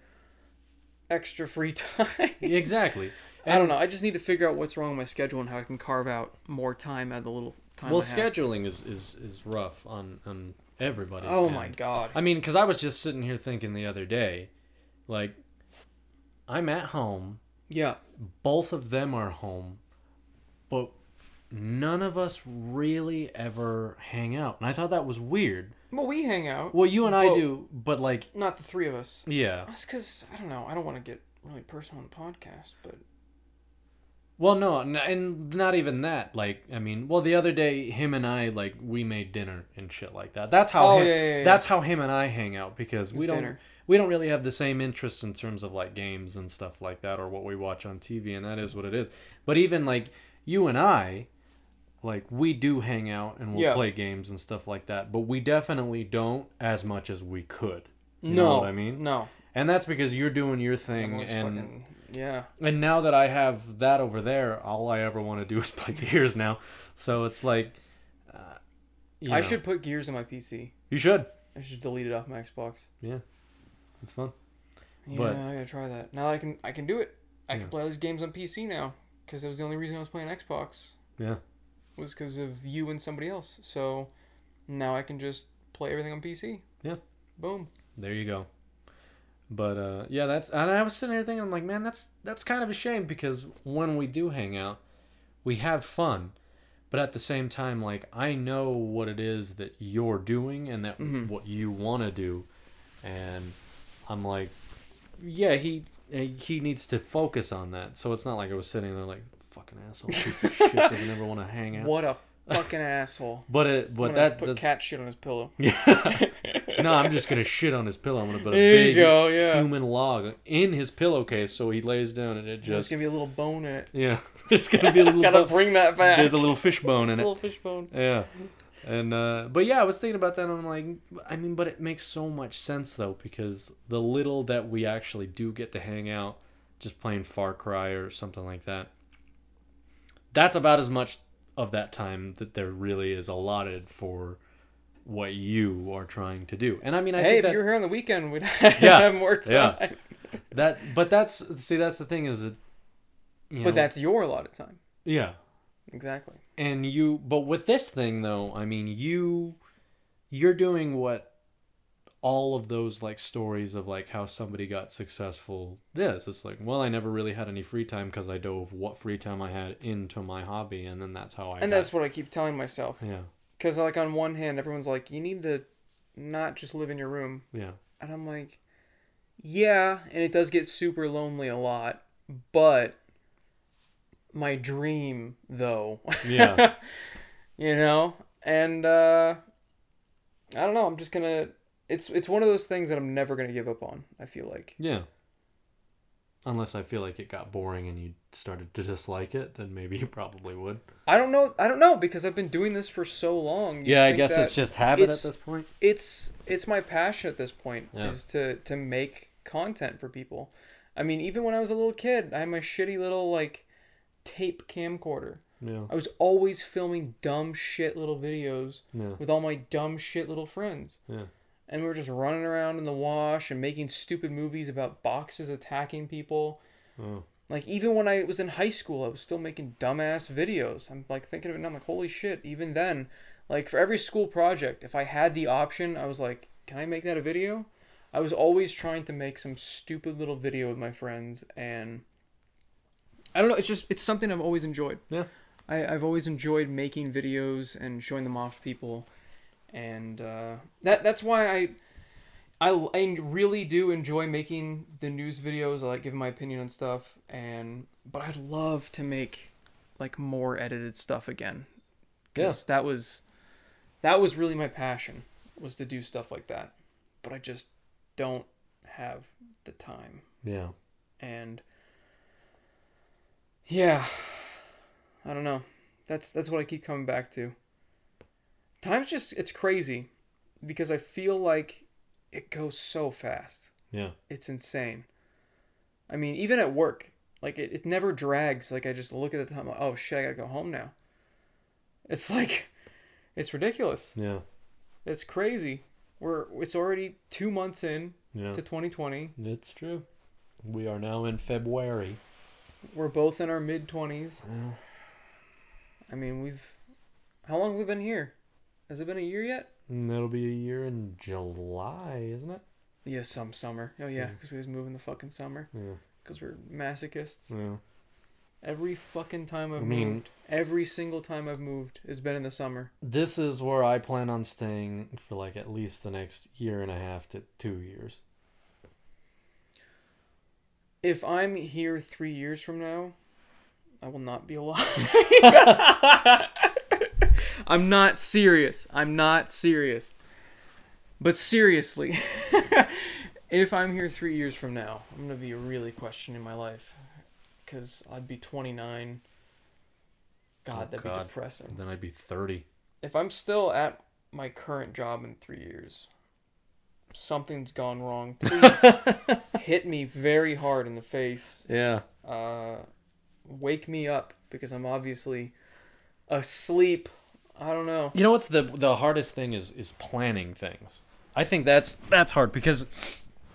extra free (laughs) time Exactly. I don't know. I just need to figure out what's wrong with my schedule and how I can carve out more time at the little time. Well, scheduling is, is is rough on on everybody's. Oh end. my god. I mean, because I was just sitting here thinking the other day, like, I'm at home. Yeah. Both of them are home, but none of us really ever hang out, and I thought that was weird. Well, we hang out. Well, you and I do, but like, Not the three of us. yeah. That's because I don't know. I don't want to get really personal on the podcast, but Well, no, n- and not even that. Like, I mean, well, the other day, him and I, like, we made dinner and shit like that. That's how. Oh, him, yeah, yeah, yeah. That's how him and I hang out because we don't. dinner. We don't really have the same interests in terms of like games and stuff like that, or what we watch on TV, and that is what it is. But even like you and I, like we do hang out and we'll Yeah. play games and stuff like that, but we definitely don't as much as we could. You no. know what I mean? No. And that's because you're doing your thing, and fucking- yeah. and now that I have that over there, all I ever want to do (laughs) is play Gears now. So it's like, uh, I know, should put Gears in my PC. You should. I should delete it off my Xbox. Yeah. It's fun. Yeah, But- I gotta try that. Now that I can, I can do it. I Yeah. can play all these games on PC now because that was the only reason I was playing Xbox. Yeah. Was because of you and somebody else. So now I can just play everything on PC. Yeah. Boom. There you go. But uh, yeah, that's and I was sitting there thinking, I'm like, man, that's that's kind of a shame because when we do hang out, we have fun, but at the same time, like I know what it is that you're doing and that Mhm. what you want to do, and I'm like, yeah, he he needs to focus on that. So it's not like I was sitting there like fucking asshole piece of shit doesn't ever want to hang out. What a fucking asshole. But it but that put that's cat shit on his pillow. (laughs) yeah. no, I'm just gonna shit on his pillow. I'm gonna put a There big go, yeah. human log in his pillowcase so he lays down and it There's just gonna be a little bone in it. (laughs) yeah. There's gonna be a (laughs) little Gotta bo- bring that back. there's a little fish bone in it. little it. fish bone. Yeah. And uh but yeah, I was thinking about that and I'm like I mean, but it makes so much sense though because the little that we actually do get to hang out just playing Far Cry or something like that. That's about as much of that time that there really is allotted for what you are trying to do. And I mean, I hey, think if that you were here on the weekend, we'd (laughs) have Yeah, more yeah. time. that but that's see that's the thing is that But know, that's your lot of time. yeah Exactly. and you but with this thing though i mean you you're doing what all of those like stories of like how somebody got successful this it's like well i never really had any free time because i dove what free time i had into my hobby and then that's how i And got- that's what I keep telling myself. yeah Because, like, on one hand, everyone's like, you need to not just live in your room. Yeah. And I'm like, yeah, and it does get super lonely a lot, but my dream though. Yeah. (laughs) you know? And uh I don't know, I'm just going to it's it's one of those things that I'm never going to give up on, I feel like. Yeah. Unless I feel like it got boring and you started to dislike it, then maybe you probably would. I don't know, I don't know because I've been doing this for so long. You'd Yeah, I guess it's just habit it's- at this point. it's it's my passion at this point Yeah. is to to make content for people. I mean, even when I was a little kid, I had my shitty little like tape camcorder. Yeah. I was always filming dumb shit little videos Yeah. with all my dumb shit little friends. Yeah. And we were just running around in the wash and making stupid movies about boxes attacking people. Oh. Like even when I was in high school, I was still making dumbass videos. I'm like thinking of it now, I'm like, holy shit, even then, like for every school project, if I had the option, I was like, can I make that a video? I was always trying to make some stupid little video with my friends and I don't know, it's just it's something I've always enjoyed. Yeah. I, I've always enjoyed making videos and showing them off to people. And uh, that that's why I I, I really do enjoy making the news videos. I like giving my opinion on stuff, and but I'd love to make like more edited stuff again. Because that was that was really my passion was to do stuff like that, but I just don't have the time. Yeah. And yeah, I don't know. That's that's what I keep coming back to. Time's just it's crazy because I feel like it goes so fast. Yeah. It's insane. I mean, even at work, like it, it never drags. Like I just look at the time, like, oh shit, I gotta go home now. It's (laughs) like, it's ridiculous. Yeah. It's crazy. We're it's already two months in Yeah. to 2020. It's true. We are now in February. We're both in our mid 20s. Yeah. I mean, we've how long have we been here? Has it been a year yet? Mm, That'll be a year in July, isn't it? Yeah, some summer. Oh yeah, Yeah. because we was moving the fucking summer. Yeah. Because we're masochists. Yeah. Every fucking time I've I mean- moved, every single time I've moved has been in the summer. This is where I plan on staying for like at least the next year and a half to two years. If I'm here three years from now, I will not be alive. (laughs) (laughs) I'm not serious. I'm not serious. But seriously, (laughs) if I'm here three years from now, I'm gonna be really questioning my life, because I'd be 29. God, Oh, that'd God. be depressing. Then I'd be 30. If I'm still at my current job in three years, something's gone wrong. (laughs) Please hit me very hard in the face. Yeah. Uh, wake me up because I'm obviously asleep. I don't know. You know what's the the hardest thing is is planning things. I think that's that's hard because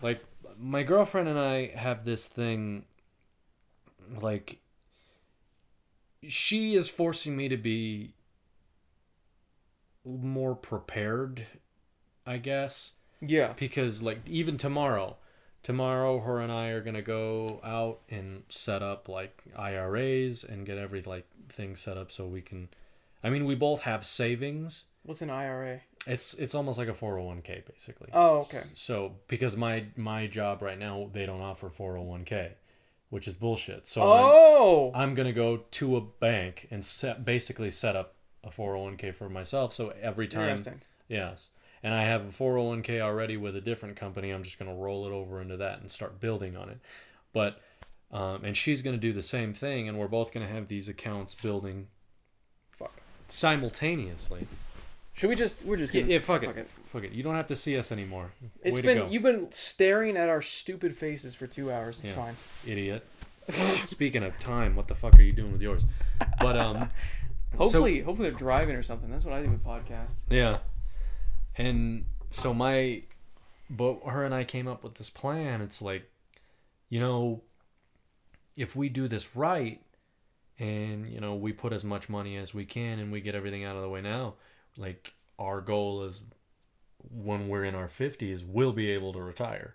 like my girlfriend and I have this thing like she is forcing me to be more prepared, I guess, Yeah. because like even tomorrow tomorrow her and i are going to go out and set up like iras and get every like thing set up so we can i mean we both have savings What's an IRA? it's it's almost like a 401k basically Oh, okay. so because my my job right now they don't offer 401k which is bullshit so I'm, Oh. I'm gonna go to a bank and set basically set up a 401k for myself so every time Interesting. Yes. And I have a 401k already with a different company. I'm just going to roll it over into that and start building on it. But, um, and she's going to do the same thing, and we're both going to have these accounts building. Simultaneously. Should we just? We're just. Yeah, Gonna, yeah, fuck, it. Fuck it. You don't have to see us anymore. It's Way been to go, you've been staring at our stupid faces for two hours. It's Yeah. fine. idiot. (laughs) Speaking of time, what the fuck are you doing with yours? But, um, (laughs) Hopefully, hopefully they're driving or something. That's what I do with podcasts. Yeah. And so my but her and I came up with this plan. It's like, you know, if we do this right and, you know, we put as much money as we can and we get everything out of the way now, like our goal is when we're in our 50s, we'll be able to retire.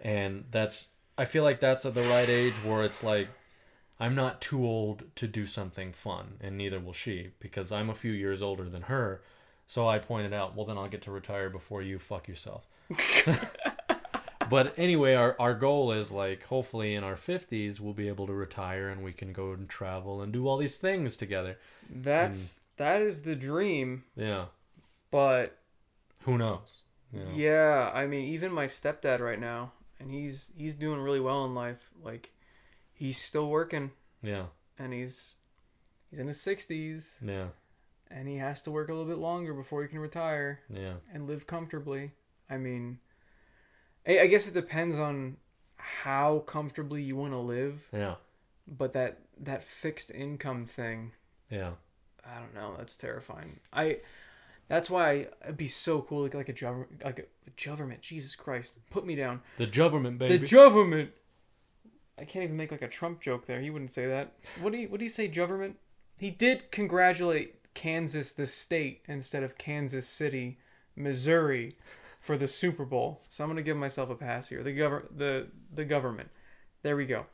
And that's I feel like that's at the right age where it's like I'm not too old to do something fun, and neither will she, because I'm a few years older than her. So I pointed out, well, then I'll get to retire before you fuck yourself. (laughs) (laughs) but anyway, our, our goal is like, hopefully in our 50s, we'll be able to retire and we can go and travel and do all these things together. That's hmm. that is the dream, Yeah. but Who knows? You know? yeah, I mean, even my stepdad right now, and he's he's doing really well in life. Like, he's still working, Yeah. and he's he's in his sixties, Yeah. and he has to work a little bit longer before he can retire Yeah. and live comfortably. I mean, I, I guess it depends on how comfortably you want to live, Yeah. but that that fixed income thing, Yeah. I don't know. That's terrifying. I. That's why it'd be so cool, like like a jov- like a government. Jesus Christ, put me down. The government, baby. The government. I can't even make like a Trump joke there. He wouldn't say that. What do you What do you say, government? He did congratulate Kansas, the state, instead of Kansas City, Missouri, for the Super Bowl. So I'm gonna give myself a pass here. The govern the the government. There we go.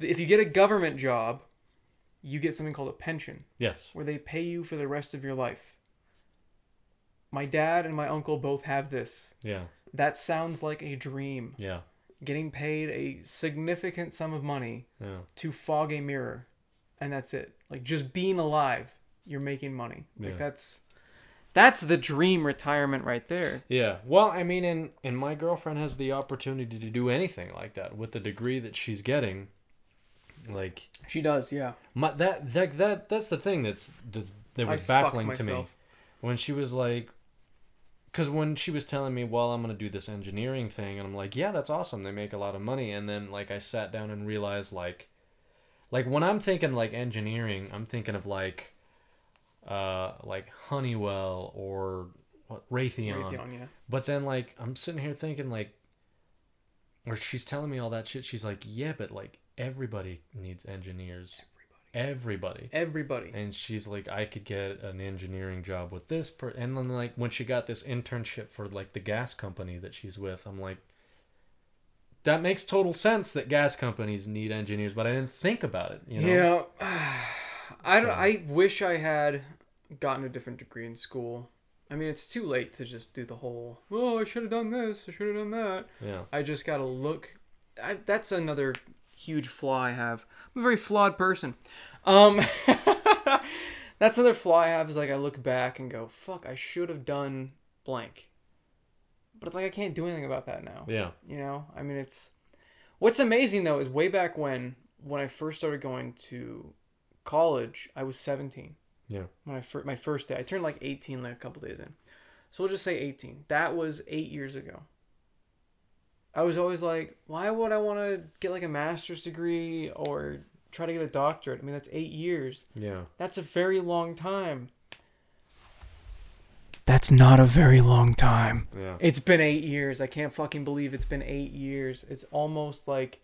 If you get a government job, you get something called a pension yes. where they pay you for the rest of your life. My dad and my uncle both have this. Yeah. That sounds like a dream. Yeah. Getting paid a significant sum of money Yeah. to fog a mirror, and that's it. Like just being alive, you're making money. Like Yeah. that's that's the dream retirement right there. Yeah. Well, I mean, and and my girlfriend has the opportunity to do anything like that with the degree that she's getting. Like She does, yeah. my that that, that that's the thing that's, that's that was I baffling to me when she was like because when she was telling me well i'm going to do this engineering thing and i'm like yeah that's awesome they make a lot of money and then like i sat down and realized like like when i'm thinking like engineering i'm thinking of like uh like honeywell or what raytheon, Raytheon, yeah. but then like i'm sitting here thinking like or she's telling me all that shit she's like yeah but like everybody needs engineers everybody Everybody. and she's like i could get an engineering job with this per-. and then like when she got this internship for like the gas company that she's with i'm like that makes total sense that gas companies need engineers but i didn't think about it you know Yeah. (sighs) I don't So- I wish I had gotten a different degree in school. I mean, it's too late to just do the whole, "Oh, I should have done this. I should have done that." yeah I just got to look I, that's another huge flaw I have. I'm a very flawed person. Um (laughs) That's another flaw I have is like I look back and go, "Fuck, I should have done blank." But it's like I can't do anything about that now. yeah You know? I mean, it's What's amazing though is way back when when I first started going to college, I was 17 yeah when I fir- my first day. I turned like 18 like a couple days in. So we'll just say 18. That was 8 years ago. I was always like, why would I want to get like a master's degree or try to get a doctorate? I mean, that's 8 years. yeah That's a very long time. That's not a very long time. yeah It's been 8 years. I can't fucking believe it's been 8 years. It's almost like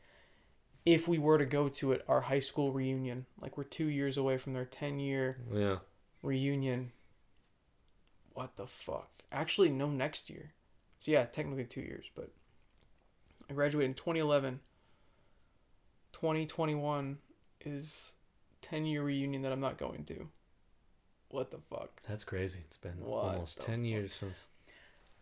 if we were to go to it our high school reunion, like we're 2 years away from their 10 year yeah reunion. What the fuck? Actually, no, next year. So yeah, technically two years, but I graduated in 2011. 2021 is 10 year reunion that I'm not going to. What the fuck? that's crazy it's been What almost 10 fuck? years since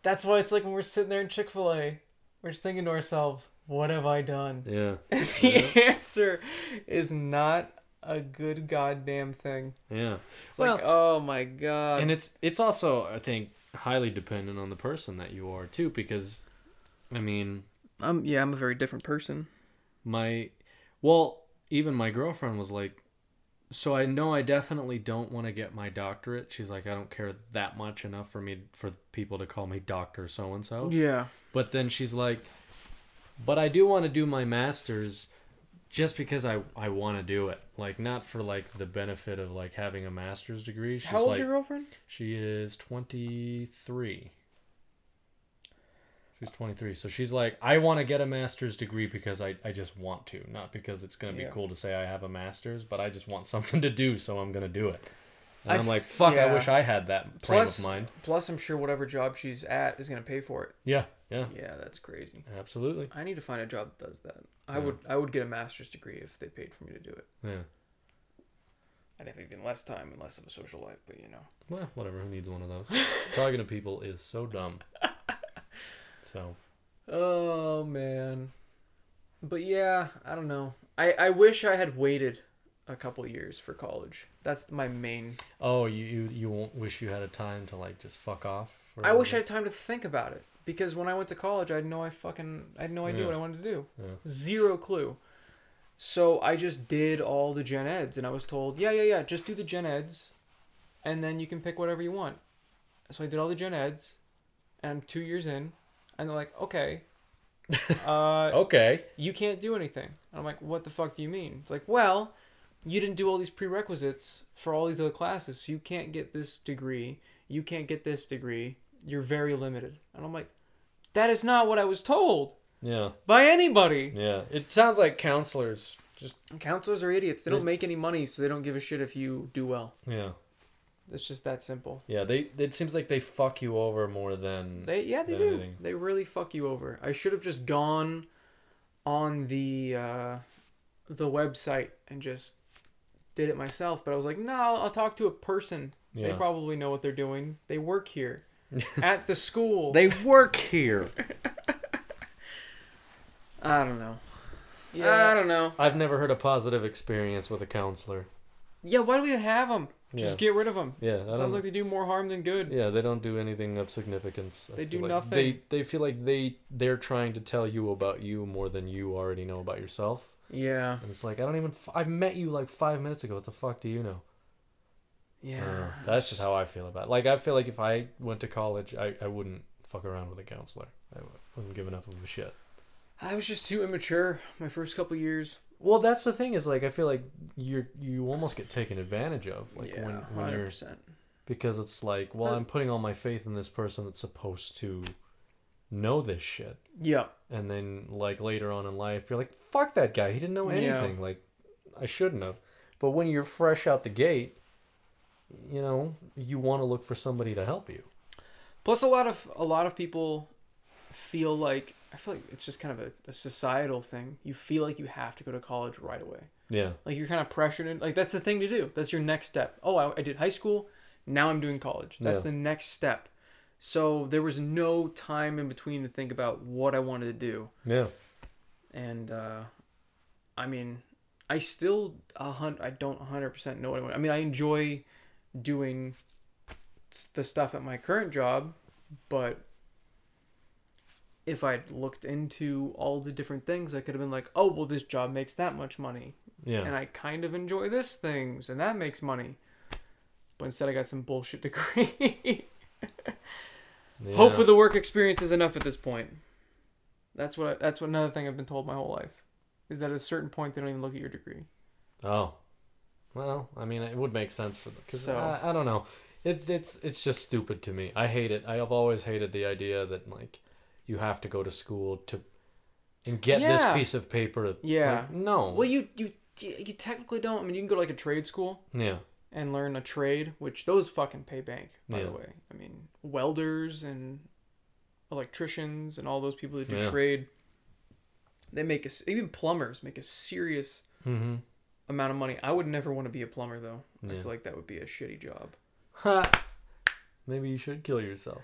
That's why it's like when we're sitting there in Chick Fil A, we're just thinking to ourselves, "What have I done?" yeah (laughs) the answer is not a good goddamn thing. yeah It's Well- like, oh my god. and it's it's also i think highly dependent on the person that you are too because i mean um, yeah, I'm a very different person. my well even my girlfriend was like so i know i definitely don't want to get my doctorate she's like i don't care that much enough for me for people to call me doctor so and so Yeah. but then she's like but i do want to do my masters just because i i want to do it like not for like the benefit of like having a master's degree she's How old's like your girlfriend? she is 23 She's 23. So she's like, I want to get a master's degree because I, I just want to, not because it's going to be Yeah. cool to say I have a master's, but I just want something (laughs) to do, so I'm going to do it. And I I'm like, fuck, I wish I had that frame Plus, of mind. plus, I'm sure whatever job she's at is gonna pay for it. Yeah, yeah, Yeah, that's crazy. absolutely. I need to find a job that does that. I Yeah. would, I would get a master's degree if they paid for me to do it. Yeah. I'd have even less time and less of a social life, but you know. Well, whatever. Who needs one of those? (laughs) Talking to people is so dumb. (laughs) So Oh man. But yeah, I don't know. I I wish I had waited a couple years for college. That's my main. Oh, you you you won't wish you had a time to like just fuck off. I wish I had time to think about it because when I went to college, I had no I fucking I had no idea Yeah. what I wanted to do. Yeah. Zero clue. So I just did all the gen eds, and I was told, yeah, yeah, yeah, just do the gen eds, and then you can pick whatever you want. So I did all the gen eds, and I'm two years in, and they're like, okay, (laughs) uh, Okay. you can't do anything. And I'm like, what the fuck do you mean? It's like, well, you didn't do all these prerequisites for all these other classes, so you can't get this degree. You can't get this degree. You're very limited. And I'm like, that is not what I was told Yeah. by anybody. Yeah. It sounds like counselors just Counselors are idiots. They don't make any money, so they don't give a shit if you do well. yeah. It's just that simple. Yeah, they it seems like they fuck you over more than They yeah, they do. anything. They really fuck you over. I should have just gone on the uh, the website and just did it myself. But I was like, no, I'll talk to a person. Yeah. They probably know what they're doing. They work here (laughs) at the school. They work here. (laughs) I don't know. Yeah. I don't know. I've never heard a positive experience with a counselor. Yeah, why do we have them? Just Yeah. get rid of them. Yeah, I Sounds don't, like they do more harm than good. yeah, they don't do anything of significance. I They feel do like nothing. They they feel like they they're trying to tell you about you more than you already know about yourself. Yeah. And it's like I don't even f- I met you like five minutes ago. What the fuck do you know? Yeah. that's just how I feel about. it. Like I feel like if I went to college, I I wouldn't fuck around with a counselor. I wouldn't give enough of a shit. I was just too immature my first couple years. Well, that's the thing is like I feel like you're you almost get taken advantage of like yeah, when when you're percent. because it's like well I'm putting all my faith in this person that's supposed to know this shit Yeah. and then like later on in life you're like fuck that guy he didn't know Yeah. anything like I shouldn't have but when you're fresh out the gate you know you want to look for somebody to help you Plus, a lot of a lot of people feel like I feel like it's just kind of a, a societal thing. You feel like you have to go to college right away. yeah Like you're kind of pressured in. Like that's the thing to do. That's your next step. Oh, I, I did high school. Now I'm doing college. That's Yeah. the next step. So there was no time in between to think about what I wanted to do. yeah And uh, I mean, I still a hun- I don't 100% know what I want. I mean, I enjoy doing the stuff at my current job, but if I'd looked into all the different things, I could have been like, oh, well, this job makes that much money. yeah And I kind of enjoy this things, and that makes money. But instead, I got some bullshit (laughs) degree. yeah. Hopefully, the work experience is enough at this point. That's what. I, that's what another thing I've been told my whole life, is that at a certain point they don't even look at your degree. Oh, well, I mean, it would make sense for them because So- I, I don't know. It, it's it's just stupid to me. I hate it. I have always hated the idea that like you have to go to school to and get this piece of paper. Yeah. Like, no. Well, you you you technically don't. I mean, you can go to like a trade school yeah. and learn a trade, which those fucking pay bank. By Yeah. the way, I mean, welders and electricians and all those people that do Yeah. trade, they make a even plumbers make a serious Mm-hmm. Amount of money. I would never want to be a plumber though. I feel like that would be a shitty job. Ha. Maybe you should kill yourself.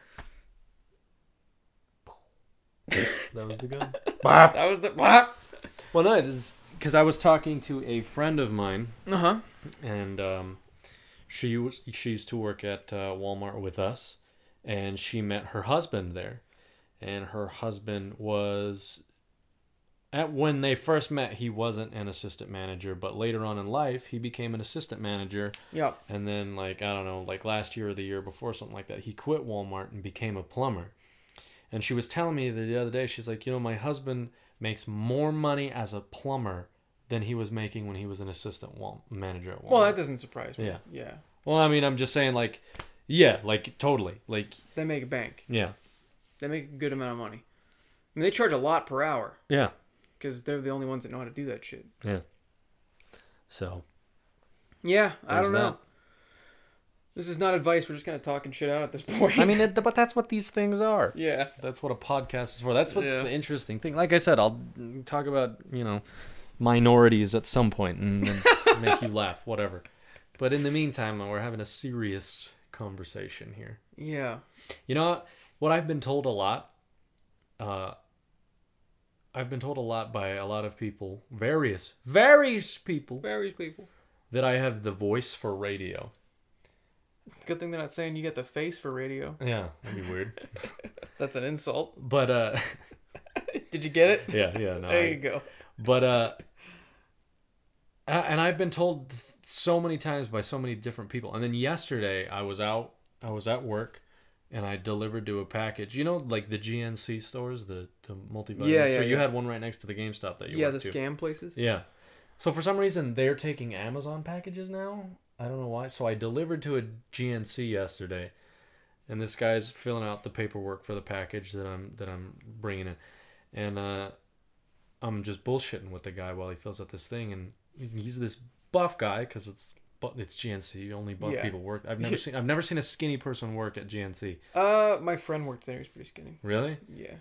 that was the gun. (laughs) That was the uh (laughs) well, no, because I was talking to a friend of mine Uh huh. and um, she was she used to work at uh, Walmart with us, and she met her husband there, and her husband was. At when they first met, he wasn't an assistant manager, but later on in life, he became an assistant manager. Yeah. And then, like I don't know, like last year or the year before, something like that, he quit Walmart and became a plumber. And she was telling me the other day, she's like, you know, my husband makes more money as a plumber than he was making when he was an assistant Wal- manager at Walmart. Well, that doesn't surprise me. Yeah. Yeah. Well, I mean, I'm just saying, like, yeah, like totally, like, They make a bank. yeah, They make a good amount of money. I mean, they charge a lot per hour yeah, because they're the only ones that know how to do that shit. yeah. So Yeah, I don't know. that. This is not advice. We're just kind of talking shit out at this (laughs) point. I mean, it, but that's what these things are. yeah. That's what a podcast is for. That's what's Yeah. the interesting thing. Like I said, I'll talk about you know minorities at some point and, and (laughs) make you laugh, whatever. But in the meantime, we're having a serious conversation here. Yeah. You know what? What I've been told a lot, uh, I've been told a lot by a lot of people, various, various people, Various people. that I have the voice for radio. Good thing they're not saying you get the face for radio. Yeah, that'd be weird. (laughs) That's an insult. but uh, (laughs) Did you get it? yeah, yeah, no. There I- you go. But uh, and I've been told so many times by so many different people. And then yesterday, I was out, I was at work, and I delivered to a package. You know, like the GNC stores, the the multivitamin. Yeah, yeah, store? You yeah. had one right next to the GameStop that you Yeah, the to. scam places. Yeah. So for some reason they're taking Amazon packages now. I don't know why. So I delivered to a GNC yesterday, and this guy's filling out the paperwork for the package that I'm that I'm bringing in, and uh, I'm just bullshitting with the guy while he fills out this thing, and he's this buff guy because it's bu- it's GNC. Only buff Yeah. people work. I've never (laughs) seen I've never seen a skinny person work at GNC. Uh, my friend worked there. He's pretty skinny. Really? Yeah.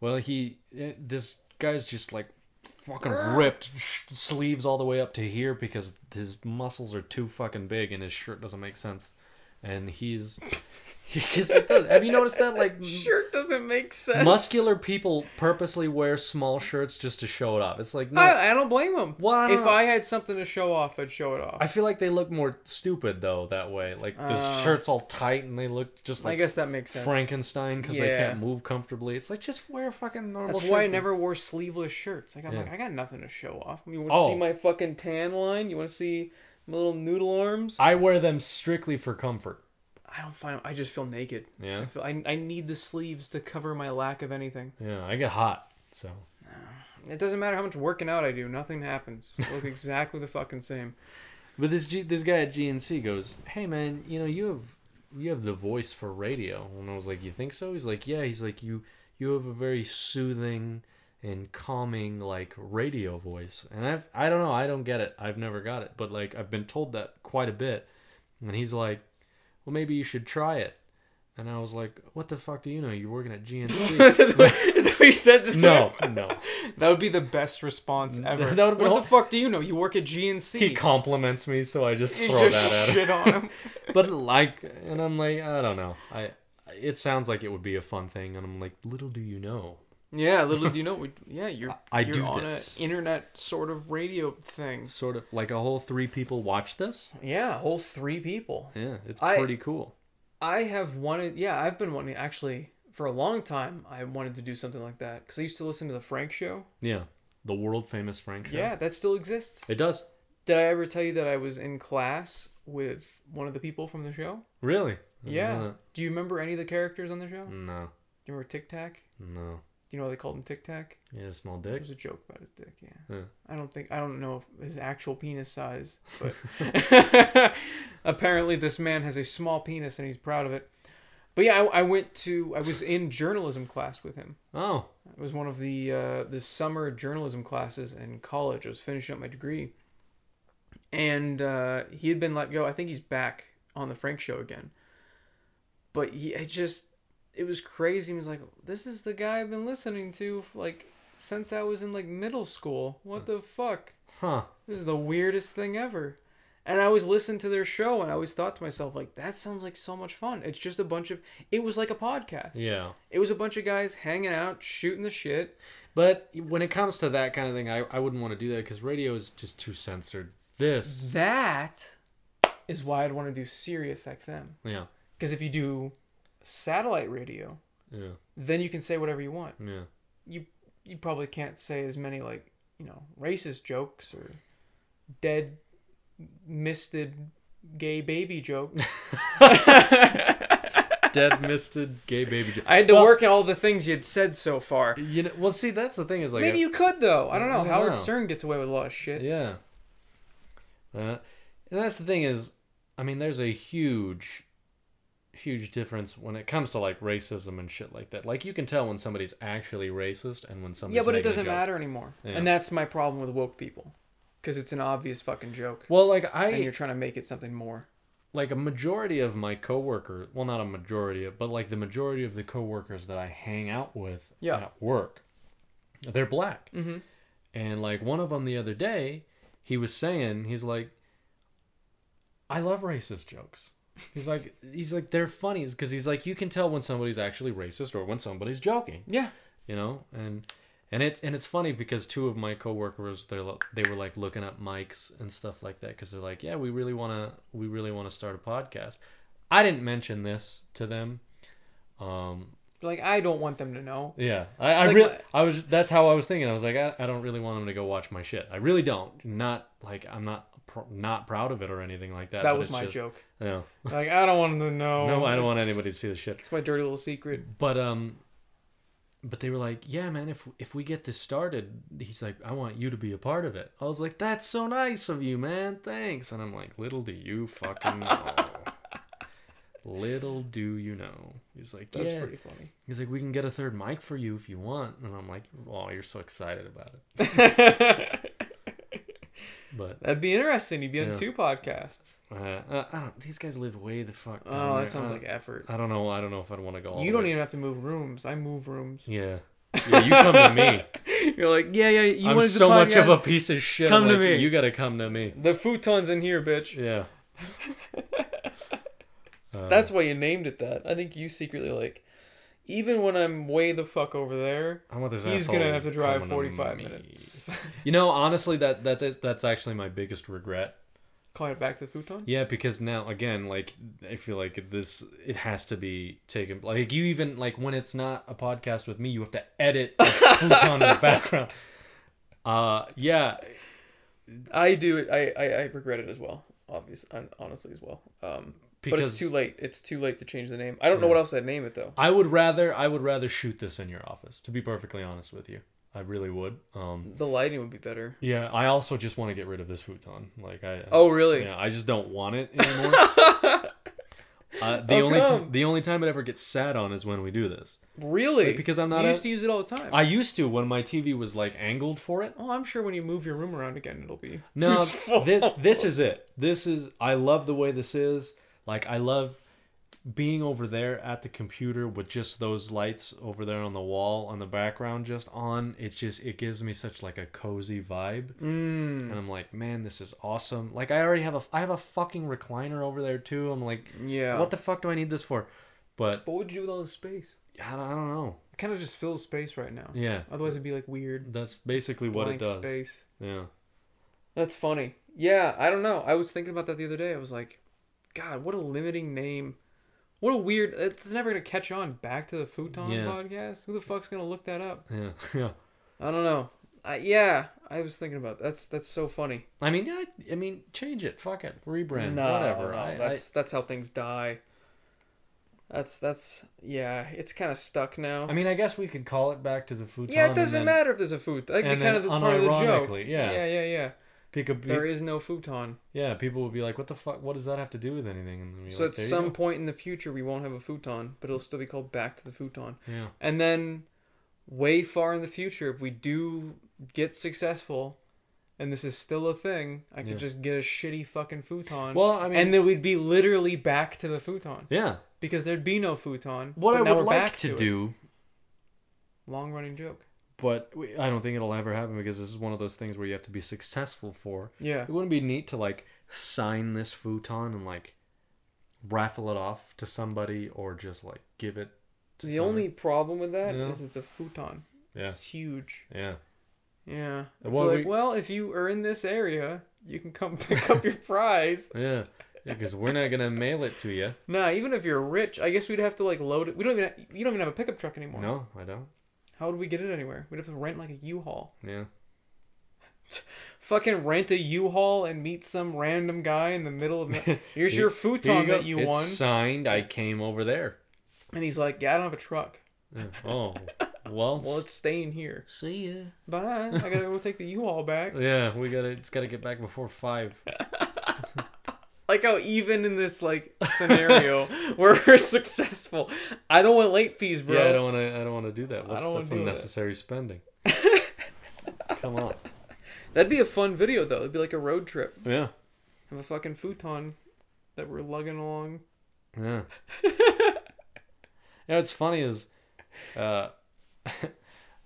Well, he eh, this guy's just like fucking ripped sleeves all the way up to here because his muscles are too fucking big and his shirt doesn't make sense. And he's (laughs) because it does. Have you noticed that like (laughs) Shirt doesn't make sense. muscular people purposely wear small shirts just to show it off? It's like no. I, I don't blame him. Well, I if know. I had something to show off, I'd show it off. I feel like they look more stupid though that way. Like the Uh, shirt's all tight and they look just like I guess that makes sense. Frankenstein because they can't move comfortably. It's like just wear a fucking normal. That's why I never wore sleeveless shirts. Like I'm Yeah. like, I got nothing to show off. You want to Oh. see my fucking tan line? You want to see my little noodle arms? I wear them strictly for comfort. I don't find. I just feel naked. Yeah. I feel. I, I need the sleeves to cover my lack of anything. Yeah, I get hot, so It doesn't matter how much working out I do. Nothing happens. I look (laughs) exactly the fucking same. But this G- this guy at GNC goes, "Hey man, you know you have you have the voice for radio." And I was like, "You think so?" He's like, "Yeah." He's like, "You you have a very soothing and calming like radio voice." And I've I don't know, I don't get it. I've never got it, but like I've been told that quite a bit. And he's like, "Well, maybe you should try it." And I was like, "What the fuck do you know? You're working at GNC." (laughs) That's what, is that what he said to no, him? no. (laughs) That would be the best response ever. That what the fuck do you know? You work at GNC. He compliments me, so I just You throw just that at him. shit on him. (laughs) but like and i'm like i don't know i it sounds like it would be a fun thing and i'm like little do you know Yeah, (laughs) little do you know, we, yeah, you're I you're do on this. an internet sort of radio thing. sort of like a whole three people watch this Yeah, whole three people. yeah it's I- pretty cool I have wanted, yeah, I've been wanting actually for a long time. I wanted to do something like that because I used to listen to the Frank Show. yeah the world famous frank show Yeah, that still exists. it does Did I ever tell you that I was in class with one of the people from the show? really Yeah. Do you remember any of the characters on the show? that. Do no you remember Tic Tac? no you know why they called him Tic Tac? yeah small dick. It was a joke about his dick. Yeah. Yeah. I don't think I don't know if his actual penis size, (laughs) but (laughs) apparently this man has a small penis and he's proud of it. But yeah, I, I went to I was in journalism class with him. oh It was one of the uh, the summer journalism classes in college. I was finishing up my degree, and uh, he had been let go. I think he's back on the Frank Show again. But he it just it was crazy. He was like, "This is the guy I've been listening to like since I was in like middle school. What the fuck? huh This is the weirdest thing ever." And I always listened to their show, and I always thought to myself, like, that sounds like so much fun. It's just a bunch of. It was like a podcast. yeah It was a bunch of guys hanging out, shooting the shit. but when it comes to that kind of thing i, I wouldn't want to do that because radio is just too censored this That is why I'd want to do Sirius XM. yeah Because if you do satellite radio, yeah then you can say whatever you want. yeah You you probably can't say as many like you know racist jokes or dead misted gay baby jokes. (laughs) (laughs) dead misted gay baby jo- I had to Well- work at all the things you had said so far. you know well see that's the thing is like Maybe you could though. I don't know. I don't Howard know. Stern gets away with a lot of shit. Yeah. Uh, and that's the thing is, I mean, there's a huge, huge difference when it comes to like racism and shit like that. Like you can tell when somebody's actually racist and when somebody's Yeah, but it doesn't matter anymore. Yeah. And that's my problem with woke people. Because it's an obvious fucking joke. Well, like I and you're trying to make it something more. like a majority of my coworkers. Well, not a majority, but like the majority of the coworkers that I hang out with Yeah. at work, they're black. Mm-hmm. And like one of them the other day, he was saying, he's like, I love racist jokes. He's like, he's like, they're funny because he's like, you can tell when somebody's actually racist or when somebody's joking, Yeah. you know, and and it and it's funny because two of my coworkers they're they were like looking up mics and stuff like that because they're like, yeah, we really want to we really want to start a podcast. I didn't mention this to them. Um, Like I don't want them to know. yeah, I, I like really, I was. That's how I was thinking. I was like, I, I don't really want them to go watch my shit. I really don't. Not like I'm not pr- not proud of it or anything like that. That was my just- joke. Yeah. Like I don't want them to know. No, I don't want anybody to see the shit. It's my dirty little secret. But um, but they were like, yeah, man, if if we get this started, he's like, I want you to be a part of it. I was like, that's so nice of you, man. Thanks. And I'm like, little do you fucking know. (laughs) little do you know. He's like, That's yeah. pretty funny. He's like, we can get a third mic for you if you want. And I'm like, oh, you're so excited about it. (laughs) But That'd be interesting. You'd be on Yeah. two podcasts. uh, uh, I don't. These guys live way the fuck. Oh, there. that sounds I- like effort. I don't know. I don't know if I'd want to go. You don't way- even have to move rooms. I move rooms. Yeah. (laughs) Yeah, you come to me. (laughs) You're like, yeah, yeah. You I'm so much of a piece of shit. Come I'm to me. You gotta come to me. The futon's in here, bitch. Yeah. Uh, (laughs) That's why you named it that. I think you secretly like, even when I'm way the fuck over there, I want this he's gonna have to drive 45 me. minutes. (laughs) You know, honestly, that that's that's actually my biggest regret. Calling it back to the futon. Yeah, because now again, like I feel like this, it has to be taken. Like you even like when it's not a podcast with me, you have to edit the futon in the (laughs) background. Uh, yeah, I do it. I, I I regret it as well. Obviously, honestly as well. Um, but it's too late. It's too late to change the name. I don't know what else I'd name it though. I would rather I would rather shoot this in your office. To be perfectly honest with you, I really would. Um, The lighting would be better. yeah, I also just want to get rid of this futon. Like I. Oh really? Yeah, I just don't want it (laughs) anymore. uh, the How only t- the only time it ever gets sat on is when we do this. Really? Because I'm not You a- used to use it all the time. I used to when my TV was like angled for it. oh, I'm sure when you move your room around again, it'll be No, (laughs) this this is it. This is I love the way this is. Like I love being over there at the computer with just those lights over there on the wall on the background just on. It's just it gives me such like a cozy vibe. Mm, And I'm like, man, this is awesome. Like I already have a I have a fucking recliner over there too. I'm like, yeah. what the fuck do I need this for? But What would you do with all the space? I don't, I don't know. It kind of just fills space right now. Yeah, Otherwise, it'd be like weird that's basically what it does. space. Yeah. That's funny. Yeah, I don't know. I was thinking about that the other day. I was like, God, what a limiting name. What a weird. It's never gonna catch on. Back to the futon Yeah. podcast. Who the fuck's gonna look that up? Yeah. (laughs) Yeah. I don't know. I, yeah, I was thinking about that's that's so funny. I mean, I, I mean, change it. Fuck it. Rebrand. No, whatever. no, I, that's that's how things die. That's that's yeah. It's kind of stuck now. I, mean, I guess we could call it back to the futon. yeah, it doesn't then matter if there's a futon. That could be kind of the part of the joke. unironically, yeah. yeah, yeah, There is no futon. yeah, people would be like, "What the fuck? What does that have to do with anything?" And So like, at some point in the future, we won't have a futon, but it'll still be called Back to the Futon. yeah, And then, way far in the future, if we do get successful, and this is still a thing, I could Yeah. just get a shitty fucking futon. Well, I mean, and then we'd be literally back to the futon yeah. because there'd be no futon. What I would we're like back to it. do, long running joke. But we, I don't think it'll ever happen because this is one of those things where you have to be successful for. Yeah. It wouldn't be neat to like sign this futon and like raffle it off to somebody or just like give it. To The someone. only problem with that is Yeah. it's a futon. yeah It's huge. yeah Yeah. Well, like, we- well, if you are in this area, you can come (laughs) pick up your prize. (laughs) yeah because we're not gonna mail it to you. Nah, even if you're rich, I guess we'd have to like load it. We don't even. Have, you don't even have a pickup truck anymore. No, I don't. How would we get it anywhere? We'd have to rent like a U-Haul. Yeah. (laughs) Fucking rent a U-Haul and meet some random guy in the middle of. No- (laughs) Here's Here- your futon go. that you it's won, signed. I came over there. and he's like, "Yeah, I don't have a truck. Oh, (laughs) well. Well, it's staying here. see ya. Bye. I gotta go take the U-Haul back." Yeah, we gotta. It's gotta get back before five. Like how even in this like scenario (laughs) where we're successful, I don't want late fees, bro. Yeah, I don't want to. I don't want to do that. I don't that's do that. unnecessary spending. (laughs) Come on. That'd be a fun video though. It'd be like a road trip. Yeah. Have a fucking futon that we're lugging along. Yeah. (laughs) yeah. What's funny is, uh,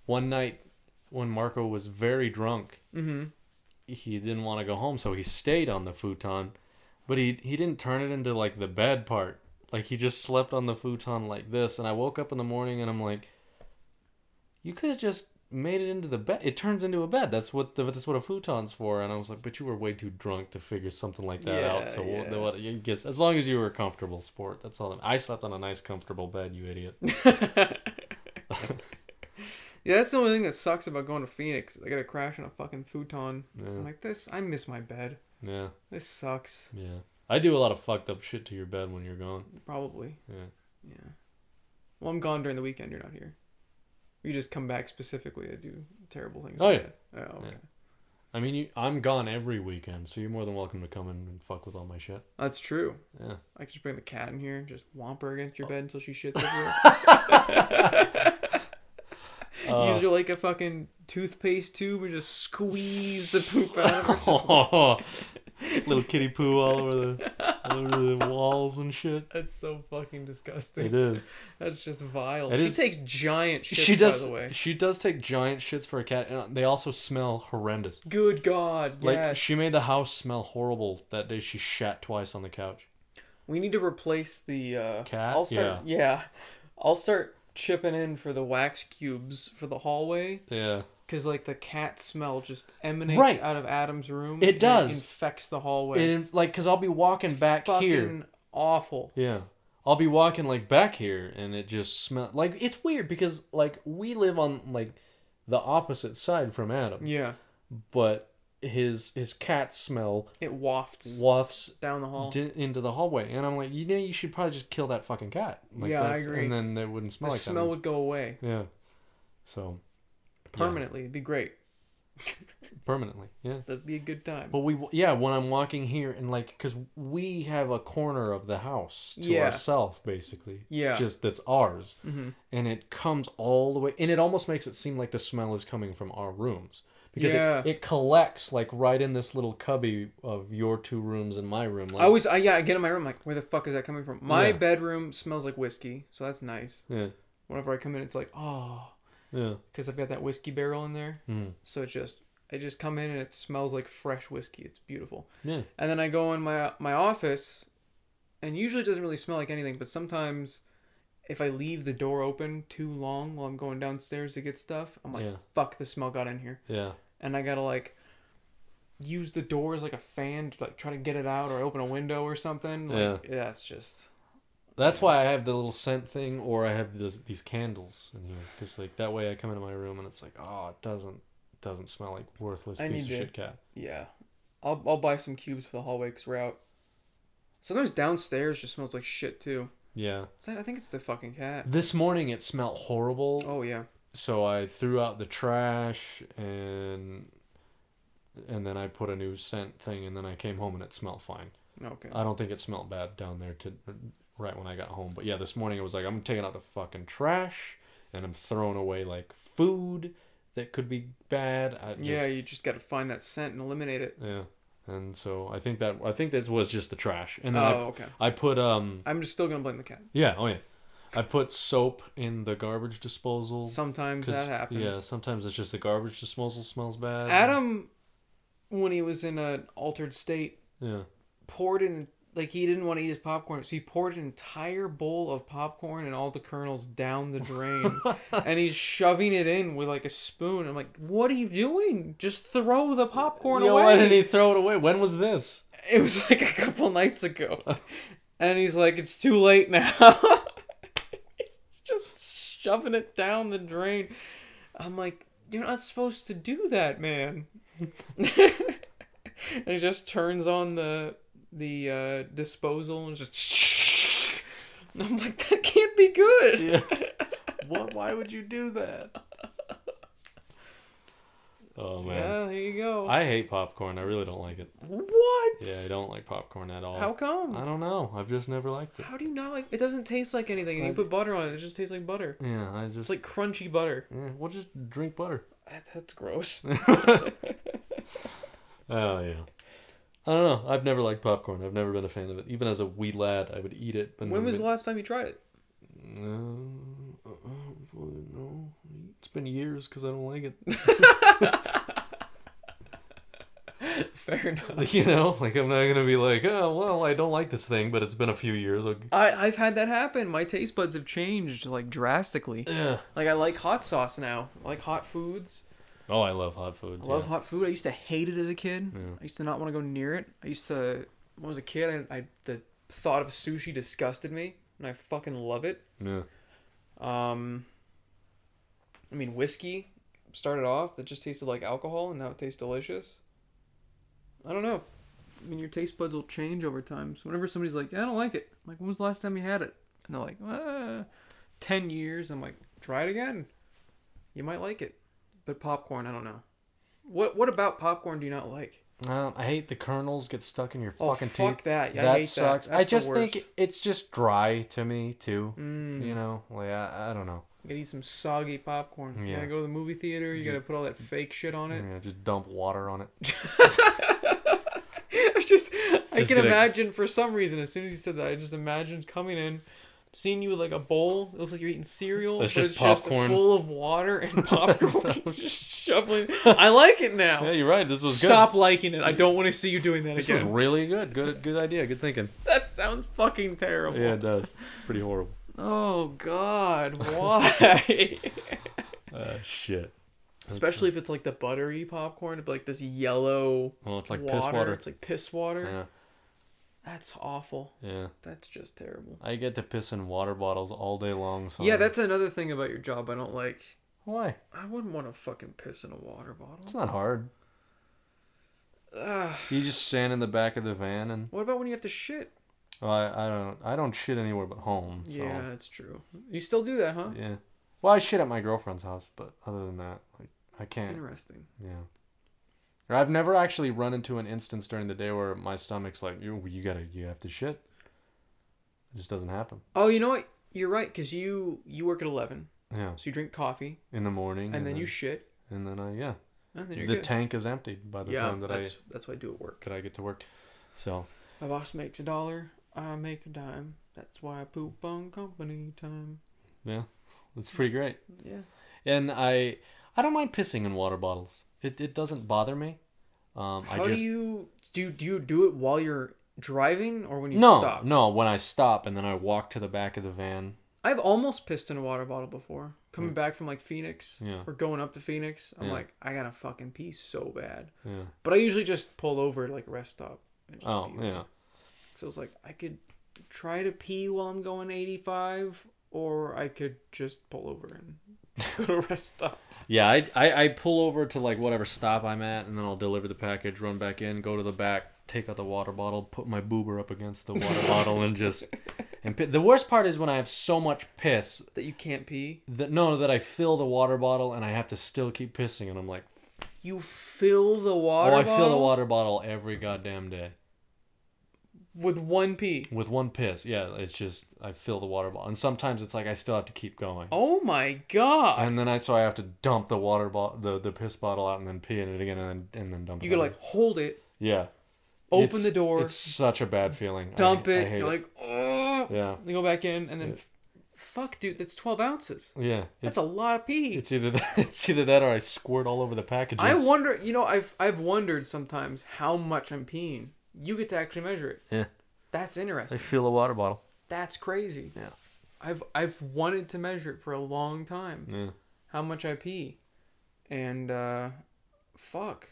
one night when Marco was very drunk, Mm-hmm. he didn't want to go home, so he stayed on the futon But he he didn't turn it into like the bed part. Like he just slept on the futon like this, and I woke up in the morning and I'm like, you could have just made it into the bed. It turns into a bed. That's what the, that's what a futon's for. And I was like, but you were way too drunk to figure something like that Yeah, out. So yeah. I guess as long as you were a comfortable sport, that's all. I slept on a nice comfortable bed. You idiot. (laughs) Yeah, that's the only thing that sucks about going to Phoenix. I gotta crash on a fucking futon. Yeah. I'm like this. I miss my bed. Yeah, This sucks. yeah. I do a lot of fucked up shit to your bed when you're gone. Probably. Yeah. Yeah. Well, I'm gone during the weekend. You're not here. You just come back specifically to do terrible things. Oh, yeah. Oh, okay. Yeah. I mean, you, I'm gone every weekend, so you're more than welcome to come in and fuck with all my shit. That's true. Yeah. I could just bring the cat in here and just whomp her against your oh. bed until she shits (laughs) everywhere. (laughs) Uh, Use her like a fucking toothpaste tube and just squeeze the poop out of. Just- (laughs) little kitty poo all over the all over the walls and shit. That's so fucking disgusting. It is. That's just vile. It she is- takes giant shits, she does. by the way. She does take giant shits for a cat, and they also smell horrendous. Good God, Like yes. she made the house smell horrible that day. She shat twice on the couch. We need to replace the uh, Cat? I'll start. Yeah. I'll start chipping in for the wax cubes for the hallway Yeah. because like the cat smell just emanates Right. out of Adam's room. It and does. infects the hallway. It like because I'll be walking back fucking here. awful. Yeah. I'll be walking like back here and it just smell like it's weird because like we live on like the opposite side from Adam. Yeah. But his his cat smell It wafts wafts down the hall. into the hallway and I'm like, you know you should probably just kill that fucking cat. Like, Yeah, I that's- agree. And then it wouldn't smell the like smell that. would go away Yeah. So permanently. It'd be great. (laughs) permanently. Yeah. That'd be a good time. But we yeah, when I'm walking here and like cuz we have a corner of the house to Yeah. ourselves basically. Yeah. Just that's ours. hmm and it comes all the way and it almost makes it seem like the smell is coming from our rooms because Yeah. it, it collects like right in this little cubby of your two rooms and my room like I always, I, yeah, I get in my room like, where the fuck is that coming from? My Yeah. bedroom smells like whiskey, so that's nice. yeah Whenever I come in, it's like, oh, yeah because I've got that whiskey barrel in there. mm. So it just, I just come in and it smells like fresh whiskey. It's beautiful. yeah And then I go in my my office, and usually it doesn't really smell like anything, but sometimes if I leave the door open too long while I'm going downstairs to get stuff, I'm like, Yeah. fuck, the smell got in here, yeah and I gotta like use the door as like a fan to like try to get it out or open a window or something. Like, yeah, it's just that's why I have the little scent thing or I have this, these candles in here because like that way I come into my room and it's like oh it doesn't it doesn't smell like worthless I piece of to- shit cat yeah. I'll I'll buy some cubes for the hallway because we're out. Sometimes downstairs just smells like shit too. yeah It's I think it's the fucking cat. this morning it smelled horrible Oh yeah. So I threw out the trash and and then I put a new scent thing and then I came home and it smelled fine. Okay. I don't think it smelled bad down there to right when I got home. But yeah, this morning it was like I'm taking out the fucking trash and I'm throwing away like food that could be bad. I just, yeah, you just got to find that scent and eliminate it. yeah. And so I think that I think that was just the trash. And then Oh, okay. I I put um I'm just still gonna blame the cat. yeah oh yeah I put soap in the garbage disposal. Sometimes 'cause, that happens. Yeah, sometimes it's just the garbage disposal smells bad. Adam, when he was in an altered state, Yeah. poured in like he didn't want to eat his popcorn, so he poured an entire bowl of popcorn and all the kernels down the drain, (laughs) and he's shoving it in with like a spoon. I'm like, what are you doing? Just throw the popcorn Yeah, away. why did he throw it away? When was this? It was like a couple (laughs) nights ago, (laughs) and he's like, it's too late now. Shoving it down the drain. I'm like, you're not supposed to do that, man. (laughs) and he just turns on the the uh, disposal and just. And (laughs) I'm like, that can't be good. Yeah. (laughs) what? Why would you do that? Oh man, Yeah, there you go. I hate popcorn. I really don't like it. what? Yeah, I don't like popcorn at all. How come? I don't know. I've just never liked it. How do you not like? It doesn't taste like anything. You put butter on it. It just tastes like butter. Yeah, I just It's like crunchy butter. yeah, we'll just drink butter. That- That's gross. (laughs) Oh yeah. I don't know. I've never liked popcorn. I've never been a fan of it. Even as a wee lad, I would eat it. But when was the last time you tried it? No, uh, uh. It's been years because I don't like it. (laughs) Fair enough. (laughs) You know, like I'm not gonna be like, oh well, I don't like this thing, but it's been a few years. Okay. I I've had that happen. My taste buds have changed like drastically. Yeah. Like I like hot sauce now. I like hot foods. Oh, I love hot foods. I love yeah. hot food. I used to hate it as a kid. Yeah. I used to not want to go near it. I used to when I was a kid. I, I the thought of sushi disgusted me, and I fucking love it. Yeah. Um, I mean, whiskey started off that just tasted like alcohol, and now it tastes delicious. I don't know. I mean, your taste buds will change over time. So whenever somebody's like, "Yeah, "I don't like it," I'm like, "When was the last time you had it?" And they're like, uh, 10 years." I'm like, "Try it again. You might like it." But popcorn, I don't know. What What about popcorn do you not like? Um, I hate the kernels get stuck in your Oh, fucking fuck teeth. that. Yeah, I that hate that. sucks. I That's the just think it's just dry to me too. Mm. You know, like I, I don't know. You gotta eat some soggy popcorn. You Yeah. gotta go to the movie theater. You Just- gotta put all that fake shit on it. Yeah, just dump water on it. (laughs) I just, I can get a- imagine for some reason. As soon as you said that, I just imagined coming in, seeing you with like a bowl. It looks like you're eating cereal, It's but just it's popcorn. just full of water and (laughs) popcorn. (laughs) just shoveling. I like it now. Yeah, you're right. This was good Stop liking it. I don't want to see you doing that. This again. was really good. Good, good idea. Good thinking. That sounds fucking terrible. Yeah, it does. It's pretty horrible. Oh God, (laughs) why? Uh, shit. Especially if it's like the buttery popcorn, like this yellow Well, it's like water. piss water. It's like piss water. Yeah, That's awful. yeah. That's just terrible. I get to piss in water bottles all day long. So Yeah, that's another thing about your job I don't like. why. I wouldn't want to fucking piss in a water bottle. It's not hard. Ugh. You just stand in the back of the van and What about when you have to shit? Well, I, I don't I don't shit anywhere but home. So. Yeah, that's true. You still do that, huh? Yeah. Well, I shit at my girlfriend's house, but other than that, like I can't. Interesting. Yeah. I've never actually run into an instance during the day where my stomach's like, you, you gotta, you have to shit. It just doesn't happen. Oh, you know what? You're right, because you you work at eleven, Yeah. so you drink coffee In the morning. and, then, you shit, and then I, yeah. and then you're The good. tank is emptied by the yeah, time that I, that's that's what I do at work. that I get to work. So, My boss makes a dollar, I make a dime. That's why I poop on company time. yeah, that's pretty great. Yeah. And I, I don't mind pissing in water bottles. It, it doesn't bother me. Um, How I just, do you do? You, do you do it while you're driving or when you no, stop? no, when I stop and then I walk to the back of the van. I've almost pissed in a water bottle before. Coming Mm. back from like Phoenix Yeah. or going up to Phoenix, I'm Yeah. like, I gotta fucking pee so bad. Yeah. But I usually just pull over like rest stop. And just Oh, there. So it's like I could try to pee while I'm going 85, or I could just pull over and (laughs) go to a rest stop. Yeah, I, I, I pull over to like whatever stop I'm at, and then I'll deliver the package, run back in, go to the back, take out the water bottle, put my boober up against the water (laughs) bottle, and just and pi- the worst part is when I have so much piss That you can't pee. that no that I fill the water bottle and I have to still keep pissing, and I'm like, You fill the water oh, I fill the water bottle every goddamn day with one pee. with one piss. Yeah, it's just I fill the water bottle, and sometimes it's like I still have to keep going. Oh my god! And then I so I have to dump the water bottle, the, the piss bottle out, and then pee in it again, and then and then dump. you it gotta out. like hold it, yeah, open It's- the door, It's such a bad feeling. I- dump I it. hate You're like, oh. yeah, Then go back in, and then, f- fuck, dude, that's 12 ounces. yeah. That's a lot of pee. it's either that, (laughs) it's either that or I squirt all over the packages. I wonder, you know, I've I've wondered sometimes how much I'm peeing. You get to actually measure it. Yeah. That's interesting. I fill a water bottle. That's crazy. Yeah. I've I've wanted to measure it for a long time. Yeah, How much I pee. And uh fuck.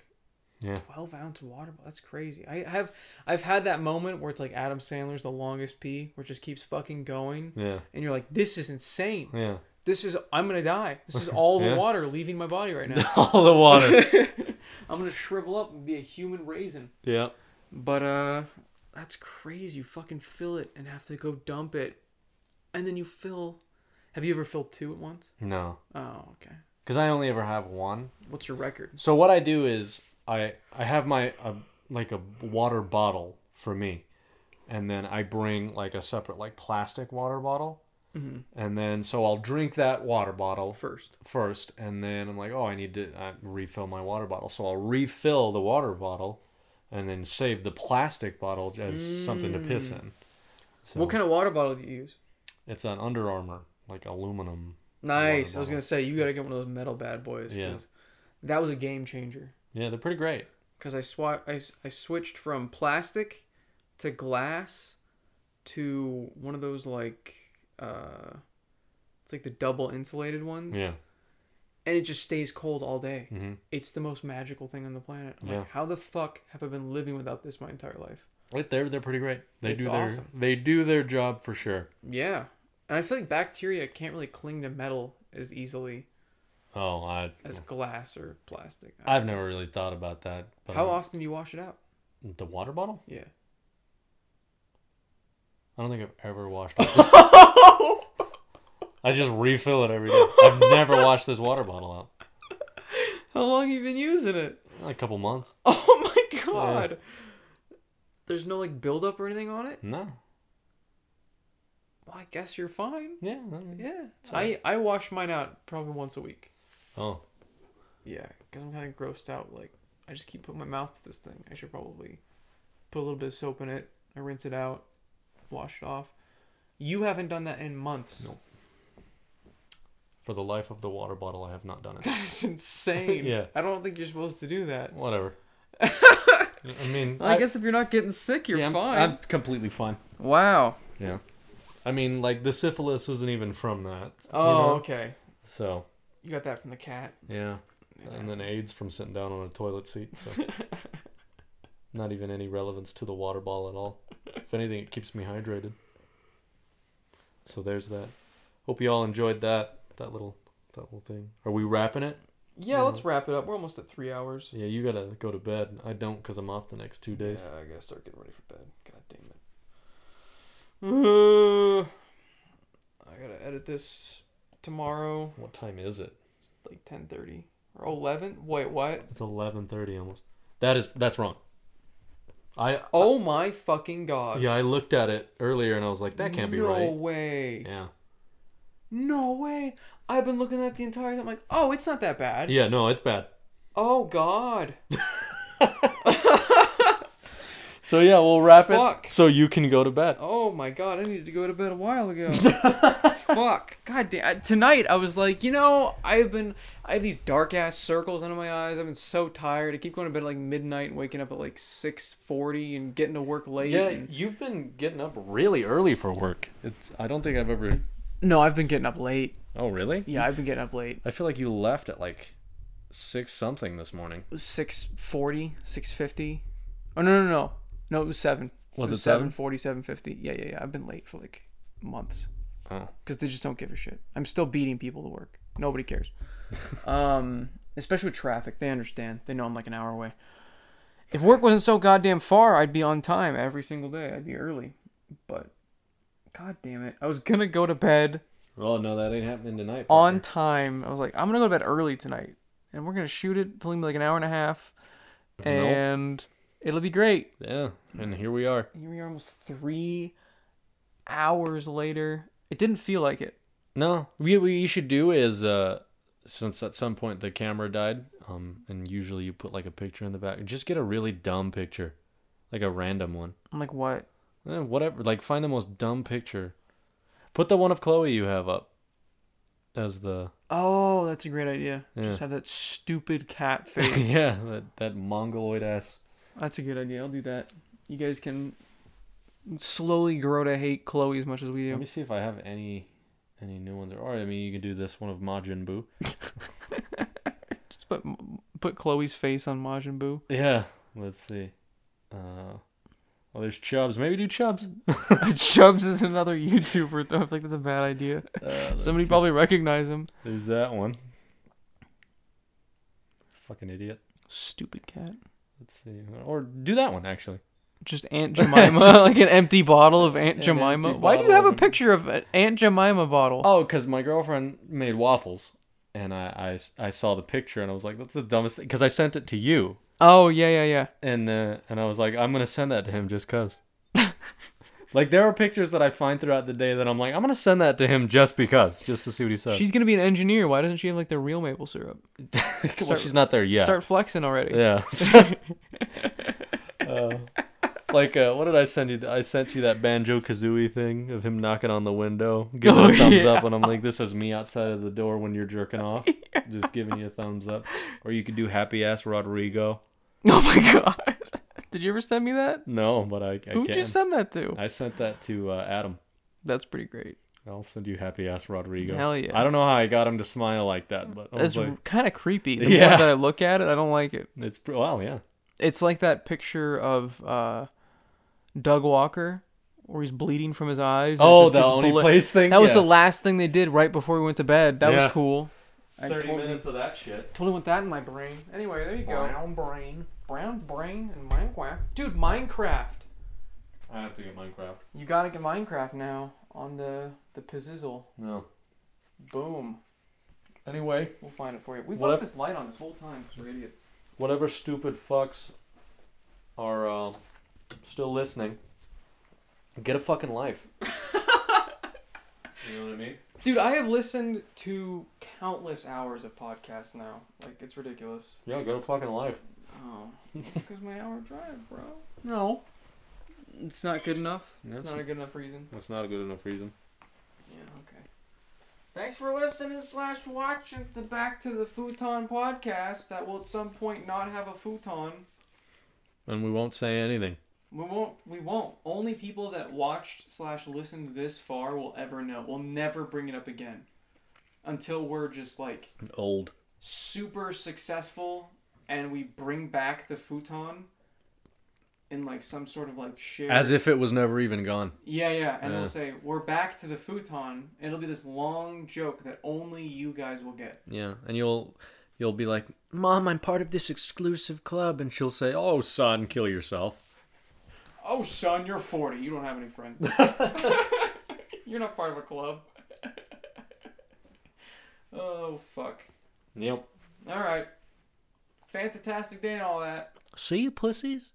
yeah. 12 ounce water bottle. That's crazy. I have I've had that moment where it's like Adam Sandler's the longest pee, where it just keeps fucking going. Yeah, And you're like, this is insane. yeah. This is I'm gonna die. This is all the (laughs) Yeah. water leaving my body right now. (laughs) all the water. (laughs) I'm gonna shrivel up and be a human raisin. yeah. But uh that's crazy. You fucking fill it and have to go dump it. And then you fill Have you ever filled two at once? No, Oh, okay. because I only ever have one. What's your record? So what I do is I I have my uh, like a water bottle for me, and then I bring like a separate like plastic water bottle, Mhm. and then so I'll drink that water bottle First. first, and then I'm like, oh, I need to uh, refill my water bottle. So I'll refill the water bottle, and then save the plastic bottle as something to piss in. So What kind of water bottle do you use? It's an Under Armour, like aluminum. Nice. I was gonna say you gotta get one of those metal bad boys. Yeah. 'cause That was a game changer. Yeah, they're pretty great. because I, swa- I I switched from plastic to glass to one of those like uh it's like the double insulated ones Yeah. And it just stays cold all day hmm it's the most magical thing on the planet I'm Yeah. like how the fuck have i been living without this my entire life Right there, they're pretty great. They It's do their awesome. they do their job for sure. yeah and i feel like bacteria can't really cling to metal as easily Oh, I as glass or plastic I've never really thought about that. How often do you wash it out The water bottle? yeah I don't think I've ever washed (laughs) it. (laughs) I just refill it every day. I've never (laughs) washed this water bottle out. how long have you been using it A couple months. (laughs) oh my god there's no like buildup or anything on it No. well i guess you're fine Yeah. Yeah right. i i wash mine out probably once a week Oh. Yeah, because I'm kind of grossed out. Like, I just keep putting my mouth to this thing. I should probably put a little bit of soap in it. I rinse it out, wash it off. You haven't done that in months. No. For the life of the water bottle, I have not done it. That is (laughs) insane. Yeah. I don't think you're supposed to do that. Whatever. (laughs) I mean, I, guess if you're not getting sick, you're yeah, I'm- fine. I'm completely fine. Wow. Yeah. I mean, like the syphilis isn't even from that. you Oh, know? okay. So You got that from the cat. yeah, and then AIDS from sitting down on a toilet seat. So (laughs) not even any relevance to the water bottle at all. If anything, it keeps me hydrated. So there's that. Hope you all enjoyed that that little that little thing. Are we wrapping it? Yeah, let's wrap it up. We're almost at three hours. Yeah, you gotta go to bed. I don't because I'm off the next two days. Yeah, I gotta start getting ready for bed. God damn it. Uh, (sighs) I gotta edit this tomorrow, What time is it? like ten thirty or eleven. Wait, what? It's eleven thirty almost. That is that's wrong. I Oh my fucking god! yeah, I looked at it earlier and I was like, that can't be right. no right. way! Yeah. No way! I've been looking at the entire time. I'm like, oh, it's not that bad. Yeah, no, it's bad. Oh god! (laughs) (laughs) So yeah, we'll wrap Fuck. it so you can go to bed. Oh my god! I needed to go to bed a while ago. (laughs) Fuck! God damn! Tonight I was like, you know, I've been, I have these dark ass circles under my eyes. I've been so tired. I keep going to bed at like midnight and waking up at like six forty and getting to work late. Yeah, and- you've been getting up really early for work. It's I don't think I've ever No, I've been getting up late. Oh, really? Yeah, I've been getting up late. I feel like you left at like 6 something this morning. It was 640, 650. Oh, no, no, no. No, it was 7. Was it 7? 740, 750. Yeah, yeah, yeah. I've been late for like months Oh. because they just don't give a shit. I'm still beating people to work. Nobody cares. (laughs) um, especially with traffic. They understand. They know I'm like an hour away. If work wasn't so goddamn far, I'd be on time every single day. I'd be early. But, god damn it. I was going to go to bed Oh, no, that ain't happening tonight. on partner. time. I was like, I'm gonna go to bed early tonight, and we're gonna shoot it. It's only like an hour and a half, Nope. and it'll be great. Yeah, and here we are. Here we are, almost three hours later. It didn't feel like it. No, we what you should do is uh since at some point the camera died, um and usually you put like a picture in the back, just get a really dumb picture. Like a random one. I'm like, what? Eh, whatever, like find the most dumb picture. Put the one of Chloe you have up as the Oh, that's a great idea. Yeah. Just have that stupid cat (laughs) face. yeah, that that mongoloid ass. That's a good idea. I'll do that. You guys can slowly grow to hate Chloe as much as we do. Let me see if I have any any new ones. Or I mean, you can do this one of Majin Buu. (laughs) Just put put Chloe's face on Majin Buu. Yeah, let's see. Uh, well, there's Chubs. Maybe do Chubs. (laughs) Chubs is another YouTuber though. I feel like that's a bad idea. Uh, Somebody probably recognize him. There's that one. Fucking idiot. Stupid cat. Let's see. Or do that one actually. Just Aunt (laughs) Jemima, (laughs) like an empty bottle of Aunt Jemima. Why do you have a picture of an Aunt Jemima bottle? Oh, because my girlfriend made waffles, and I I saw the picture and I was like, that's the dumbest thing. Because I sent it to you, Oh yeah, yeah, yeah. and uh, and I was like, I'm gonna send that to him just cause. (laughs) like there are pictures that I find throughout the day that I'm like, I'm gonna send that to him just because, just to see what he says. She's gonna be an engineer. Why doesn't she have like the real maple syrup? (laughs) well, start- she's not there yet. Start flexing already. Yeah. (laughs) uh, like, uh, what did I send you? I sent you that banjo kazooie thing of him knocking on the window, (laughs) giving Oh, a thumbs yeah. up, and I'm like, this is me outside of the door when you're jerking (laughs) off, just giving you a thumbs up. Or you could do happy ass Rodrigo. (laughs) Oh my god. Did you ever send me that? No, but I, I Who'd can. you send that to? I sent that to uh, Adam. That's pretty great. I'll send you happy ass Rodrigo. Hell yeah. I don't know how I got him to smile like that, but It's like, kind of creepy. The Yeah. more that I look at it, I don't like it. it's wow, yeah. It's like that picture of uh, Doug Walker where he's bleeding from his eyes. and Oh, just the gets only blo- place thing. That was yeah. the last thing they did right before we went to bed. That Yeah. was cool. I thirty totally, minutes of that shit. totally went that in my brain. Anyway, there you go. Brown brain. Brown brain and Minecraft. Dude, Minecraft. I have to get Minecraft. You gotta get Minecraft now on the the Pizzizzle. No. Boom. Anyway, We'll find it for you. We've left this light on this whole time 'cause we're idiots. whatever stupid fucks are uh, still listening, get a fucking life. (laughs) you know what I mean? Dude, I have listened to countless hours of podcasts now. Like, it's ridiculous. Yeah, get a fucking life. Oh. (laughs) It's because my hour drive, bro. No. It's not good enough? It's That's- not a good enough reason? That's not a good enough reason. Yeah, okay. Thanks for listening slash watching the Back to the Futon podcast that will at some point not have a futon. And we won't say anything. We won't. We won't. Only people that watched slash listened this far will ever know. We'll never bring it up again, until we're just like Old. super successful and we bring back the futon in like some sort of like share. As if it was never even gone. Yeah, yeah, and Yeah. we'll say we're back to the futon. It'll be this long joke that only you guys will get. Yeah, and you'll you'll be like, "Mom, I'm part of this exclusive club," and she'll say, "Oh, son, kill yourself." Oh, son, you're 40. You don't have any friends. (laughs) (laughs) you're not part of a club. (laughs) oh, fuck. Yep. All right. Fantastic day and all that. See you, pussies.